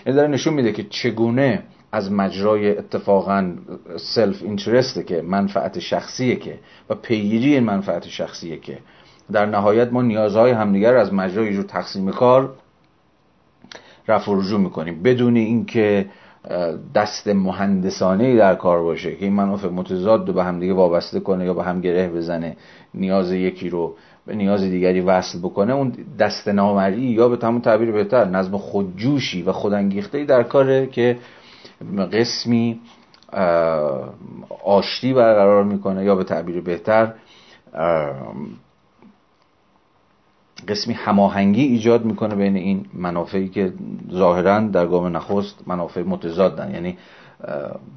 این داره نشون میده که چگونه از مجرای اتفاقا سلف اینترسته که منفعت شخصیه که و پیگیری این منفعت شخصیه که. در نهایت ما نیازهای همدیگر از مجرای جور تقسیم کار رفع و رجوع می‌کنیم. بدون اینکه دست مهندسانه در کار باشه که این منافع متضاد رو به همدیگه وابسته کنه یا به هم گره بزنه نیاز یکی رو به نیاز دیگری وصل بکنه اون دست نامری یا به تمام تعبیر بهتر نظم خودجوشی و خودانگیخته در کاره که قسمی آشتی برقرار می‌کنه یا به تعبیر بهتر قسمی هماهنگی ایجاد می‌کنه بین این منافعی که ظاهرا در گام نخست منافع متضادن. یعنی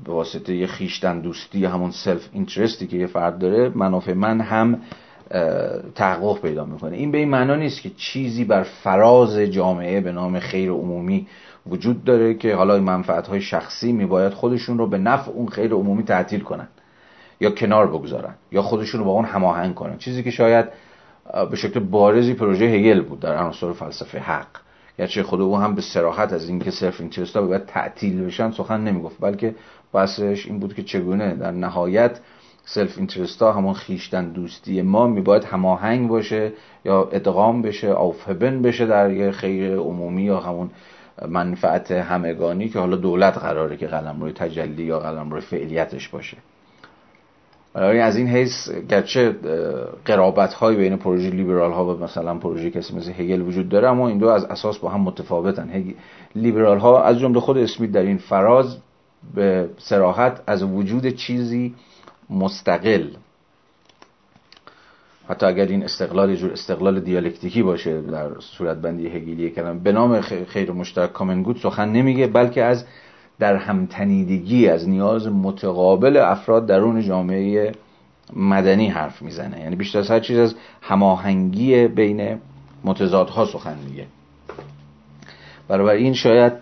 به واسطه یه خیشتن دوستی همون سلف اینترستی که یه فرد داره منافع من هم تحقق پیدا می‌کنه. این به این معنا نیست که چیزی بر فراز جامعه به نام خیر عمومی وجود داره که حالا این منفعت های شخصی میباید خودشون رو به نفع اون خیر عمومی تعطیل کنن. یا کنار بگذارن. یا خودشون رو با اون هماهنگ کنن. چیزی که شاید به شکل بارزی پروژه هگل بود در عناصر فلسفه حق. گرچه خود او هم به صراحت از اینکه self-interest ها باید تعطیل بشن سخن نمی‌گفت. بلکه بحثش این بود که چگونه در نهایت self-interest ها همون خویشتن دوستی ما میباید هماهنگ باشه یا ادغام بشه aufheben بشه در یه خیر عمومی یا همون منفعت همگانی که حالا دولت قراره که قلمروی تجلی یا قلمروی فعلیتش باشه. برای از این حیث گرچه قرابت های بین پروژه لیبرال ها و مثلا پروژه کسی مثل هگل وجود داره اما این دو از اساس با هم متفاوتن. لیبرال ها از جمله خود اسمیت در این فراز به سراحت از وجود چیزی مستقل حتی اگر این استقلال جور استقلال دیالکتیکی باشه در صورت بندی هگیلی کلمه به نام خیر مشترک کامنگود سخن نمیگه بلکه از در همتنیدگی از نیاز متقابل افراد درون جامعه مدنی حرف می‌زنه. یعنی بیشتر از هر چیز از هماهنگی بین متضادها سخن میگه. برابر این شاید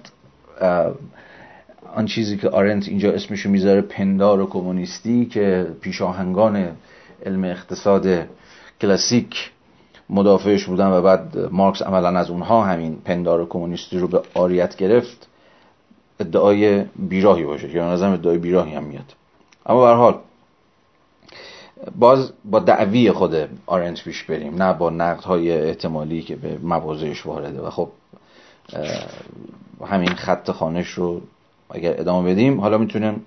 آن چیزی که آرنت اینجا اسمشو می‌ذاره پندار کمونیستی که پیشاهنگان علم اقتصاد کلاسیک مدافعش بودن و بعد مارکس عملا از اونها همین پندار کمونیستی رو به آریت گرفت ادعای بیراهی باشه که نظرم ادعای بیراهی هم میاد. اما به حال باز با دعوی خود آرنت پیش بریم نه با نقد های احتمالی که به موازهش وارده. و خب همین خط خانش رو اگر ادامه بدیم حالا می‌تونیم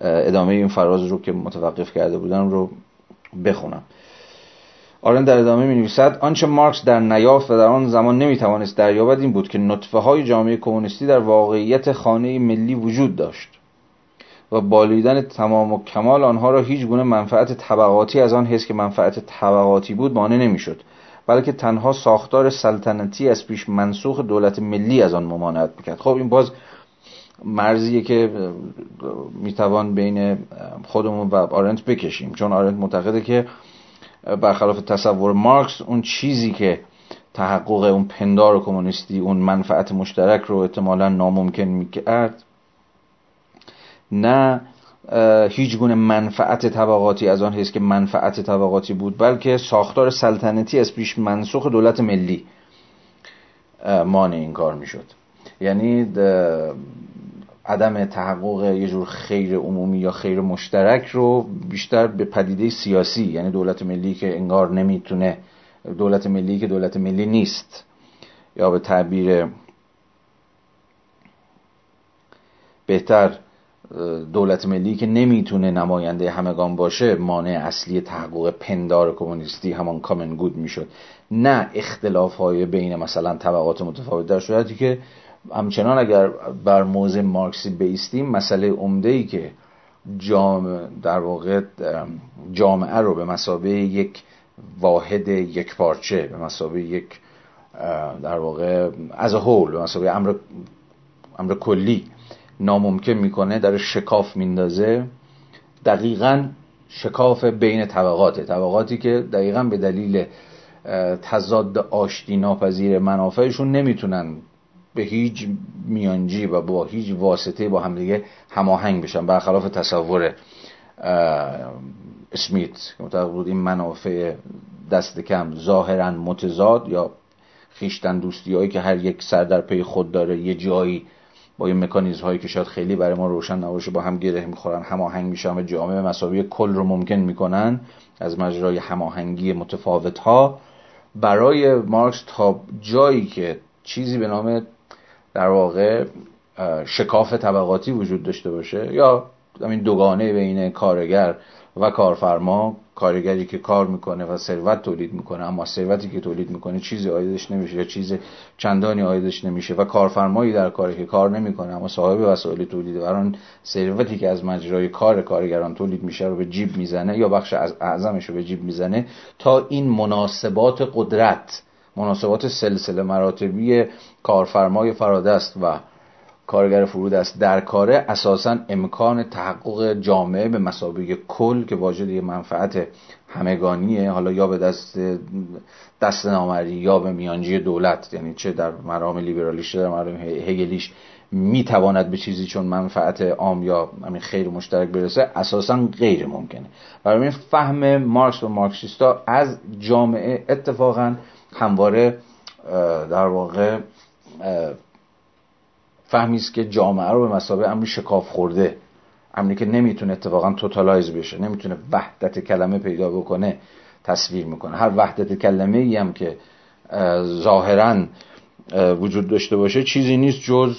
ادامه این فراز رو که متوقف کرده بودم رو بخونم. آرن در ادامه می نویسد آنچه مارکس در نیافت و در آن زمان نمی توانست دریابد این بود که نطفه های جامعه کمونیستی در واقعیت خانه ملی وجود داشت و بالیدن تمام و کمال آنها را هیچ گونه منفعت طبقاتی از آن حس که منفعت طبقاتی بود مانع نمی‌شد بلکه تنها ساختار سلطنتی از پیش منسوخ دولت ملی از آن ممانعت می‌کرد. خب این باز مرزیه که می‌توان بین خودمون و آرنت بکشیم چون آرنت معتقده که برخلاف تصور مارکس اون چیزی که تحقق اون پندار کمونیستی اون منفعت مشترک رو احتمالا ناممکن می‌کرد. نه هیچ گونه منفعت طبقاتی از آن حیث که منفعت طبقاتی بود بلکه ساختار سلطنتی از پیش منسوخ دولت ملی مانع این کار می‌شد. یعنی عدم تحقق یه جور خیر عمومی یا خیر مشترک رو بیشتر به پدیده سیاسی یعنی دولت ملی که انگار نمی‌تونه دولت ملی که دولت ملی نیست یا به تعبیر بهتر دولت ملی که نمی‌تونه نماینده همگان باشه مانع اصلی تحقق پندار کمونیستی همان کامن گود می‌شد. نه اختلاف های بین مثلا طبقات متفاوت در صورتی که همچنان اگر بر موضع مارکسی بیستیم مسئله عمده ای که جامعه در واقع جامعه رو به مسابه یک واحد یک پارچه به مسابه یک در واقع از هول به مسابه امر امر کلی ناممکن می‌کنه در شکاف میندازه. دقیقا شکاف بین طبقات طبقاتی که دقیقا به دلیل تضاد آشتی ناپذیر منافعشون نمی‌تونن به هیچ میانجی و با هیچ واسطه با همدیگه هماهنگ بشن. برخلاف تصور اسمیت که معتقد بود این منافع دست کم ظاهرا متضاد یا خیشتن دوستی هایی که هر یک سر در پی خود داره یه جایی با این مکانیزم هایی که شاید خیلی برای ما روشن نباشه با هم گره می‌خورن هماهنگ میشن و جامعه مساوی کل رو ممکن می‌کنن از مجرای هماهنگی متفاوت ها برای مارکس تا جایی که چیزی به نام در واقع شکاف طبقاتی وجود داشته باشه یا همین دوگانه بین کارگر و کارفرما کارگری که کار می‌کنه و ثروت تولید می‌کنه اما ثروتی که تولید می‌کنه چیزی آیدش نمیشه یا چیز چندانی آیدش نمیشه و کارفرمایی در کاری که کار نمی‌کنه اما صاحب وسایل تولید و آن ثروتی که از مجرای کار کارگران تولید میشه رو به جیب می‌زنه یا بخش از اعظمش رو به جیب می‌زنه تا این مناسبات قدرت مناسبات سلسله مراتبی کارفرمای فرادست و کارگر فرود است. در کاره اساسا امکان تحقق جامعه به مسابقه کل که واجد یه منفعت همگانیه حالا یا به دست دست نامری یا به میانجی دولت یعنی چه در مرام لیبرالیش در مرام هگلیش می‌تواند به چیزی چون منفعت عام یا همین خیر مشترک برسه اساسا غیر ممکنه. برای فهم مارکس و مارکسیستا از جامعه اتفاقا همواره در واقع فهمی است که جامعه رو به مسابقه امری شکاف خورده. امری که نمی‌تونه اتفاقا توتالایز بشه نمی‌تونه وحدت کلمه پیدا بکنه تصویر می‌کنه. هر وحدت کلمه ای هم که ظاهرا وجود داشته باشه چیزی نیست جز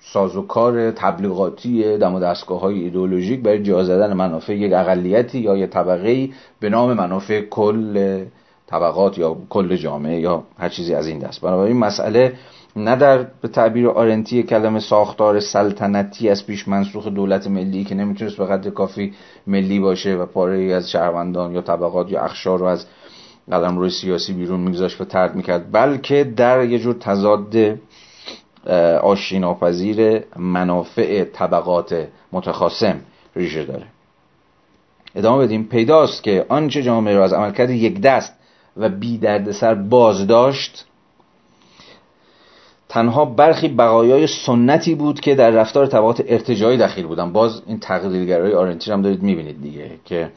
سازوکار تبلیغاتی دم و دستگاه های ایدئولوژیک برای جا زدن منافع یک اقلیتی یا یک طبقه به نام منافع کل طبقات یا کل جامعه یا هر چیزی از این دست. بنابراین مسئله نه در به تعبیر آرنتی کلمه ساختار سلطنتی از پیش منسوخ دولت ملی که نمی‌تونست به قدر کافی ملی باشه و پاره ای از شهروندان یا طبقات یا اخشار رو از قلم روی سیاسی بیرون میگذاشت و ترد می‌کرد. بلکه در یه جور تضاد آشیناپذیر منافع طبقات متخاصم ریشه داره. ادامه بدیم. پیداست که آنچه جامعه را از عملکرد یک دست و بی دردسر باز داشت تنها برخی بقایای سنتی بود که در رفتار طبقات ارتجایی دخیل بودن. باز این تقدیرگرای آرنتی هم دارید می‌بینید دیگه که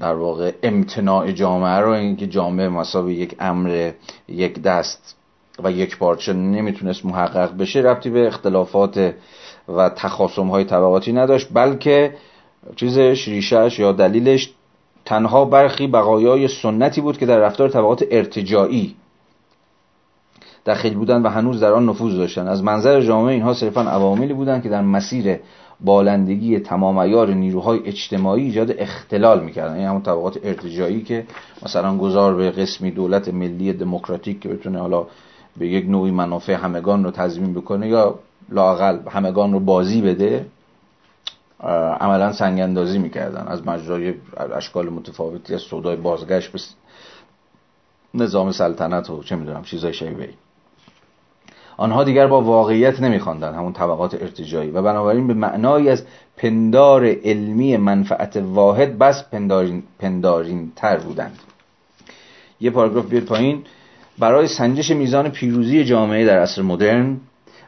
در واقع امتناع جامعه رو اینکه جامعه مساوی یک امر یک دست و یک پارچه نمی‌تونست محقق بشه ربطی به اختلافات و تخاصم های طبقاتی نداشت بلکه چیزش ریشش یا دلیلش تنها برخی بقایای سنتی بود که در رفتار طبقات ارتجاعی دخیل بودند و هنوز در آن نفوذ داشتند از منظر جامعه اینها صرفا عواملی بودند که در مسیر بالندگی تمام ایار نیروهای اجتماعی ایجاد اختلال می‌کردن این همون طبقات ارتجاعی که مثلا گذار به قسمی دولت ملی دموکراتیک که بتونه حالا به یک نوعی منافع همگان رو تضمین بکنه یا لاقل همگان رو بازی بده عملا سنگ می‌کردن. از مجرای اشکال متفاوتی از سودای بازگشت به نظام سلطنت و چه می‌دونم چیزای شبیه آنها دیگر با واقعیت نمیخواندند همون طبقات ارتجایی و بنابراین به معنایی از پندار علمی منفعت واحد بس پندارین, پندارین تر بودند. یه پاراگراف بیاد پایین. برای سنجش میزان پیروزی جامعه در عصر مدرن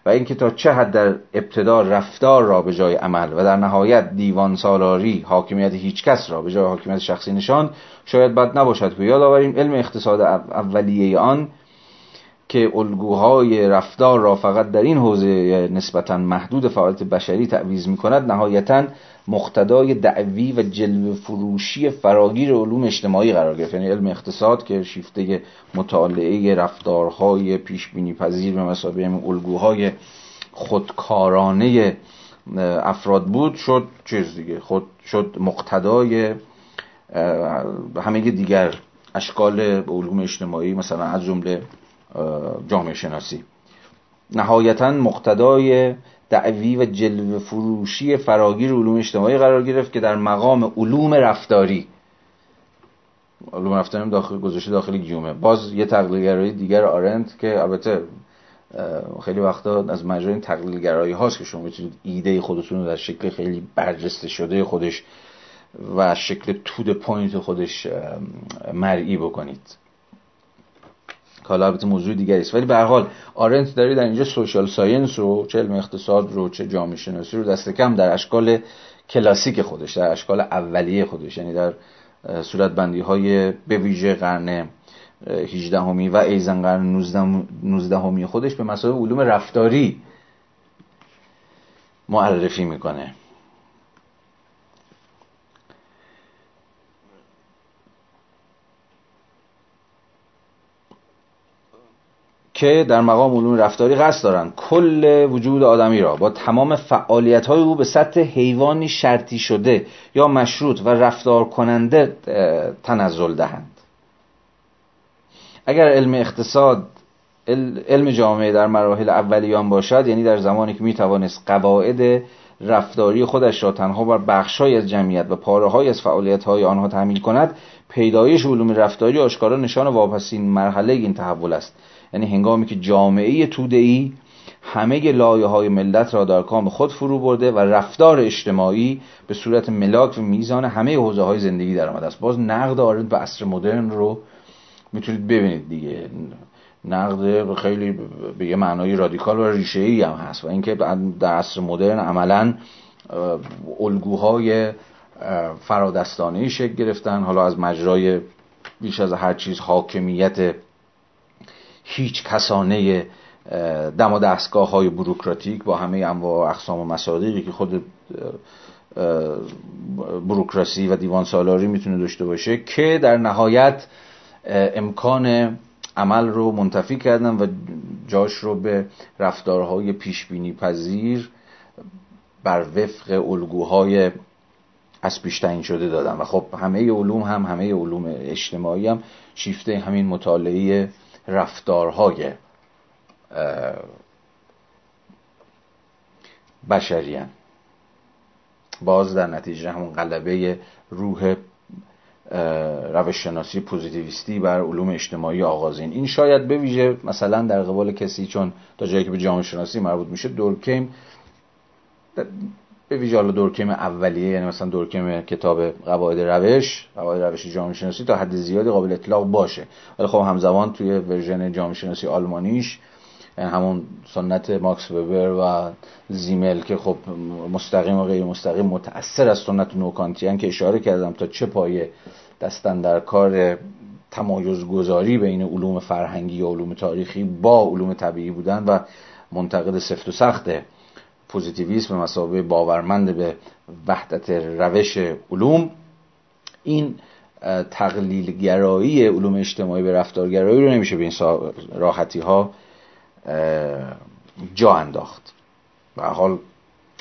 و اینکه تا چه حد در ابتدا رفتار را به جای عمل و در نهایت دیوان سالاری حاکمیت هیچکس را به جای حاکمیت شخصی نشان شاید بد نباشد که یاد آوریم علم اقتصاد اولیه آن که الگوهای رفتار را فقط در این حوزه نسبتا محدود فعالیت بشری تعویز می کند نهایتا مقتدای دعوی و جلو فروشی فراگیر علوم اجتماعی قرار گرفت. یعنی علم اقتصاد که شیفته مطالعه رفتارهای پیش بینی پذیر به مسابقه الگوهای خودکارانه افراد بود شد چیز دیگه خود شد مقتدای همه دیگر اشکال علوم اجتماعی مثلا از جمله جامعه شناسی. نهایتا مقتدای دعوی و جلو فروشی فراگیر علوم اجتماعی قرار گرفت که در مقام علوم رفتاری علوم رفتاری داخل گذاشته داخل گیومه. باز یه تقلیلگرایی دیگر آرنت که البته خیلی وقتا از مجرای این تقلیلگرایی هاست که شما می‌تونید ایده خودتون رو در شکل خیلی برجسته شده خودش و شکل تود پوینت خودش مرئی بکنید. حالا البته موضوع دیگری است. ولی به حال آرنت داره در اینجا سوشال ساینس رو چه علم اقتصاد رو چه جامعه شناسی رو دست کم در اشکال کلاسیک خودش در اشکال اولیه خودش. یعنی در صورت بندی های به ویژه قرن 18 همی و ایزن قرن 19 همی خودش به مسائل علوم رفتاری معرفی می‌کنه. که در مقام علوم رفتاری قصد دارند کل وجود آدمی را با تمام فعالیت های او به سطح حیوانی شرطی شده یا مشروط و رفتار کننده تنزل دهند. اگر علم اقتصاد علم جامعه در مراحل اولیان باشد یعنی در زمانی که می‌توانست قواعد رفتاری خودش را تنها بر بخشای از جمعیت و پاره از فعالیت های آنها تحمیل کند پیدایش علوم رفتاری آشکارا نشان واپسین مرحله این تحول است. یعنی هنگامی که جامعه ای همه لایه های ملت را در کام خود فرو برده و رفتار اجتماعی به صورت ملاک و میزان همه حوزه های زندگی در آمده است. باز نقد آرند به عصر مدرن رو می‌تونید ببینید دیگه. نقد خیلی به یه معنای رادیکال و ریشه ای هم هست و اینکه در عصر مدرن عملا الگوهای فرادستانه شکل گرفتن. حالا از مجرای بیش از هر چیز حاکمیت هیچ کسانه دم و دستگاه های بروکراتیک با همه انواع اقسام و مصادیقی که خود بروکراسی و دیوان سالاری می‌تونه داشته باشه که در نهایت امکان عمل رو منتفی کردن و جاش رو به رفتارهای پیشبینی پذیر بر وفق الگوهای از پیش تعیین شده دادن. و خب همه علوم هم همه علوم اجتماعی هم شیفته همین مطالعه رفتارهای بشریان باز در نتیجه همون قلبه روح روش شناسی پوزیتیویستی بر علوم اجتماعی آغازین. این شاید بویژه مثلا در قبال کسی چون تا جایی که به جامعه شناسی مربوط میشه دورکیم به ویژه حالا دورکیم اولیه یعنی مثلا دورکیم کتاب قواعد روش قواعد روش جامعه شناسی تا حد زیادی قابل اطلاق باشه. ولی خب همزمان توی ورژن جامعه شناسی آلمانیش همون سنت ماکس وبر و زیمل که خب مستقیم و غیر مستقیم متأثر از سنت نوکانتیان که اشاره کردم تا چه پایه دستن در کار تمایز گذاری بین علوم فرهنگی و علوم تاریخی با علوم طبیعی بودن و منتقد سفت و سخته. پوزیتیویسم به مسابقه باورمند به وحدت روش علوم این تقلیلگرایی علوم اجتماعی به رفتارگرایی رو نمیشه به این راحتی ها جا انداخت. به حال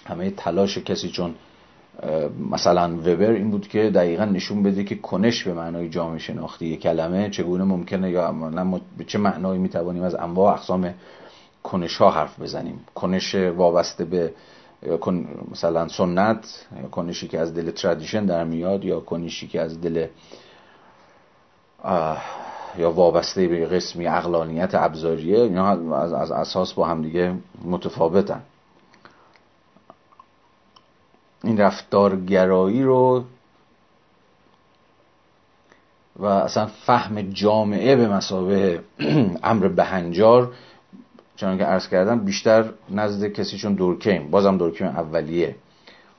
همه تلاش کسی چون مثلا وبر این بود که دقیقا نشون بده که کنش به معنای جامعه شناختی کلمه چگونه ممکنه یا به چه معنایی می‌توانیم از انواع اقسام کنش ها حرف بزنیم. کنش وابسته به مثلا سنت یا کنشی که از دل تردیشن در میاد یا کنشی که از دل یا وابسته به قسمی اقلانیت ابزاریه اینا از, از اساس با هم دیگه متفاوتن. این رفتارگرایی رو و اصلا فهم جامعه به مسابه امر بهنجار چون که عرض کردم بیشتر نزد کسی چون دورکیم. بازم دورکیم اولیه.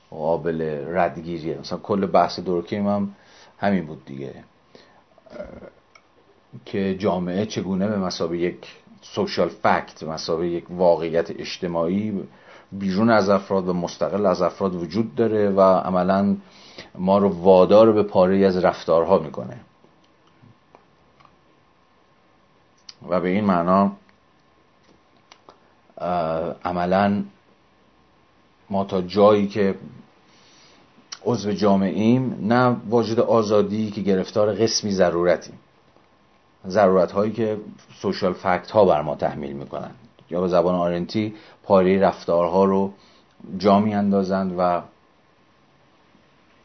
قابل ردگیریه. مثلا کل بحث دورکیم هم همین بود دیگه. که جامعه چگونه به مسابه یک سوشال فکت مسابه یک واقعیت اجتماعی بیرون از افراد و مستقل از افراد وجود داره و عملا ما رو وادار به پاره از رفتارها می‌کنه. و به این معنا عملا ما تا جایی که عضو جامعیم نه واجد آزادی که گرفتار قسمی ضرورتیم. ضرورت هایی که سوشال فکت ها بر ما تحمیل می‌کنن. یا به زبان آرنتی پاره رفتارها رو جا اندازند و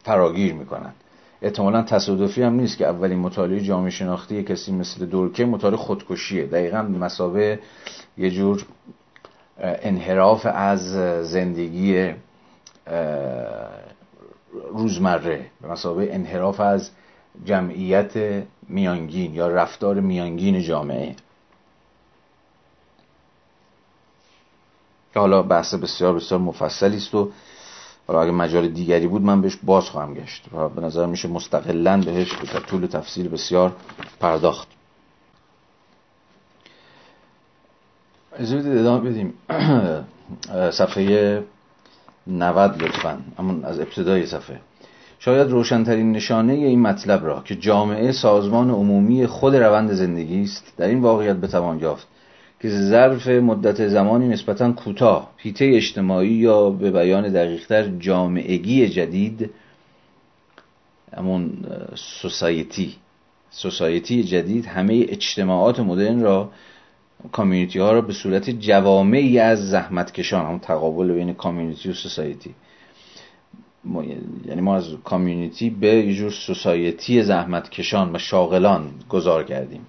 فراگیر می‌کنند. احتمالا تصادفی هم نیست که اولین مطالعه جامعه شناختی کسی مثل دورکه مطالعه خودکشیه. دقیقا مسابه یه جور انحراف از زندگی روزمره به مسابه انحراف از جمعیت میانگین یا رفتار میانگین جامعه. که حالا بحث بسیار بسیار مفصلی است و حالا اگه مجال دیگری بود من بهش باز خواهم گشت و به نظر میشه مستقلا بهش به طول تفصیل بسیار پرداخت. اجازه ادامه بدیم. صفحه 90 لطفا. اما از ابتدای صفحه. شاید روشنترین نشانه این مطلب را که جامعه سازمان عمومی خود روند زندگی است در این واقعیت بتوان یافت که ظرف مدت زمانی نسبتا کوتاه هیته اجتماعی یا به بیان دقیقتر جامعگی جدید همون سوسایتی. سوسایتی جدید همه اجتماعات مدرن را کامیونیتی ها را به صورت جوامعی از زحمتکشان همون تقابل بین کامیونیتی و سوسایتی یعنی ما از کامیونیتی به یه جور سوسایتی زحمتکشان و شاغلان گذار کردیم.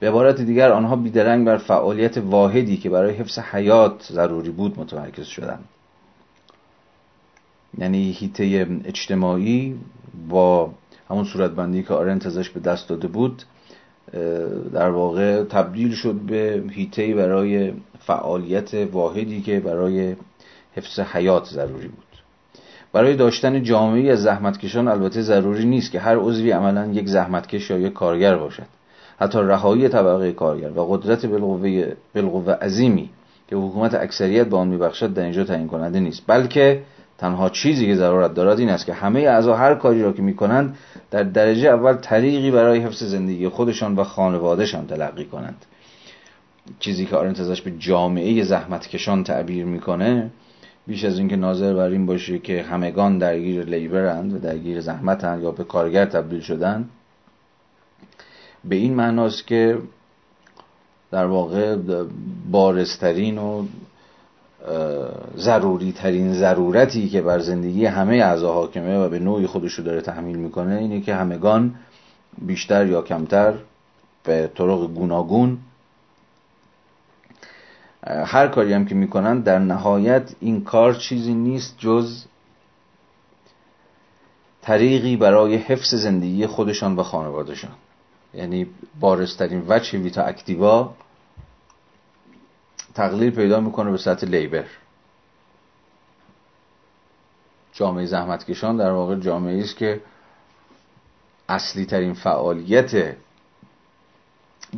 به عبارت دیگر آنها بیدرنگ بر فعالیت واحدی که برای حفظ حیات ضروری بود متمرکز شدند. یعنی هیته اجتماعی با همون صورتبندی که آرنت ازش به دست داده بود در واقع تبدیل شد به هیته برای فعالیت واحدی که برای حفظ حیات ضروری بود. برای داشتن جامعه از زحمتکشان البته ضروری نیست که هر عضوی عملا یک زحمتکش یا یک کارگر باشد. حتی رهایی طبقه کارگر و قدرت بالقوه عظیمی که حکومت اکثریت به آن میبخشد در اینجا تعیین کننده نیست. بلکه تنها چیزی که ضرورت دارد این است که همه اعضا هر کاری را که می‌کنند در درجه اول طریقی برای حفظ زندگی خودشان و خانوادهشان تلقی کنند. چیزی که آرنت ازش به جامعه زحمتکشان تعبیر می‌کنه بیش از اینکه ناظر بر این باشه که همگان درگیر لیبرند و درگیر زحمتند یا به کارگر تبدیل شدن به این معناست که در واقع بارسترین و ضروری ترین ضرورتی که بر زندگی همه اعضا حاکمه و به نوعی خودشو داره تحمیل می‌کنه اینه که همگان بیشتر یا کمتر به طرق گوناگون هر کاری هم که می‌کنن در نهایت این کار چیزی نیست جز طریقی برای حفظ زندگی خودشان و خانوادهشان. یعنی بارسترین وجه ویتا اکتیوا تقلیل پیدا می‌کنه به سطح لیبر. جامعه زحمتکشان در واقع جامعه است که اصلی ترین فعالیت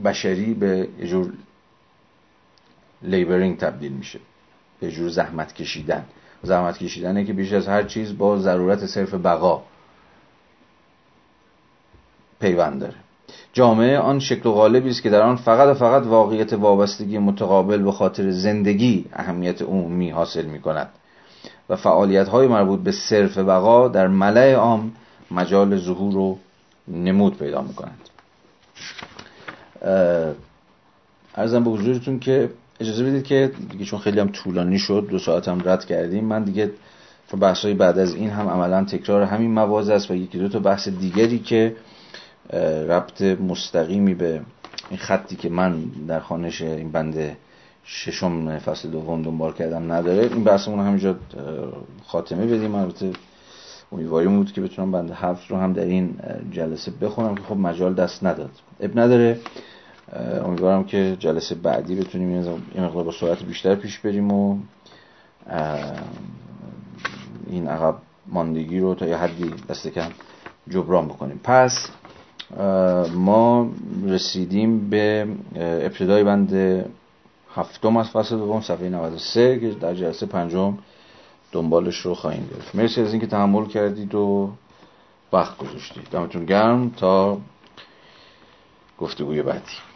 بشری به یه جور لیبرینگ تبدیل میشه. به جور زحمت کشیدن. زحمت کشیدنه که بیش از هر چیز با ضرورت صرف بقا پیوند داره. جامعه آن شکل و قالبی است که در آن فقط و فقط واقعیت وابستگی متقابل به خاطر زندگی اهمیت عمومی حاصل می کند و فعالیت های مربوط به صرف بقا در ملع عام مجال ظهور و نمود پیدا می کنند ارزم به حضورتون که اجازه بدید که دیگه چون خیلی هم طولانی شد دو ساعت هم رد کردیم من دیگه بحث بعد از این هم عملا تکرار همین مواز است و یکی دو تا بحث دیگری که ربط مستقیمی به این خطی که من در خانش این بنده ششم فصل دوم دنبال کردم نداره. این بحثمون همینجا خاتمه بدیم. البته امیدواریم بود که بتونم بنده هفت رو هم در این جلسه بخونم که خب مجال دست نداد. اب نداره. امیدوارم که جلسه بعدی بتونیم این مقدار با سرعت بیشتر پیش بریم و این عقب ماندگی رو تا یه حدی دست کم جبران بکنیم. پس ما رسیدیم به ابتدای بند هفتم از فصل دوم صفحه 93 که در جلسه پنجم دنبالش رو خواهیم گرفت. مرسی از اینکه تحمل کردید و وقت گذاشتید. دمتون گرم تا گفتگوی بعدی.